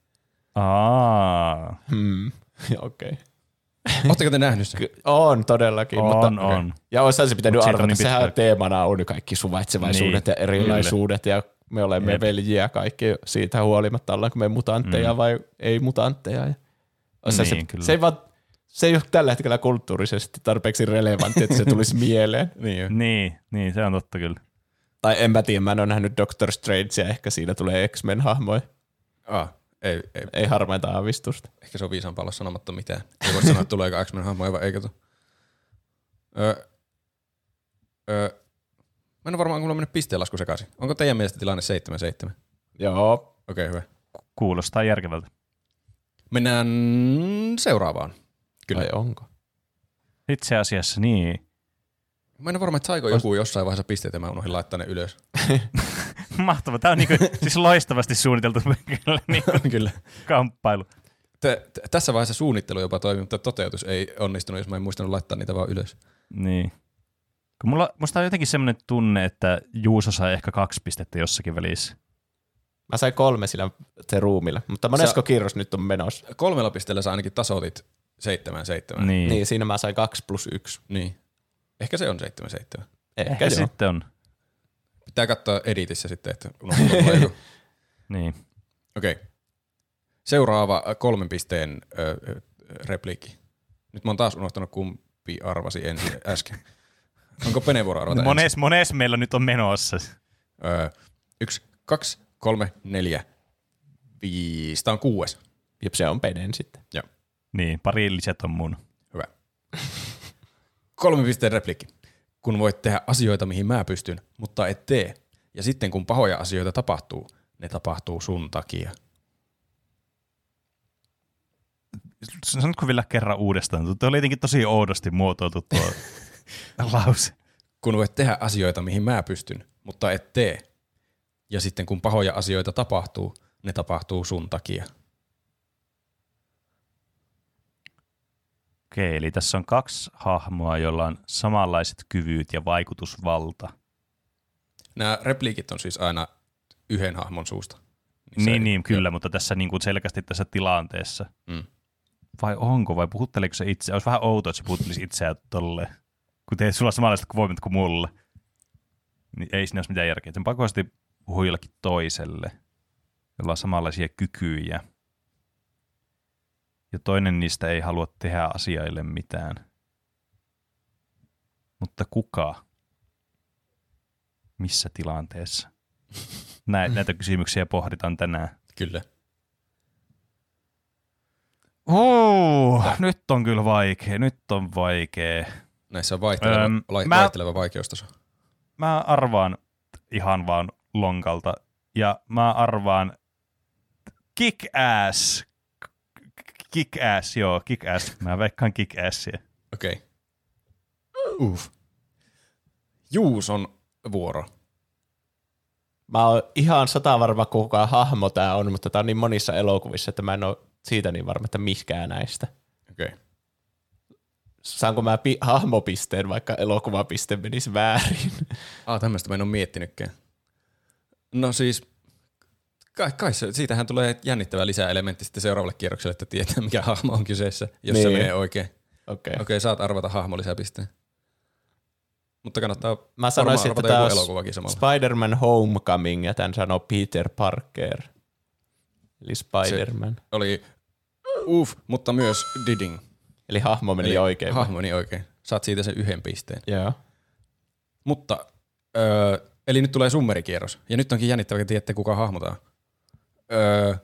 Aa, Hmm. Okei. Oletteko te nähnyt sen? On todellakin. on, mutta, on. Ja olisi se pitänyt Mut arvata. niin Sehän teemana on kaikki suvaitsevaisuudet Niin, ja erilaisuudet ja me olemme Jep. veljiä kaikki siitä huolimatta, ollaanko me mutantteja Mm. vai ei mutantteja. Ja Niin, se, kyllä. se, ei vaan, se ei ole tällä hetkellä kulttuurisesti tarpeeksi relevantti, että se tulisi mieleen. Niin jo. Niin, niin, se on totta kyllä. Tai en mä tiedä, mä en ole nähnyt Doctor Strangea, ehkä siinä tulee X-Men-hahmoja. Ah, ei, ei, Ei harmaita aavistusta. Ehkä se on viisaampaa olla sanomatta mitään. Ei voi sanoa, että tuleeko X-Men hahmoja vai eikö tule. Öö, öö, mä en ole varmaan, on mennyt pisteenlasku sekaisin. Onko teidän mielestä tilanne 7-7? Joo. Okei, okay, hyvä. Kuulostaa järkevältä. Mennään seuraavaan. Kyllä. Vai onko? Itse asiassa niin. Mä en ole varma, että saiko joku jossain vaiheessa pisteitä, mä unohdin laittaa ne ylös. Mahtava. Tämä on niinku, siis loistavasti suunniteltu kyllä, niinku Kyllä. kamppailu. T- t- tässä vaiheessa suunnittelu jopa toimi, mutta toteutus ei onnistunut, jos mä en muistanut laittaa niitä vaan ylös. Niin. Kun mulla, musta on jotenkin semmoinen tunne, että Juuso sai ehkä kaksi pistettä jossakin välissä. Mä sain kolme sillä se ruumilla, mutta monesko kierros nyt on menossa? Kolmella pisteellä sä ainakin tasoitit 7-7. Niin. Niin, siinä mä sain kaksi plus yksi. niin. Ehkä se on 7-7. Ehkä, Ehkä joo. sitten on. Pitää katsoa editissä sitten, että unohtuu. Niin. Okei. Seuraava äh, kolmen pisteen ö, ö, repliikki. Nyt mä oon taas unohtanut, kum, Hippi arvasi ensin äsken. Onko Pene vuoro arvata ensin? Mones, mones meillä nyt on menossa. Öö, yksi, kaksi, kolme, neljä, viisi. Tämä on kuudes. Jep, se on Penen sitten. Joo, Niin, pari liset on mun. hyvä. Kolme pisteen replikki. Kun voit tehdä asioita, mihin mä pystyn, mutta et tee. Ja sitten kun pahoja asioita tapahtuu, ne tapahtuu sun takia. Sanotko vielä kerran uudestaan? Tuo oli jotenkin tosi oudosti muotoiltu tuo lause. Kun voit tehdä asioita, mihin mä pystyn, mutta et tee. Ja sitten kun pahoja asioita tapahtuu, ne tapahtuu sun takia. Okei, eli tässä on kaksi hahmoa, joilla on samanlaiset kyvyt ja vaikutusvalta. Nämä repliikit on siis aina yhden hahmon suusta. Niin, niin, niin kyllä, mutta tässä niin kuin selkeästi tässä tilanteessa. Mm. Vai onko, vai puhutteleeko se itse? Olisi vähän outoa, että se puhuttelisi itseään tolle. Kun teet sulla samanlaiset voimat kuin mulla. Niin ei siinä olisi mitään järkeä. Sen pakosti puhuu jollekin toiselle, jolla on samanlaisia kykyjä. Ja toinen niistä ei halua tehdä asiaille mitään. Mutta kuka? Missä tilanteessa? Nä, näitä kysymyksiä pohditaan tänään. Kyllä. Oh, nyt on kyllä vaikea, nyt on vaikea. Näissä on vaihteleva, Öm, lai, mä- vaihteleva vaikeustaso. Mä arvaan ihan vaan lonkalta ja mä arvaan kick ass. Kick ass, joo, kick ass. Mä veikkaan kick assia. Okei. Okay. Uff. Juuson vuoro. Mä oon ihan sata varma, kuka hahmo tää on, mutta tää on niin monissa elokuvissa, että mä en oo siitä niin varma, että miskään näistä. Okei. Okay. Saanko mä pi- hahmopisteen, vaikka elokuvapiste menisi väärin? Ah, tämmöistä mä en ole miettinytkään. No siis, kai, kai se, siitähän tulee jännittävä lisäelementti sitten seuraavalle kierrokselle, että tietää mikä hahmo on kyseessä, jos niin. se menee oikein. Okei. Okei, okay, saat arvata hahmo lisäpisteen. Mutta kannattaa Mä sanoisin, että on elokuvakin samalla. Spider-Man Homecoming, ja tämän sanoo Peter Parker. Eli Spider-Man. Se, Oli uff, mutta myös Diding. Eli hahmo meni Eli oikein. Hahmo meni oikein. Saat siitä sen yhden pisteen. Joo. Mutta, öö, eli nyt tulee summerikierros. Ja nyt onkin jännittävä, että tiedätte kuka hahmotaan. Öö,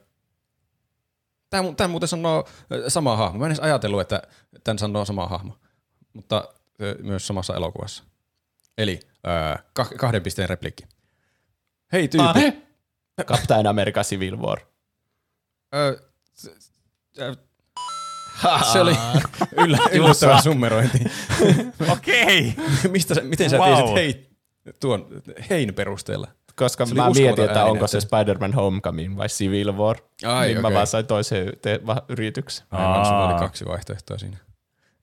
tämä, tämä muuten sanoo sama hahmo. Mä en edes ajatellut, että tämän sanoo sama hahmo. Mutta myös samassa elokuvassa. Eli öö, kah- kahden pisteen replikki. Hei tyyppi. Captain America Civil War. Öö, se, se oli yllä, yllättävä summerointi. Okei. Mistä miten sä Wow. tiesit hei, tuon hein perusteella? Koska Se mä mietin, että onko se Spider-Man Homecoming vai Civil War. Ai, niin mä okei. vaan sain toisen te- va- yrityksen. Aivan, sulla oli kaksi vaihtoehtoa siinä.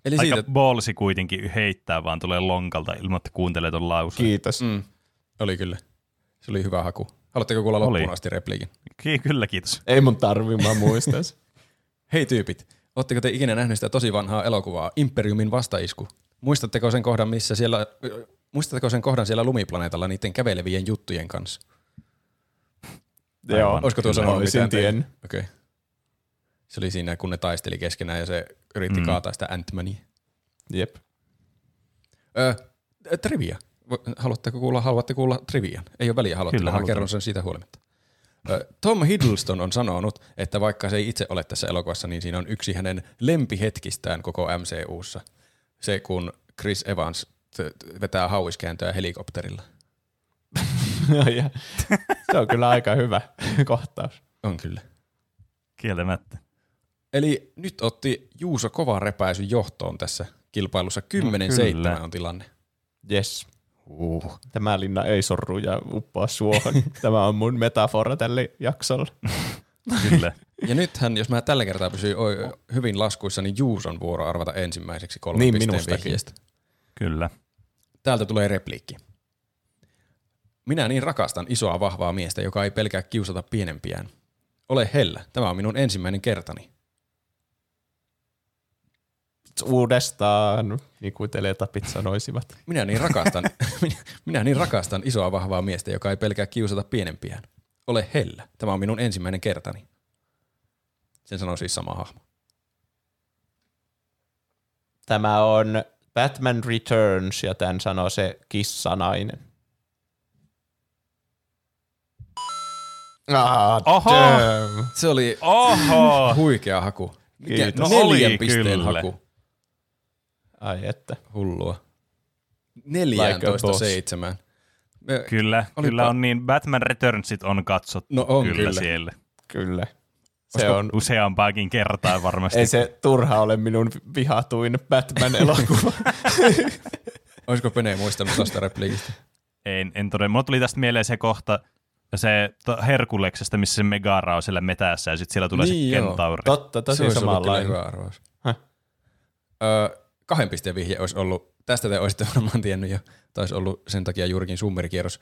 Eli Aika siitä, bolsi kuitenkin heittää, vaan tulee lonkalta ilman, että kuuntelee ton lauseen. Kiitos. mm, oli kyllä. Se oli hyvä haku. Haluatteko kuulla Oli. loppuun asti repliikin? Ki- kyllä, kiitos. Ei mun tarvi, mä muistan. sen. Hei tyypit, ootteko te ikinä nähneet sitä tosi vanhaa elokuvaa Imperiumin vastaisku? Muistatteko sen kohdan, missä siellä, muistatteko sen kohdan siellä lumiplaneetalla niiden kävelevien juttujen kanssa? Joo. Olisiko tuo sanonut olisin mitään tiennyt. Okei. Okay. Se oli siinä, kun ne taisteli keskenään ja se yritti Mm. kaataa sitä Ant-Mania. Jep. Öö, trivia. Haluatteko kuulla, haluatte kuulla trivian? Ei ole väliä, haluatte, mä kerron sen siitä huolimatta. Tom Hiddleston on sanonut, että vaikka se ei itse ole tässä elokuvassa, niin siinä on yksi hänen lempihetkistään koko MCUssa. Se, kun Chris Evans vetää hauiskääntöä helikopterilla. Ja se on kyllä aika hyvä kohtaus. On kyllä. Kieltämättä. Eli nyt otti Juuso kova repäisy johtoon tässä kilpailussa. 10-7 kyllä. on tilanne. Yes. Uh. Tämä linna ei sorru ja uppoa suohon. Tämä on mun metafora tälle jaksolle. Kyllä. Ja nythän, jos mä tällä kertaa pysyn hyvin laskuissa, niin Juuson vuoro arvata ensimmäiseksi kolmen Niin, pisteen minustakin. vihjeestä. Kyllä. Täältä tulee repliikki. Minä niin rakastan isoa vahvaa miestä, joka ei pelkää kiusata pienempiään. Ole hellä, tämä on minun ensimmäinen kertani. Uudestaan, niin kuin teletapit sanoisivat. Minä niin rakastan, minä, minä niin rakastan isoa vahvaa miestä, joka ei pelkää kiusata pienempiään. Ole hellä, tämä on minun ensimmäinen kertani. Sen sanoo siis sama hahmo. Tämä on Batman Returns ja tämän sanoo se kissanainen. Ah, Oho! damn. Se oli Oho! huikea haku. Mikä, Kiitos. No neljän oli pisteen kyllä. haku. Ai että. Hullua. Like 14 a boss. seitsemän. Me, Kyllä, Olipa- kyllä on niin. Batman Returnsit on katsottu No on kyllä, kyllä. siellä. Kyllä. Se on, Useampaakin kertaa varmasti. ei se turha ole minun vihatuin Batman-elokuva. olisiko Pene muistanut tuosta repliikistä? En, en todella. Mulla tuli tästä mieleen se kohta, se Herkuleksesta, missä se Megara on siellä metässä ja sitten siellä tulee Niin se joo. kentauri. Totta, tosi kyllä samanlainen. hyvä arvaus. Häh? Öö, kahden pisteen vihje olisi ollut, tästä te olisitte varmaan tiennyt jo, taisi ollut sen takia juurikin summerikierros.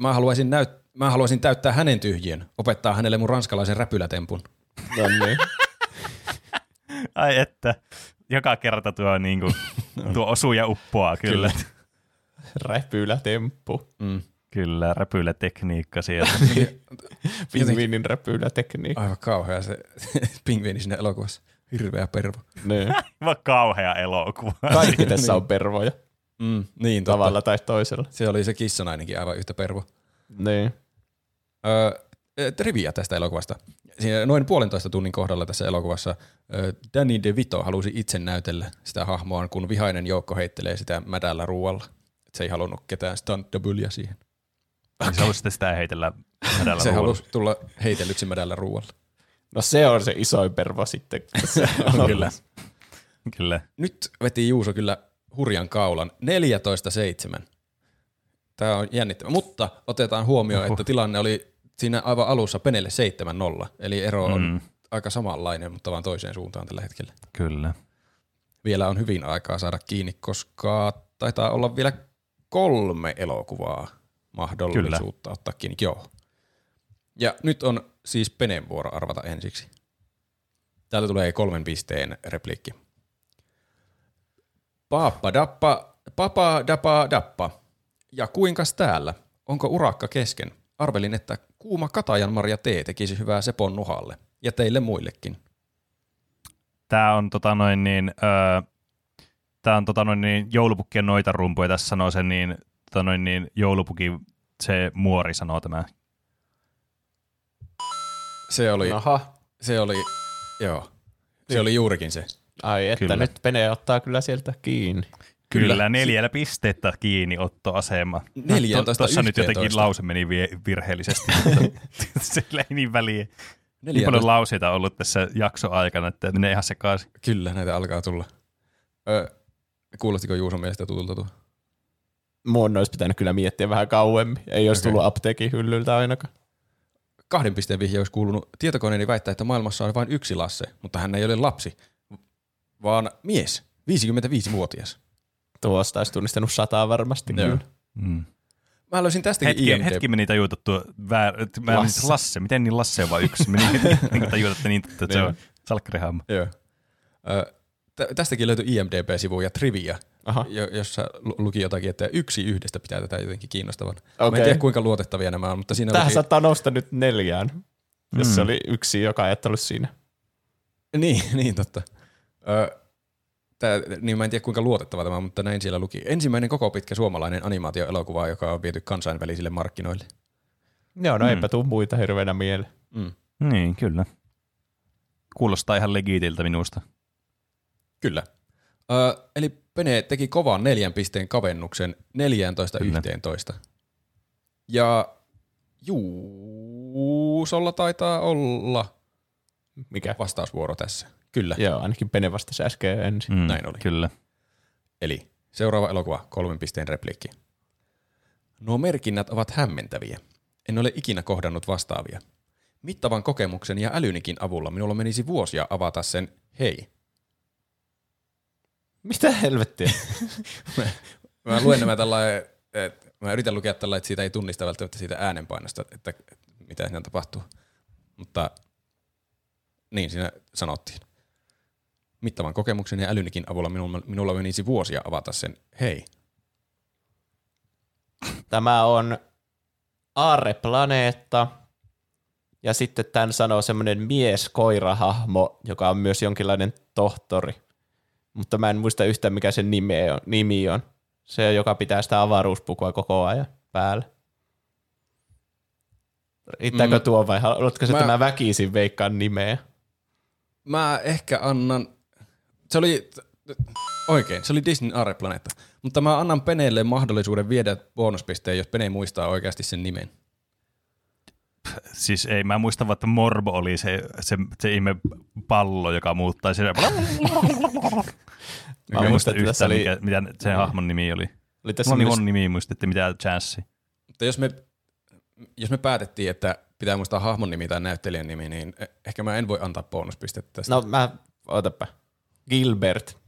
Mä haluaisin, näyt, mä haluaisin täyttää hänen tyhjien, opettaa hänelle mun ranskalaisen räpylätempun. No niin. Ai että. Joka kerta tuo, niinku, tuo osuu ja uppoaa kyllä. Kyllä, Räpylätemppu. Mm. kyllä räpylä tekniikka siellä. Pingviinin räpylätekniikka. Aivan kauhea se pingviini siinä elokuvassa. Hirveä pervo. Niin. Aivan kauhea elokuva. Kaikki tässä on pervoja Mm, niin, totta. tavalla tai toisella. Se oli se kissanainenkin aivan yhtä pervo. Niin. Öö, trivia tästä elokuvasta. Siinä noin puolentoista tunnin kohdalla tässä elokuvassa Danny DeVito halusi itse näytellä sitä hahmoaan, kun vihainen joukko heittelee sitä mädällä ruualla. Et se ei halunnut ketään stunt siihen. Okay. Se halusi sitä heitellä hädällä se ruoalla. halusi tulla heitellyksi mädällä ruualla. No se on se isoin pervo sitten. Se On kyllä. Kyllä. Nyt veti Juuso kyllä hurjan kaulan. 14-7. Tämä on jännittävä. Mutta otetaan huomioon, että tilanne oli siinä aivan alussa Penelle 7-0. Eli ero on Mm. aika samanlainen, mutta vaan toiseen suuntaan tällä hetkellä. Kyllä. Vielä on hyvin aikaa saada kiinni, koska taitaa olla vielä kolme elokuvaa mahdollisuutta ottaa kiinni. Joo. Ja nyt on siis Penen vuoro arvata ensiksi. Täältä tulee kolmen pisteen repliikki. Paappa dappa, papa dapa dappa. Ja kuinkas täällä? Onko urakka kesken? Arvelin, että kuuma katajan marja tee tekisi hyvää Sepon nuhalle. Ja teille muillekin. Tämä on tota noin niin, öö, tää on tota noin niin joulupukkien noita rumpuja. Tässä sanoo se niin, tota noin niin joulupukin se muori sanoo tämä. Se oli, Aha. se oli, joo. Se oli juurikin se. Ai että Kyllä. nyt Pene ottaa kyllä sieltä kiinni. Kyllä, Kyllä. neljällä pistettä kiinni ottoasema. 14 Tuossa nyt jotenkin 11. lause meni virheellisesti, mutta sillä ei niin väliä. Niin 14. paljon lauseita on ollut tässä jakso aikana, että menee ihan sekaisin. Kyllä, näitä alkaa tulla. Ö, kuulostiko Juuson mielestä tutulta tuo? Mun olisi pitänyt kyllä miettiä vähän kauemmin. Ei olisi Okei. tullut apteekin hyllyltä ainakaan. Kahden pisteen vihje olisi kuulunut. Tietokoneeni väittää, että maailmassa on vain yksi Lasse, mutta hän ei ole lapsi, vaan mies, 55-vuotias. Tuosta olisi tunnistanut sataa varmasti Joo. kyllä. Mm. Mä löysin tästäkin Hetki, IMDb. hetki meni tajuta tuo väär, mä Lasse. Lasse. Lasse. Miten niin Lasse on vain yksi? Meni niin tajuta, että, niin, että se on salkkarihamma. Joo. Ö, tä- tästäkin löytyi IMDb-sivu ja trivia, Aha. jo- jossa lu- luki jotakin, että yksi yhdestä pitää tätä jotenkin kiinnostavan. Mä Okei. en tiedä kuinka luotettavia nämä on, mutta siinä Tähän luki... saattaa nousta nyt neljään, jos Mm. se oli yksi, joka ei ollut siinä. Niin, niin totta. Ö, tää, niin mä en tiedä kuinka luotettava tämä mutta näin siellä luki. Ensimmäinen koko pitkä suomalainen animaatioelokuva, joka on viety kansainvälisille markkinoille. Joo, no Mm. eipä tuu muita hirveänä mieleen. Mm. Niin, kyllä. Kuulostaa ihan legiitiltä minusta. Kyllä. Ö, eli Pene teki kovan neljän pisteen kavennuksen 14-11. Ja Juusolla taitaa olla Mikä? vastausvuoro tässä. Kyllä. Joo, ainakin Pene vastasi äsken ensin. Mm, Näin oli. Kyllä. Eli seuraava elokuva, kolmen pisteen repliikki. Nuo merkinnät ovat hämmentäviä. En ole ikinä kohdannut vastaavia. Mittavan kokemuksen ja älynikin avulla minulla menisi vuosia avata sen hei. Mitä helvettiä? Mä luen nämä että mä yritän lukea tällä, että siitä ei tunnista välttämättä siitä äänenpainosta, että mitä siinä tapahtuu. Mutta niin siinä sanottiin. Mittavan kokemuksen ja älynikin avulla minulla, minulla menisi vuosia avata sen hei. Tämä on Aarreplaneetta. Ja sitten tämän sanoo semmoinen mies-koirahahmo, joka on myös jonkinlainen tohtori. mutta mä en muista yhtään mikä sen nime on, nimi on. Se, joka pitää sitä avaruuspukua koko ajan päällä. Riittääkö mm. tuo vai haluatko se Mä- tämä väkisin veikkaan nimeä? Mä ehkä annan, se oli oikein, se oli Disney Aarreplaneetta, mutta mä annan Peneelle mahdollisuuden viedä bonuspisteen, jos Pene muistaa oikeasti sen nimen. Siis ei, mä muistan vaan, että Morbo oli se, se, se ihme pallo, joka muuttaa sitä. Mä muistan, muista että tässä yhtään, oli, mikä, mitä sen hahmon nimi oli. oli tässä Mulla myös, huono nimi, muistitte mitä chanssi. Mutta jos me, jos me päätettiin, että pitää muistaa hahmon nimi tai näyttelijän nimi, niin eh- ehkä mä en voi antaa bonuspistettä tästä. no mä, ootapa, Gilbert.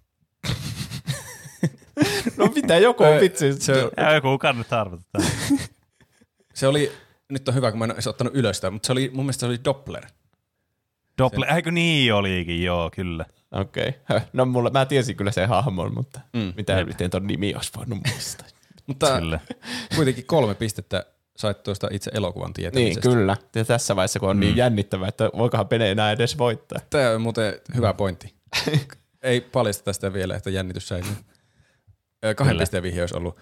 no mitä, joku on vitsi. se, Ja joku kannattaa arvata tämän. se oli, nyt on hyvä, kun mä en edes ottanut ylös sitä, mutta se oli, mun mielestä se oli Doppler. Doppler, eikö niin olikin, joo, kyllä. Okei. Okay. No mulla, mä tiesin kyllä sen hahmon, mutta Mm. mitä, Jep. miten ton nimi olisi voinut muistaa. Mutta Kyllä. kuitenkin kolme pistettä sait tuosta itse elokuvan niin, tietämisestä. kyllä. Ja tässä vaiheessa, kun on mm. niin jännittävää, että voikohan Pene enää edes voittaa. Tämä on muuten hyvä pointti. Ei paljasta tästä vielä, että jännitys säilyy. Kahden Kyllä. pisteen vihje olisi ollut.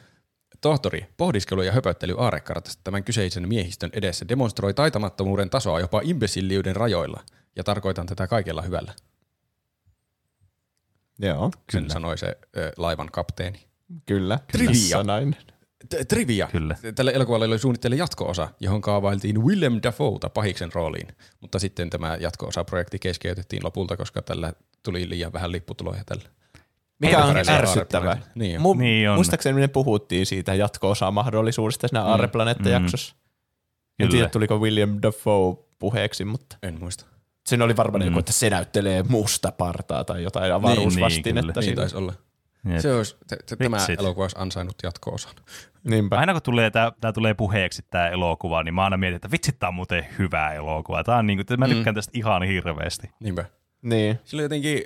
Tohtori, pohdiskelu ja höpöttely aarekartasta tämän kyseisen miehistön edessä demonstroi taitamattomuuden tasoa jopa imbesilliyden rajoilla. Ja tarkoitan tätä kaikella hyvällä, Joo, sen sanoi se ö, laivan kapteeni. kyllä. Trivia. T- Trivia. Kyllä. Tälle elokuvalle oli suunnitteilla jatko-osa, johon kaavailtiin Willem Dafoeta pahiksen rooliin, mutta sitten tämä jatko-osa-projekti keskeytettiin lopulta, koska tällä tuli liian vähän lipputuloja tällä. Mikä on ärsyttävää. Niin. Mu- Niin on. Muistaakseni me puhuttiin siitä jatko-osaa mahdollisuudesta siinä mm. Aarreplaneetta-jaksossa. En Kyllä. tiedä, tuliko William Dafoe puheeksi, mutta En muista. siinä oli varmaan Mm. joku, että se näyttelee musta partaa tai jotain niin, avaruusvastinetta. kyllä. Niin siinä. taisi olla. Jep. Se olisi, te, te, tämä Vitsit. elokuva olisi ansainnut jatko-osan. Niinpä. Aina kun tulee, tää, tää tulee puheeksi tämä elokuva, niin mä aina mietin, että vitsi, tää on muuten hyvä elokuva. Tää on niinku, mä tykkään tästä ihan hirveästi. Niinpä. Niin. Sillä oli jotenkin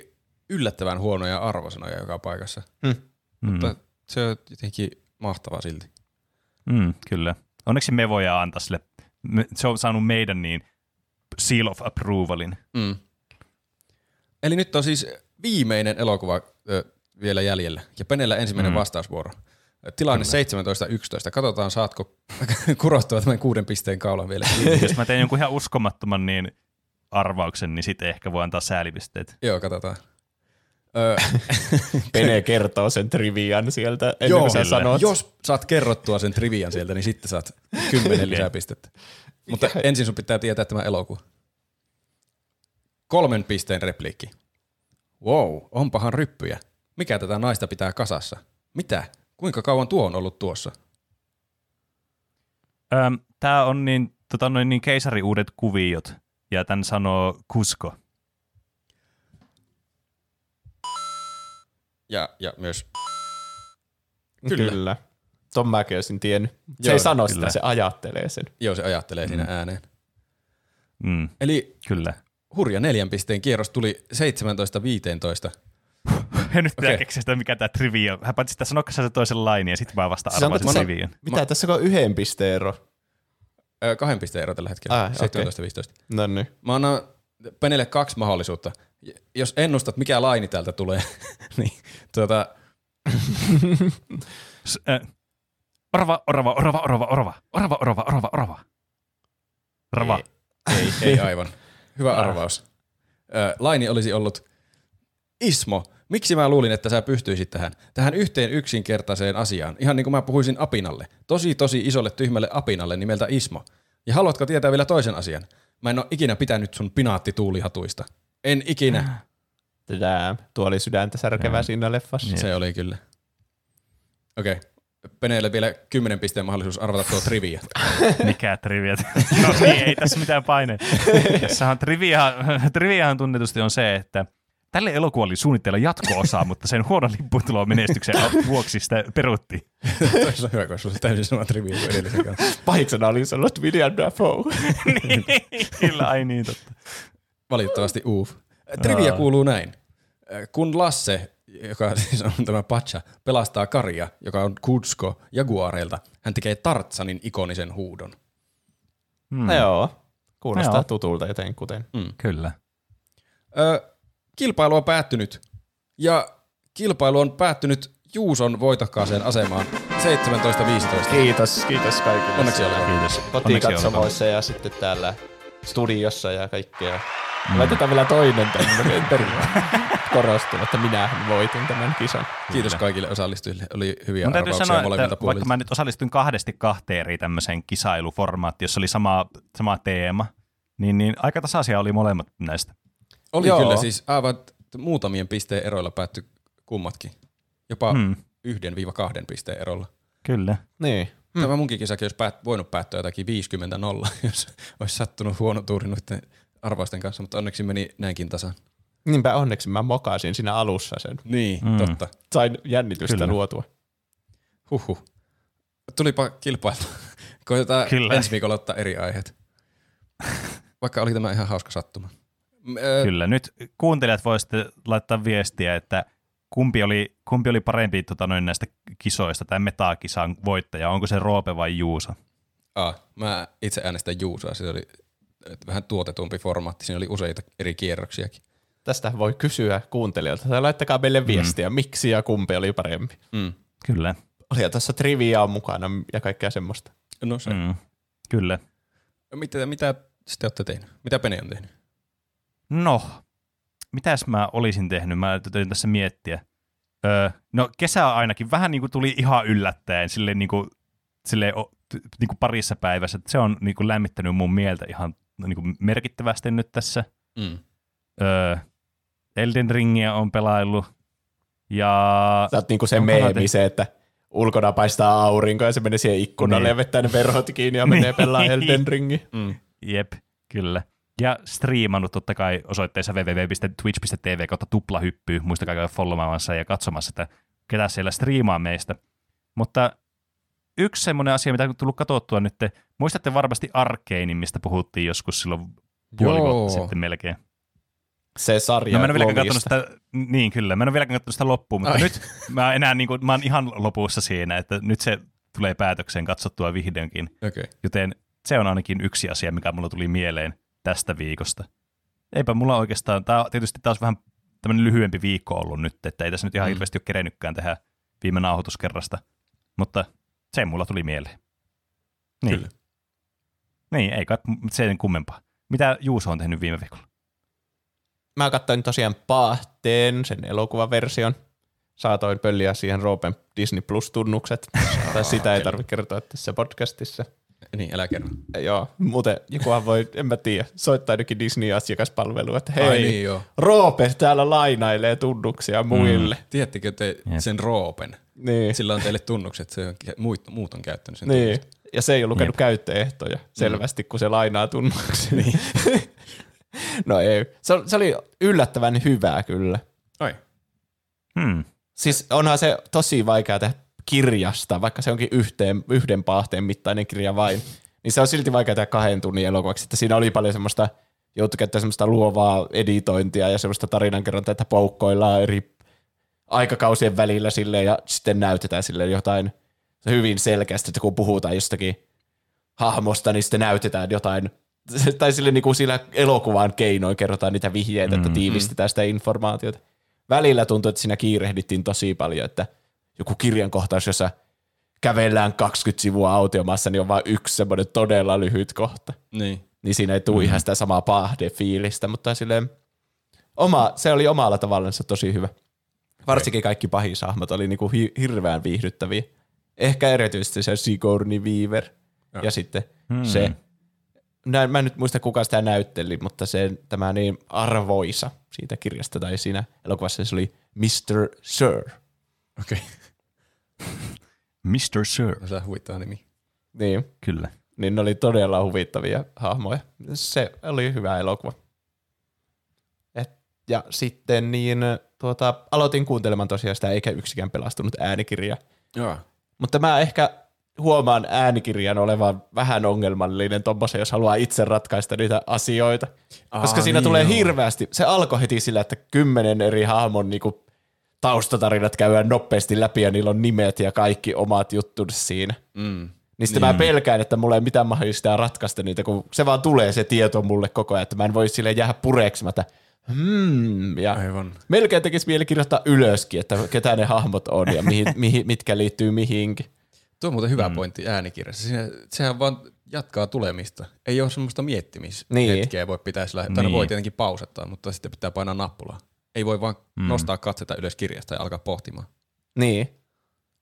yllättävän huonoja arvosanoja joka paikassa, Mm. Mm. mutta se on jotenkin mahtava silti. Mm, kyllä. Onneksi me voidaan antaa sille, se on saanut meidän niin seal of approvalin. Mm. Eli nyt on siis viimeinen elokuva ö, vielä jäljellä ja Penellä ensimmäinen Mm. mm. vastausvuoro. Tilanne 17.11. Katsotaan, saatko kurottua tämän kuuden pisteen kaulan vielä. Jos mä teen jonkun ihan uskomattoman niin arvauksen, niin sitten ehkä voi antaa säälipisteet. Joo, katsotaan. Pene kertoo sen trivian sieltä ennen Joo, kuin sä sanot. jos saat kerrottua sen trivian sieltä, niin sitten saat kymmenen lisäpistettä. Mutta ensin sun pitää tietää tämä elokuva. Kolmen pisteen repliikki. Wow, onpahan ryppyjä. Mikä tätä naista pitää kasassa? Mitä? Kuinka kauan tuo on ollut tuossa? Öm, tää on niin, tota noin, niin keisari uudet kuviot, ja tän sanoo Kusko. Ja, ja myös, Kyllä. Kyllä. Ton mäkin olisin tiennyt. Se Joo, ei sano kyllä. sitä, se ajattelee sen. joo se ajattelee siinä ääneen. Mm, Eli kyllä. hurja neljän pisteen kierros tuli 17.15. Ja nyt pitää Okei. keksiä sitä, mikä tää trivia on. Hän paitsi sitä sanokka se toisen lainin, ja sitten mä vasta Siis arvasin trivian. Mitä, tässä on yhden pisteen ero? Kahden pisteen ero tällä hetkellä. Ah, 17-15. Okay. No niin. Mä annan Penille kaksi mahdollisuutta. Jos ennustat, mikä laini täältä tulee, niin tuota... S- äh. Orava, orava, orava, orava, orava. Orava, orava, orava, orava. Ei, ei, ei aivan. Hyvä arvaus. Laini olisi ollut Ismo miksi mä luulin, että sä pystyisit tähän, tähän yhteen yksinkertaiseen asiaan, ihan niin kuin mä puhuisin apinalle, tosi tosi isolle tyhmälle apinalle nimeltä Ismo. Ja haluatko tietää vielä toisen asian? Mä en ole ikinä pitänyt sun pinaattituulihatuista. En ikinä. Damn. Tuo oli sydäntä särkevää siinä leffassa. Se oli kyllä. Okei. Okay. Peneelle vielä 10 pisteen mahdollisuus arvata tuo trivia. Mikä trivia? No niin, ei tässä mitään paine. Tässähän trivia, triviahan tunnetusti on se, että tälle elokuvalle oli suunnitteilla jatko-osa, mutta sen huonon lipputulo menestyksen vuoksi sitä perutti. Toisaalta hyvä, koska sulla on täysin sama trivia kuin edellisen kanssa. Pahiksena oli ollut William Dafoe. niin, kyllä, ai niin totta. Valitettavasti uuf. Trivia kuuluu näin. Kun Lasse, joka siis on tämä Pacha, pelastaa Karia, joka on Kutsko Jaguareilta, hän tekee Tartsanin ikonisen huudon. Hmm, No joo. Kuulostaa Joo. tutulta jotenkuten. Kyllä. Ö, kilpailu on päättynyt. Ja kilpailu on päättynyt Juuson voitokkaaseen asemaan 17-15. Kiitos, kiitos kaikille. Onneksi olkoon. Kiitos. Kotikatsomoissa ja sitten täällä studiossa ja kaikkea. Mm. Laitetaan vielä toinen tämmöinen korostuu, että minä voitin tämän kisan. Kiitos kaikille osallistujille. Oli hyviä Mun arvauksia sanoa, molemmilta että puolilta. vaikka mä nyt osallistuin kahdesti kahteen eri tämmöiseen kisailuformaattiin, jossa oli sama, sama teema, niin, niin aika tasaisia oli molemmat näistä. Oli Joo. kyllä siis aivan muutamien pisteen eroilla päättyi kummatkin. Jopa Hmm. yhden viiva kahden pisteen erolla. Kyllä. Niin. Hmm. Tämä munkin kisakin olisi päät- voinut päättyä jotakin 50-0, jos olisi sattunut huono tuuri noiden arvausten kanssa, mutta onneksi meni näinkin tasan. Niinpä onneksi mä mokasin siinä alussa sen. Niin, Mm. mm. totta. Sain jännitystä Kyllä. luotua. Huhhuh. Tulipa kilpailtu. Koitetaan Kyllä. ensi viikolla ottaa eri aiheet. Vaikka oli tämä ihan hauska sattuma. Kyllä. Nyt kuuntelijat voisitte laittaa viestiä, että kumpi oli, kumpi oli parempi tota, noin näistä kisoista, tämä metakisan voittaja, onko se Roope vai Juuso? A, mä itse äänestän Juusoa. Se oli vähän tuotetumpi formaatti. Siinä oli useita eri kierroksiakin. Tästä voi kysyä kuuntelijoilta. Tai laittakaa meille viestiä, mm. miksi ja kumpi oli parempi. Mm. Kyllä. Oli tuossa triviaa mukana ja kaikkea semmoista. No se. Mm. Mm. Kyllä. Mitä, mitä sitten olette tehnyt? Mitä Pene on tehnyt? No, mitäs mä olisin tehnyt? Mä täytyy tässä miettiä. Öö, no kesä ainakin vähän niin kuin tuli ihan yllättäen, silleen niin kuin, silleen, o- t- niin kuin parissa päivässä. Se on niin kuin lämmittänyt mun mieltä ihan niin kuin merkittävästi nyt tässä. Mm. Öö, Elden Ringiä on pelaillut. Ja Sä oot niinku se meemi, se, että ulkona paistaa aurinko ja se menee siihen ikkunalle Niin. ja vettää ne verhot kiinni ja menee pelaa Elden Ringi. Mm. jep, kyllä. Ja striimannut totta kai osoitteessa www.twitch.tv kautta tuplahyppy. Muistakaa käydä followmaamassa ja katsomassa, että ketä siellä striimaa meistä. Mutta yksi semmoinen asia, mitä on tullut katsottua nyt, muistatte varmasti Arkeinin, mistä puhuttiin joskus silloin puoli Joo. vuotta sitten melkein. Se sarja No mä en ole vieläkään katsonut sitä, niin kyllä, mä en ole vieläkään katsonut sitä loppuun, mutta Ai. nyt mä enää niin kuin, mä oon ihan lopussa siinä, että nyt se tulee päätökseen katsottua vihdoinkin. Okay. Joten se on ainakin yksi asia, mikä mulla tuli mieleen tästä viikosta. Eipä mulla oikeastaan, tämä tietysti taas vähän tämmöinen lyhyempi viikko ollut nyt, että ei tässä nyt ihan Mm. hirveästi ole kerennytkään tehdä viime nauhoituskerrasta, mutta se mulla tuli mieleen. Niin. Kyllä. Niin, ei kai sen kummempaa. Mitä Juuso on tehnyt viime viikolla? Mä katsoin tosiaan Paahteen, sen elokuvaversion. Saatoin pölliä siihen Roopen Disney Plus-tunnukset. tai sitä ei tarvitse kertoa tässä podcastissa. Niin, älä kerro. Joo, muuten jokuhan voi, en mä tiedä, soittaa ainakin Disney-asiakaspalvelu, että hei, Ai niin, joo. Roope täällä lainailee tunnuksia muille. Mm. Tiedättekö te Jep. sen Roopen? Niin, Sillä on teille tunnukset, se on, muut, muut on käyttänyt sen niin. tunnukset. Ja se ei ole lukenut Jep. käyttöehtoja selvästi, kun se lainaa tunnuksia. Niin. no ei, se, se oli yllättävän hyvää kyllä. Ai. Hmm. Siis onhan se tosi vaikea tehdä kirjasta, vaikka se onkin yhteen, yhden paahteen mittainen kirja vain, niin se on silti vaikea tehdä kahden tunnin elokuvaksi, että siinä oli paljon semmoista, joutui käyttämään semmoista luovaa editointia ja semmoista tarinankerrontaa, että poukkoillaan eri aikakausien välillä silleen ja sitten näytetään sille jotain hyvin selkeästi, että kun puhutaan jostakin hahmosta, niin sitten näytetään jotain, tai sille niin kuin sillä elokuvan keinoin kerrotaan niitä vihjeitä, että tiivistetään sitä informaatiota. Välillä tuntui, että siinä kiirehdittiin tosi paljon, että joku kirjan kohtaus, jossa kävellään 20 sivua autiomaassa, niin on vain yksi semmoinen todella lyhyt kohta. Niin. Niin siinä ei tule mm. ihan sitä samaa paahde-fiilistä, mutta silleen oma, se oli omalla tavallaan tosi hyvä. Varsinkin kaikki pahisahmot oli niinku hi- hirveän viihdyttäviä. Ehkä erityisesti se Sigourney Weaver ja, ja sitten hmm. se, näin, mä en nyt muista kuka sitä näytteli, mutta se tämä niin arvoisa siitä kirjasta tai siinä elokuvassa se oli Mr. Sir. Okei. Mr. Sir. Se huvittava nimi. Niin, Kyllä. niin ne oli todella huvittavia hahmoja. Se oli hyvä elokuva. Et, ja sitten niin tuota, aloitin kuuntelemaan tosiaan sitä eikä yksikään pelastunut äänikirja. Joo. Mutta mä ehkä huomaan äänikirjan olevan vähän ongelmallinen tommosen, jos haluaa itse ratkaista niitä asioita. Aa, Koska siinä niin tulee joo. hirveästi, se alkoi heti sillä, että kymmenen eri hahmon niinku taustatarinat käydään nopeasti läpi ja niillä on nimet ja kaikki omat juttunsa siinä. Mm. Niin sitten mä pelkään, että mulla ei mitään mahdollista ratkaista niitä, kun se vaan tulee se tieto mulle koko ajan, että mä en voi sille jäädä pureksimatta. hmm, ja Aivan. melkein tekisi mieli kirjoittaa ylöskin, että ketä ne hahmot on ja mihin, mihin, mitkä liittyy mihinkin. Tuo on muuten hyvä mm. pointti äänikirjassa. Siinä, sehän vaan jatkaa tulemista. Ei ole semmoista miettimishetkeä Niin. voi pitää sillä, tai Niin. voi tietenkin pausettaa, mutta sitten pitää painaa nappulaa. Ei voi vaan mm. nostaa katsetta ylös kirjasta ja alkaa pohtimaan. Niin.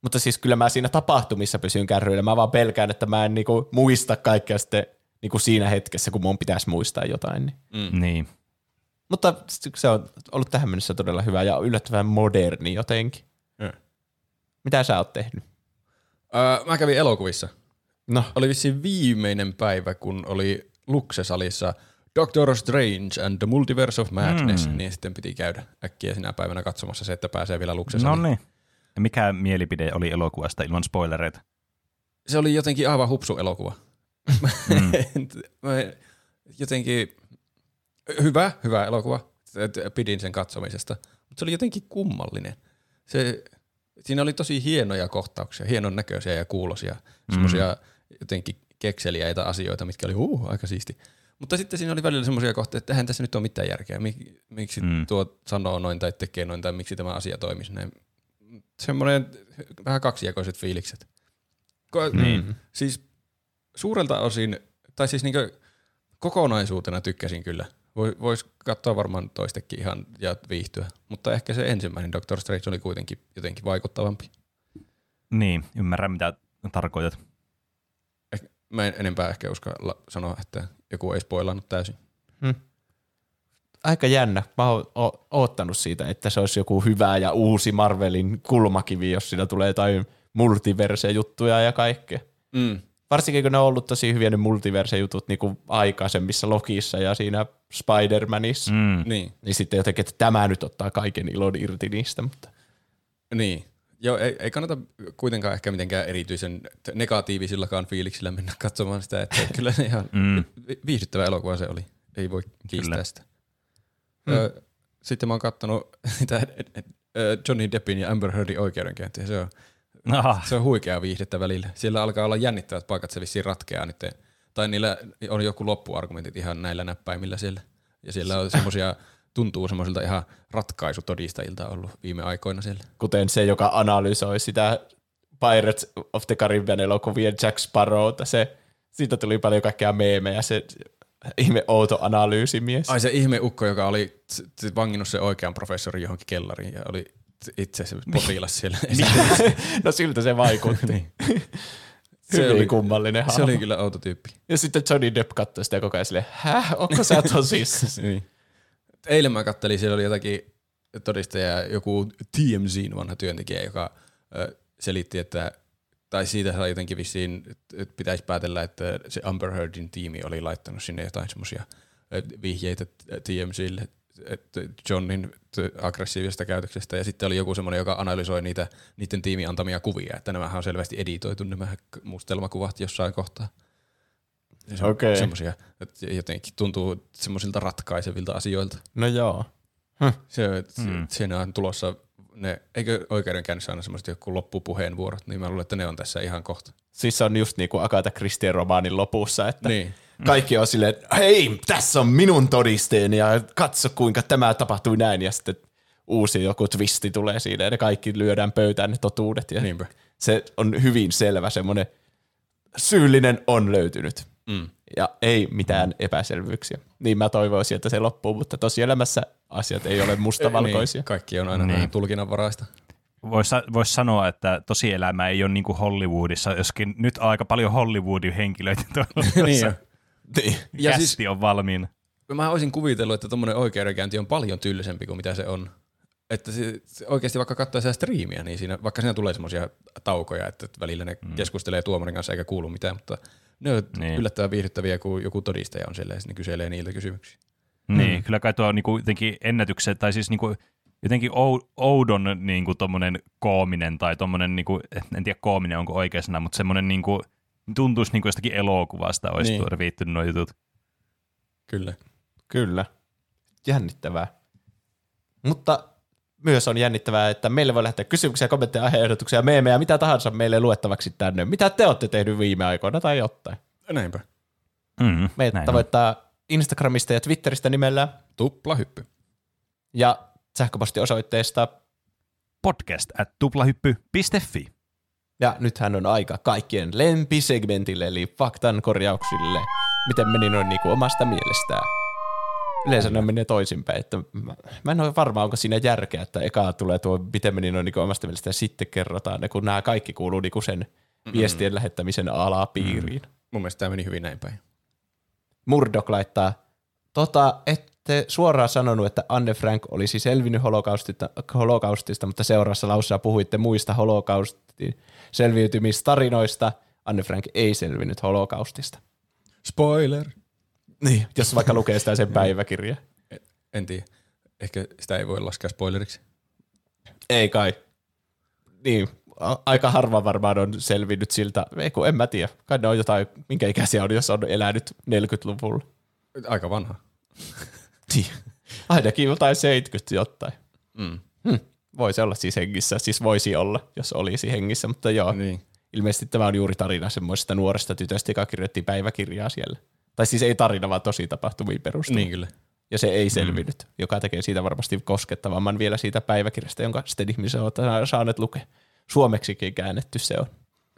Mutta siis kyllä mä siinä tapahtumissa pysyn kärryillä. Mä vaan pelkään, että mä en niinku muista kaikkea sitten niinku siinä hetkessä, kun mun pitäisi muistaa jotain. Niin. Mm. Niin. Mutta se on ollut tähän mennessä todella hyvä ja yllättävän moderni jotenkin. Mm. Mitä sä oot tehnyt? Öö, mä kävin elokuvissa. No, Oli vissiin viimeinen päivä, kun oli Luksesalissa Doctor Strange and the Multiverse of Madness, mm. niin sitten piti käydä äkkiä sinä päivänä katsomassa se, että pääsee vielä No Luksesaliin. niin. Ja mikä mielipide oli elokuvasta ilman spoilereita? Se oli jotenkin aivan hupsu elokuva. Mm. Jotenkin hyvä, hyvä elokuva. Pidin sen katsomisesta, mutta se oli jotenkin kummallinen. Se, siinä oli tosi hienoja kohtauksia, hienon näköisiä ja kuulosia, mm. semmoisia jotenkin kekseliäitä asioita, mitkä oli uh, aika siisti. Mutta sitten siinä oli välillä semmoisia kohtia, että eihän tässä nyt ole mitään järkeä. Mik, miksi Mm. tuo sanoo noin tai tekee noin tai miksi tämä asia toimisi näin. Semmoinen vähän kaksijakoiset fiilikset. Ko- Niin. Siis suurelta osin, tai siis niinku kokonaisuutena tykkäsin kyllä. Voi- Voisi katsoa varmaan toistekin ihan ja viihtyä, mutta ehkä se ensimmäinen Doctor Strange oli kuitenkin jotenkin vaikuttavampi. Niin, ymmärrän mitä tarkoitat. Eh, Mä en enempää ehkä uskalla sanoa, että joku ei spoilannut täysin. aika jännä. Mä oon o- oottanut siitä, että se olisi joku hyvä ja uusi Marvelin kulmakivi, jos siinä tulee jotain multiverse-juttuja ja kaikkea. Mm. Varsinkin kun ne on ollut tosi hyviä ne multiverse-jutut niin kuin aikaisemmissa Lokissa ja siinä Spider-Manissa. Mm. Niin, Niin sitten jotenkin, että tämä nyt ottaa kaiken ilon irti niistä. Mutta. niin. Joo, ei, ei kannata kuitenkaan ehkä mitenkään erityisen negatiivisillakaan fiiliksillä mennä katsomaan sitä, että kyllä se ihan Mm. vi- viihdyttävä elokuva se oli. Ei voi kiistää Kyllä. sitä. Ö, sitten mä oon kattonut sitä Johnny Deppin ja Amber Heardin oikeudenkäyntiä. Se on, Ah, se on huikea viihdettä välillä. Siellä alkaa olla jännittävät paikat, se vissiin ratkeaa nyt. Tai niillä on joku loppuargumentit ihan näillä näppäimillä siellä. Ja siellä on semmosia, tuntuu semmoisilta ihan ratkaisutodistajilta ollut viime aikoina siellä. Kuten se, joka analysoi sitä Pirates of the Caribbean elokuvien Jack Sparrowta. Se, siitä tuli paljon kaikkea meemejä, se ihme outo analyysimies. Ai se ihme ukko, joka oli vanginnut se oikean professorin johonkin kellariin ja oli itse se potilas siellä. no siltä se vaikutti. Niin. Hyvin oli- kummallinen hahmo. Se oli kyllä outo tyyppi. Ja sitten Johnny Depp katsoi sitä koko ajan silleen, häh, onko sä tosissaan? Niin. Eilen mä kattelin, siellä oli jotakin todistajaa, joku TMZin vanha työntekijä, joka selitti, että tai siitä sai jotenkin vissiin, että pitäisi päätellä, että se Amber Heardin tiimi oli laittanut sinne jotain semmoisia vihjeitä TMZille, Johnin aggressiivisesta käytöksestä, ja sitten oli joku semmoinen, joka analysoi niitä, niiden tiimin antamia kuvia, että nämähän on selvästi editoitu nämä mustelmakuvat jossain kohtaa. Se on Okei. Semmoisia, että jotenkin tuntuu semmoisilta ratkaisevilta asioilta. No joo. Se, Hmm. mm. Siinä on tulossa ne, eikö oikeudenkäynnissä aina semmoiset joku loppupuheenvuorot, niin mä luulen, että ne on tässä ihan kohta. Siis se on just niin kuin Agatha Christien romaanin lopussa, että Niin. kaikki on silleen, että hei, tässä on minun todisteeni ja katso kuinka tämä tapahtui näin. Ja sitten uusi joku twisti tulee siinä ja ne kaikki lyödään pöytään ne totuudet. Ja Niinpä. se on hyvin selvä semmoinen, syyllinen on löytynyt. Mm. Ja ei mitään epäselvyyksiä. Niin mä toivoisin, että se loppuu, mutta tosielämässä asiat ei ole mustavalkoisia. Niin, kaikki on aina Niin. tulkinnanvaraista. Voisi vois sanoa, että tosielämä ei ole niin kuin Hollywoodissa, joskin nyt on aika paljon Hollywoodin henkilöitä tuolla. niin jo. Niin. Ja siis on valmiina. mä olisin kuvitellut, että tuommoinen oikeudenkäynti on paljon tyllisempi kuin mitä se on. Että se, se oikeasti vaikka katsoo sitä striimiä, niin siinä, vaikka siinä tulee semmoisia taukoja, että välillä ne mm. keskustelee tuomarin kanssa eikä kuulu mitään, mutta ne on Niin. yllättävän viihdyttäviä, kun joku todistaja on siellä ja sitten ne kyselee niiltä kysymyksiä. Niin, kyllä kai tuo on niinku jotenkin ennätyksen, tai siis niinku jotenkin ou- oudon niinku tommonen koominen, tai tommonen, niinku, en tiedä koominen onko oikea sana, mutta semmoinen niinku, tuntuisi niinku jostakin elokuvasta olisi Niin. niin. viittynyt nuo jutut. Kyllä. Kyllä. Jännittävää. Mutta myös on jännittävää, että meille voi lähettää kysymyksiä, kommentteja, aiheehdotuksia, meemejä, mitä tahansa meille luettavaksi tänne. Mitä te olette tehnyt viime aikoina tai jotain? Näinpä. Mm, Meitä näin on. tavoittaa Instagramista ja Twitteristä nimellä Tupla hyppy. Ja sähköpostiosoitteesta. Podcast at tuplahyppy.fi. Ja nythän on aika kaikkien lempisegmentille, eli faktan korjauksille. Miten meni noin niin kuin omasta mielestään. Yleensä ne menee toisinpäin, että mä, mä en ole varma, onko siinä järkeä, että eka tulee tuo, miten meni noin niin omasta mielestä, ja sitten kerrotaan ne, kun nämä kaikki kuuluu niin sen viestien lähettämisen alapiiriin. Mun mielestä tämä meni hyvin näin päin. Murdoch laittaa, tota, ette suoraan sanonut, että Anne Frank olisi selvinnyt holokaustista, holokaustista mutta seuraavassa lauseessa puhuitte muista holokaustin selviytymistarinoista. Anne Frank ei selvinnyt holokaustista. Spoiler! Niin, jos vaikka lukee sitä sen päiväkirja. En tiedä. Ehkä sitä ei voi laskea spoileriksi. Ei kai. Niin, aika harva varmaan on selvinnyt siltä. Ei kun en mä tiedä. Kai ne on jotain, minkä ikäisiä on, jos on elänyt 40-luvulla. Aika vanha. Niin. Ainakin jotain 70 jotain. Mm. Hm. Voisi olla siis hengissä, siis voisi olla, jos olisi hengissä, mutta joo. Niin. Ilmeisesti tämä on juuri tarina semmoisesta nuoresta tytöstä, joka kirjoitti päiväkirjaa siellä. Tai siis ei tarina, vaan tosi tapahtumiin perustuva. Niin kyllä. Ja se ei selvinnyt, mm. joka tekee siitä varmasti koskettavamman vielä siitä päiväkirjasta, jonka sitten ihmiset ovat saaneet lukea. Suomeksikin käännetty se on.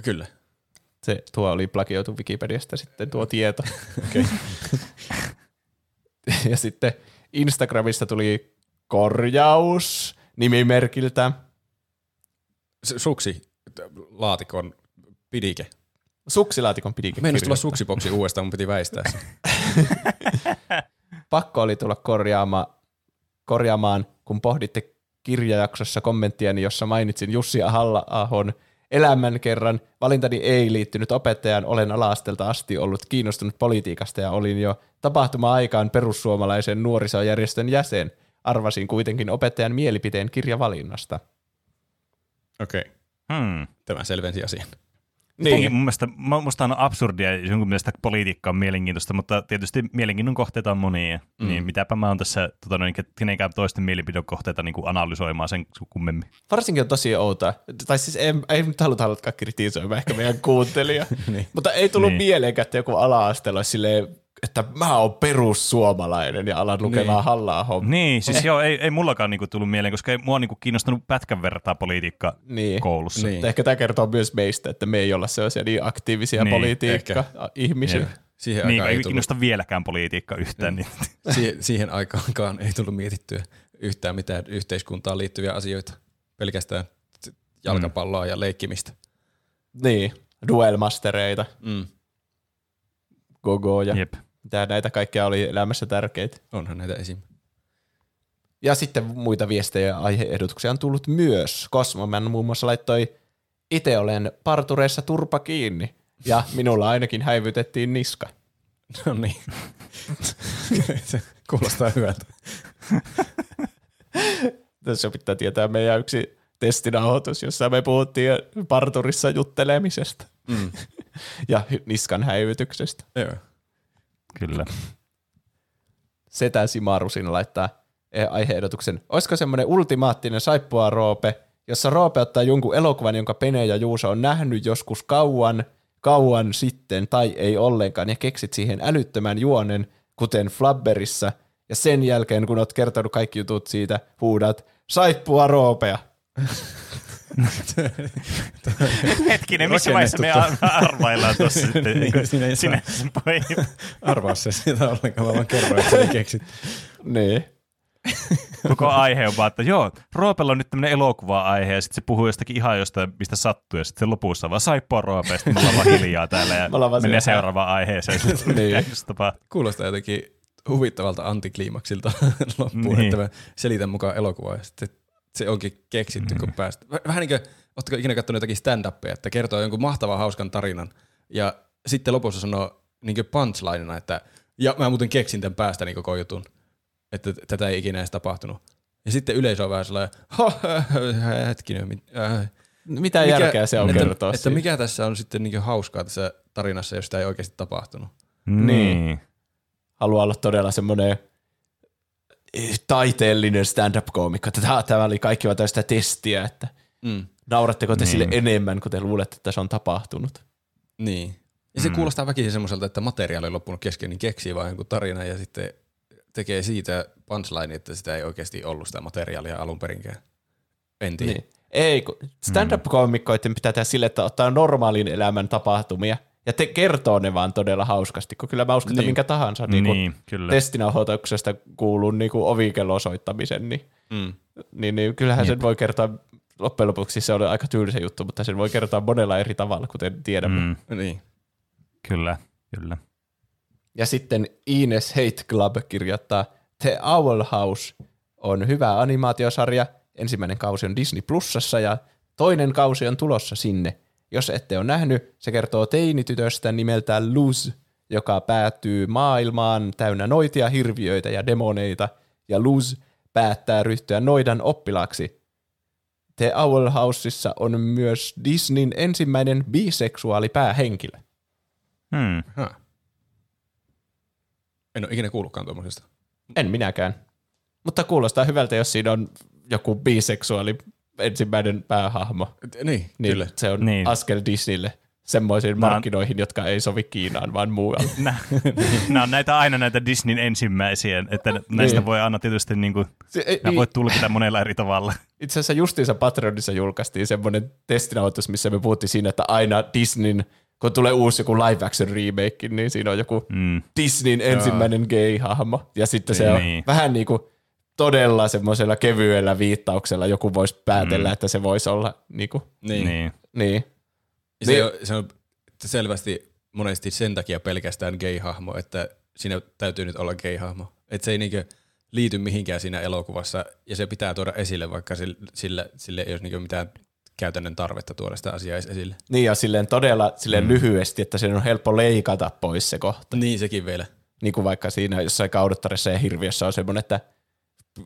Kyllä. Se, tuo oli plagioitu Wikipediasta sitten tuo tieto. Okay. ja sitten Instagramista tuli korjaus nimimerkiltä. Suksi laatikon pidike. Suksilaatikon pidike. Meinas tulla suksiboksi uudestaan, mun piti väistää se. Pakko oli tulla korjaama, korjaamaan, kun pohditte kirjajaksossa kommenttiani, jossa mainitsin Jussi halla elämän kerran. Valintani ei liittynyt opettajaan, olen alaastelta asti ollut kiinnostunut politiikasta ja olin jo tapahtuma-aikaan perussuomalaisen nuorisojärjestön jäsen. Arvasin kuitenkin opettajan mielipiteen kirjavalinnasta. Okei. Okay. Hmm. Tämä selvensi asian. Niin. Mun mielestä, mu- musta on absurdia, jonkun mielestä politiikka on mielenkiintoista, mutta tietysti mielenkiinnon kohteita on monia. Mm. Niin mitäpä mä oon tässä tota, noin, kenenkään toisten mielipidon kohteita niin analysoimaan sen kummemmin. Varsinkin on tosi outoa. Tai siis ei, ei nyt haluta alkaa kritisoimaan ehkä meidän kuuntelija. niin. Mutta ei tullut Niin. niin. mieleenkään, että joku ala-asteella silleen, että mä oon perussuomalainen ja alan lukemaan niin. hallaa Niin, siis joo, ei, ei mullakaan niinku tullut mieleen, koska ei mua on niinku kiinnostanut pätkän vertaa politiikka Niin. koulussa. Niin. Ehkä tämä kertoo myös meistä, että me ei olla sellaisia niin aktiivisia Niin, niin, politiikka-ihmisiä. Siihen, Niin, aikaan ei ei kiinnosta vieläkään politiikka yhtään. Niin. siihen, siihen aikaankaan ei tullut mietittyä yhtään mitään yhteiskuntaan liittyviä asioita. Pelkästään jalkapalloa ja leikkimistä. Niin, duelmastereita, Mm. gogoja. Jep. Mitä näitä kaikkea oli elämässä tärkeitä. Onhan näitä esim. Ja sitten muita viestejä ja aiheehdotuksia on tullut myös. Cosmoman muun muassa laittoi, itse olen partureissa turpa kiinni. Ja minulla ainakin häivytettiin niska. No niin. Se kuulostaa hyvältä. Tässä pitää tietää meidän yksi testinauhoitus, jossa me puhuttiin parturissa juttelemisesta. Mm. ja niskan häivytyksestä. Joo. Kyllä. Setä Simaru siinä laittaa eh, aiheehdotuksen. Olisiko semmoinen ultimaattinen saippua roope, jossa roope ottaa jonkun elokuvan, jonka Pene ja Juuso on nähnyt joskus kauan, kauan sitten tai ei ollenkaan, ja keksit siihen älyttömän juonen, kuten Flabberissa, ja sen jälkeen, kun oot kertonut kaikki jutut siitä, huudat, saippua roopea. Hetkinen, missä vaiheessa me ar- arvaillaan tuossa sitten? Niin, Sinä, voi, Arvaa se sitä ollenkaan, mä vaan kerroin, että se keksit. Niin. koko aihe on vaan, että joo, Roopella on nyt tämmöinen elokuva-aihe, ja sitten se puhuu jostakin ihan jostain, mistä sattuu, ja sitten lopussa vaan saippua Roope, ja sitten me ollaan vaan hiljaa täällä, ja menee siellä- seuraavaan aiheeseen. Niin. niin. Kuulostaa jotenkin huvittavalta antikliimaksilta loppuun, niin. että mä selitän mukaan elokuvaa ja sitten se onkin keksitty, kun päästä. Väh- Vähän niin kuin, ootteko ikinä katsonut jotakin stand-upia, että kertoo jonkun mahtavan hauskan tarinan ja sitten lopussa sanoo niin punchlinena, että ja mä muuten keksin tämän päästä niin koko jutun, että tätä ei ikinä edes tapahtunut. Ja sitten yleisö on vähän sellainen, "Ha, hetkinen, mit- äh, Mitä järkeä se on että, kertoa että siitä? mikä tässä on sitten niin hauskaa tässä tarinassa, jos sitä ei oikeasti tapahtunut. Niin. haluaa olla todella semmoinen taiteellinen stand-up-koomikko. että Tämä, tämä oli kaikki vaan tästä testiä, että Mm. nauratteko te Niin. sille enemmän, kun te luulette, että se on tapahtunut. Niin. Ja se mm. kuulostaa väkisin semmoiselta, että materiaali on loppunut kesken, niin keksii vaan jonkun tarinan ja sitten tekee siitä punchline, että sitä ei oikeasti ollut sitä materiaalia alun perinkään. En tiedä. Niin. Ei, kun stand-up-komikkoiden pitää tehdä sille, että ottaa normaalin elämän tapahtumia ja te kertoo ne vaan todella hauskasti, kun kyllä mä uskon, että Niin. minkä tahansa niin Niin, kyllä. testinauhoituksesta kuuluu niin kuin ovikello soittamisen, niin, Mm. niin, niin kyllähän sen voi kertoa loppujen lopuksi se on aika tylsä juttu, mutta sen voi kertoa monella eri tavalla, kuten tiedämme. Mm. Mm, Niin. kyllä, kyllä. Ja sitten Ines Hate Club kirjoittaa, The Owl House on hyvä animaatiosarja. Ensimmäinen kausi on Disney Plusassa ja toinen kausi on tulossa sinne. Jos ette ole nähnyt, se kertoo teinitytöstä nimeltään Luz, joka päätyy maailmaan täynnä noitia, hirviöitä ja demoneita, ja Luz päättää ryhtyä noidan oppilaaksi. The Owl Houseissa on myös Disneyn ensimmäinen biseksuaali päähenkilö. Hmm. Ha. En ole ikinä kuullutkaan tuommoisesta. En minäkään. Mutta kuulostaa hyvältä, jos siinä on joku biseksuaali ensimmäinen päähahmo. Niin, Niin kyllä. se on Niin. niin. askel Disneylle semmoisiin Mä- markkinoihin, jotka ei sovi Kiinaan, vaan muualle. Nä, nämä on näitä aina näitä Disneyn ensimmäisiä, että näistä Niin. voi aina tietysti niin kuin, Se, ei, nämä voi tulkita monella eri tavalla. Itse asiassa justiinsa Patreonissa julkaistiin semmoinen testinauhoitus, missä me puhuttiin siinä, että aina Disneyn, kun tulee uusi joku live action remake, niin siinä on joku Mm. Disneyn ensimmäinen gay-hahmo. Ja sitten se on Niin. vähän niin kuin todella semmoisella kevyellä viittauksella joku voisi päätellä, Mm. että se voisi olla niin kuin, Niin. niin. Niin. Se, Niin. on, se on selvästi monesti sen takia pelkästään gay-hahmo, että siinä täytyy nyt olla gay-hahmo. Että se ei niinkö liity mihinkään siinä elokuvassa, ja se pitää tuoda esille, vaikka sille, sille, sille ei olisi niinkö mitään käytännön tarvetta tuoda sitä asiaa esille. Niin ja silleen todella silleen mm. lyhyesti, että sen on helppo leikata pois se kohta. Niin sekin vielä. Niin kuin vaikka siinä jossain kaudottaressa ja hirviössä on semmoinen, että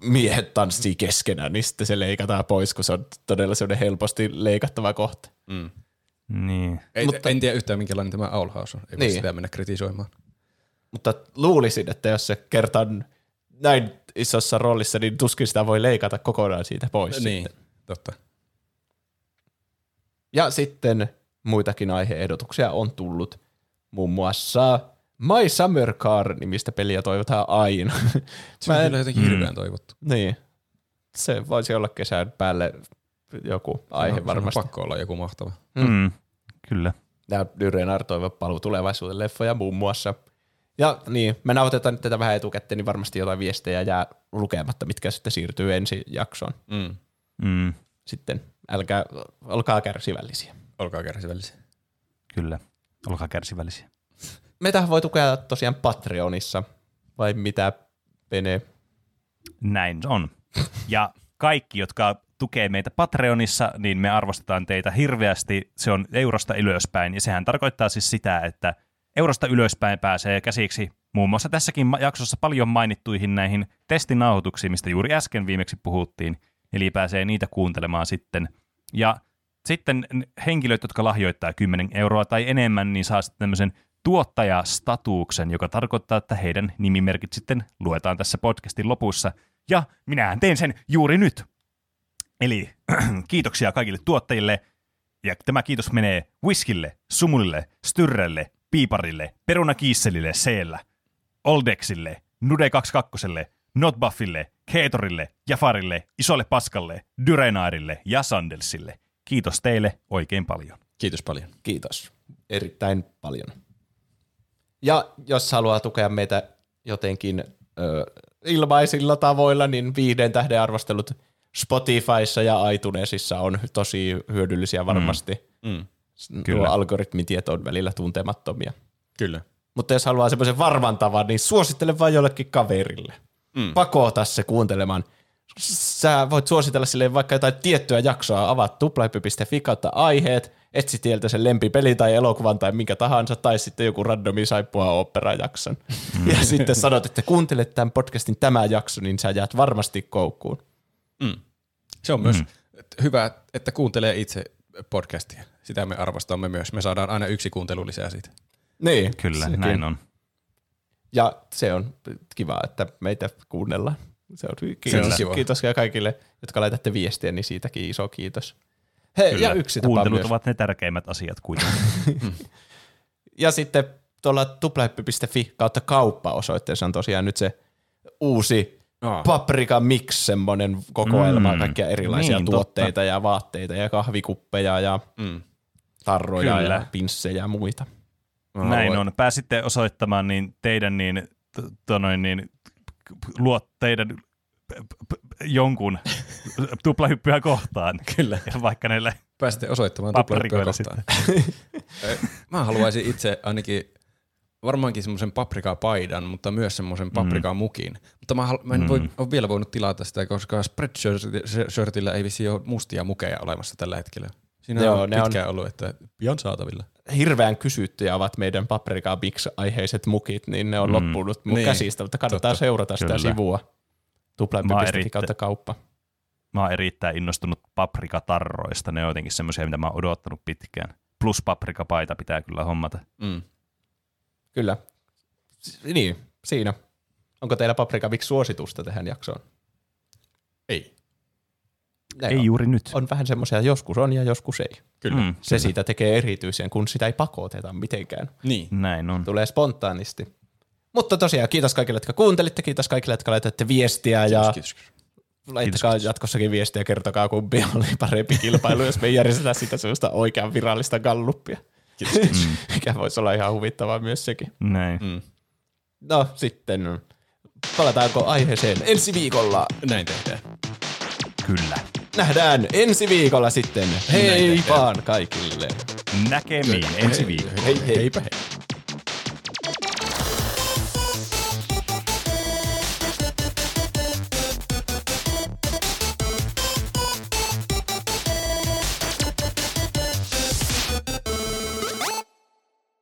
miehet tanssii keskenään, niin sitten se leikataan pois, kun se on todella semmoinen helposti leikattava kohta. Mm. Niin. Ei, Mutta- en tiedä yhtään, minkälainen tämä Owl House on. Ei niin. Sitä mennä kritisoimaan. Mutta luulisin, että jos se kerta on näin isossa roolissa, niin tuskin sitä voi leikata kokonaan siitä pois. Niin, Sitten. totta. Ja sitten muitakin aiheehdotuksia on tullut. Muun muassa My Summer Car-nimistä peliä toivotaan aina. Se on Mä en- kyllä jotenkin hirveän toivottu. niin. Se voisi olla kesän päälle joku aihe Se on- varmasti. Se on pakko olla joku mahtava. Mm. Mm. Kyllä. Ja Dyrenar toivoo paluu tulevaisuuden leffoja muun muassa. Ja niin, me nauhoitetaan nyt tätä vähän etukäteen, niin varmasti jotain viestejä jää lukematta, mitkä sitten siirtyy ensi jaksoon. Mm. Mm. Sitten älkää, olkaa kärsivällisiä. Olkaa kärsivällisiä. Kyllä. Olkaa kärsivällisiä. Meitä voi tukea tosiaan Patreonissa, vai mitä, Pene? Näin on. Ja kaikki, jotka tukee meitä Patreonissa, niin me arvostetaan teitä hirveästi. Se on eurosta ylöspäin, ja sehän tarkoittaa siis sitä, että eurosta ylöspäin pääsee käsiksi muun muassa tässäkin jaksossa paljon mainittuihin näihin testinauhoituksiin, mistä juuri äsken viimeksi puhuttiin, eli pääsee niitä kuuntelemaan sitten. Ja sitten henkilöt, jotka lahjoittaa 10 euroa tai enemmän, niin saa sitten tämmöisen tuottajastatuksen, joka tarkoittaa, että heidän nimimerkit sitten luetaan tässä podcastin lopussa. Ja minähän teen sen juuri nyt. Eli kiitoksia kaikille tuottajille. Ja tämä kiitos menee Whiskille, Sumulille, Styrrelle, Piiparille, Perunakiisselille, Seellä, Oldexille, Nude22, Notbuffille, Keetorille, Jafarille, Isolle Paskalle, Dyrenaarille ja Sandelsille. Kiitos teille oikein paljon. Kiitos paljon. Kiitos erittäin paljon. Ja jos haluaa tukea meitä jotenkin ö, ilmaisilla tavoilla, niin viiden tähden arvostelut Spotifyssa ja iTunesissa on tosi hyödyllisiä varmasti. Mm. Nuo Kyllä. algoritmitieto on välillä tuntemattomia. Kyllä. Mutta jos haluaa semmoisen varman tavan, niin suosittele vain jollekin kaverille. Mm. Pakota se kuuntelemaan. Sä voit suositella sille vaikka jotain tiettyä jaksoa, avaat tuplahyppy.fi kautta aiheet, etsi tieltä sen lempipeli tai elokuvan tai minkä tahansa, tai sitten joku randomi saippua operajakson. Mm. Ja sitten sanot, että kuuntelet tämän podcastin tämä jakso, niin sä jäät varmasti koukkuun. Se on myös hyvä, että kuuntelee itse podcastia. Sitä me arvostamme myös. Me saadaan aina yksi kuuntelu lisää siitä. Niin, Kyllä, sekin. näin on. Ja se on kiva, että meitä kuunnellaan. Se on kiitos, on kiva. kiitos kaikille, jotka laitatte viestiä, niin siitäkin iso kiitos. Hei, Kyllä. ja yksi tapa Kuuntelut myös. ovat ne tärkeimmät asiat kuitenkin. Ja sitten tuolla tuplahyppy.fi kautta kauppa osoitteessa on tosiaan nyt se uusi Aa. paprika mix, semmoinen kokoelma, Mm. kaikkia erilaisia Niin, tuotteita ja vaatteita ja kahvikuppeja ja Mm. tarroja Kyllä. ja pinssejä ja muita. Näin haluan- on. Pääsitte osoittamaan niin teidän niin, t- tonoin, niin luot teidän jonkun tuplahyppyä kohtaan. Kyllä. Ja vaikka näille Pääsitte osoittamaan tuplahyppyä kohtaan. Mä haluaisin itse ainakin varmaankin semmoisen paprikapaidan, mutta myös semmoisen paprikamukin. Mutta mä, hal- mä en Mm. voi, ole vielä voinut tilata sitä, koska spreadshirtillä ei vissi ole mustia mukeja olemassa tällä hetkellä. Siinä Joo, on ne on- pitkään ollut, että pian saatavilla. Hirveän kysyttyjä ovat meidän paprika mix-aiheiset mukit, niin ne on Mm. loppunut mun Niin, käsistä, mutta kannattaa totta. seurata sitä Kyllä. sivua. Erittäin- kautta kauppa. mä oon erittäin innostunut paprikatarroista. Ne on jotenkin semmoisia, mitä mä oon odottanut pitkään. Plus paprikapaita pitää kyllä hommata. Mm. Kyllä. Niin, siinä. Onko teillä paprika mix suositusta tähän jaksoon? Ei. Ne Ei on, juuri nyt. on vähän semmoisia, joskus on ja joskus ei. Kyllä. Mm, Se siitä tekee erityisen, kun sitä ei pakoteta mitenkään. Niin. näin on. Tulee spontaanisti. Mutta tosiaan, kiitos kaikille, jotka kuuntelitte, kiitos kaikille, jotka laitatte viestiä ja Kiitos, kiitos. laittakaa Kiitos. jatkossakin viestiä, kertokaa kumpi oli parempi kilpailu, jos me ei järjestetä sitä sellaista oikean virallista galluppia. Kiitos. Mm, Mikä voisi olla ihan huvittavaa myös sekin. näin. Mm. No sitten, palataanko aiheeseen ensi viikolla? Näin tehdään. Kyllä. Nähdään ensi viikolla sitten. Hei vaan kaikille. Näkemiin ensi viikolla. Hei hei. Heipä hei.